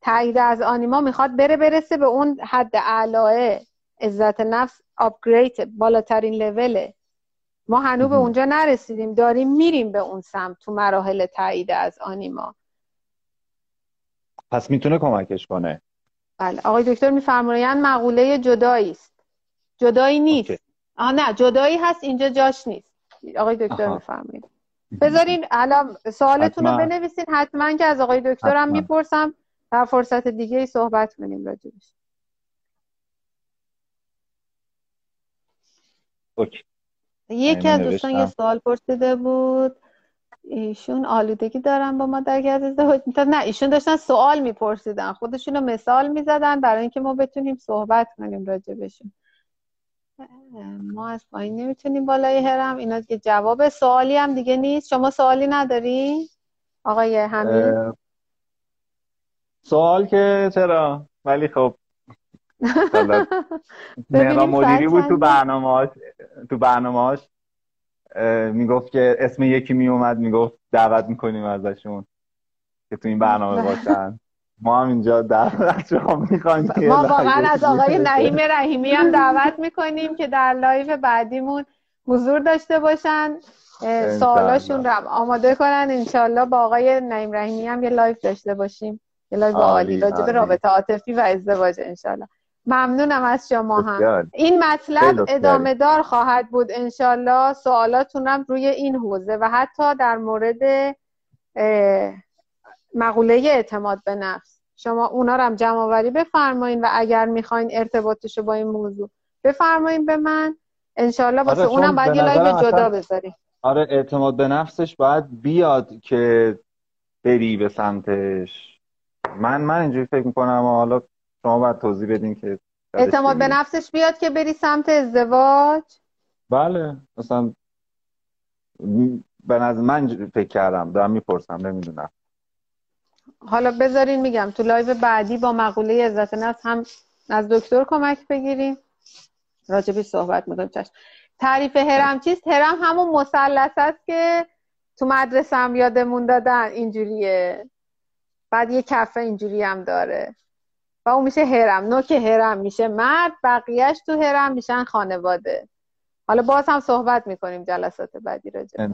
تایید از آنیما می‌خواد بره برسه به اون حد اعلاه عزت نفس آپگرید بالاترین لوله. ما هنوز به اونجا نرسیدیم. داریم میریم به اون سمت تو مراحل تایید از آنیما. پس می‌تونه کمکش کنه. بله. آقای دکتر میفرمایند مقوله جدایی است. جدایی نیست. آه نه جدایی هست اینجا جاش نیست. آقای دکتر میفرمایید. بذارین الان سوالتون رو بنویسین. حتما که از آقای دکترم می‌پرسم. در فرصت دیگه ای صحبت کنیم راجبش. یکی از دوستان یه سوال پرسیده بود. ایشون آلودگی دارن با ما در ازدواج نه ایشون داشتن سوال میپرسیدن. خودشون رو مثال می‌زدن برای اینکه ما بتونیم صحبت کنیم راجبشون ما از پایین نمی‌تونیم بالای هرم اینا که جواب سوالی هم دیگه نیست. شما سوالی نداری؟ آقای حمید؟ سوال که چرا؟ ولی خب [laughs] مهران مدیری بود تو برنامه‌اش تو برنامه‌اش می‌گفت که اسم یکی میومد می‌گفت دعوت می‌کنیم ازشون که تو این برنامه [laughs] باشن. ما هم اینجا دعوت شما می‌خوایم ما واقعا از آقای نعیم رحیمی هم دعوت می‌کنیم که در live بعدیمون حضور داشته باشن. سوالاشون رو آماده کنن. انشالله با آقای نعیم رحیمی هم یه live داشته باشیم. یه live عالی راجع رابطه عاطفی و ازدواج انشالله ممنونم از شما هم این مطلب ادامه دار خواهد بود انشالله سوالاتونم روی این حوزه و حتی در مورد مقوله اعتماد به نفس. شما اونا رو هم جمع آوری بفرمایین و اگر می‌خواین ارتباطش با این موضوع بفرمایین به من. انشالله واسه آره اونم باید یه live جدا بذاریم. آره اعتماد به نفسش باید بیاد که بری به سمتش. من من اینجوری فکر می‌کنم حالا شما باید توضیح بدین که اعتماد به نفسش بیاد که بری سمت ازدواج؟ بله مثلا به نظر من فکر کردم دارم می‌پرسم نمی‌دونم. حالا بذارین میگم تو live بعدی با مقوله عزت نفس هم از دکتر کمک بگیریم. راجبی صحبت می‌کنیم چشم. تعریف هرم چیست؟ هرم همون مثلث است که تو مدرسه هم یادمون دادن اینجوریه. بعد یه کفه اینجوری هم داره. و اون میشه هرم نوک هرم میشه. مرد بقیهش تو هرم میشن خانواده. حالا باز هم صحبت می‌کنیم جلسات بعدی راجع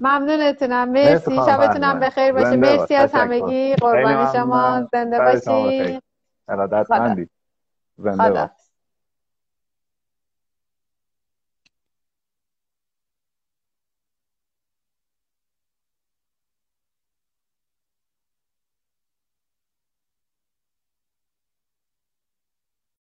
ممنونتونم. مرسی شبتونم بخیر باشه. مرسی از همگی. قربانی شما. زنده باشی. ارادت زنده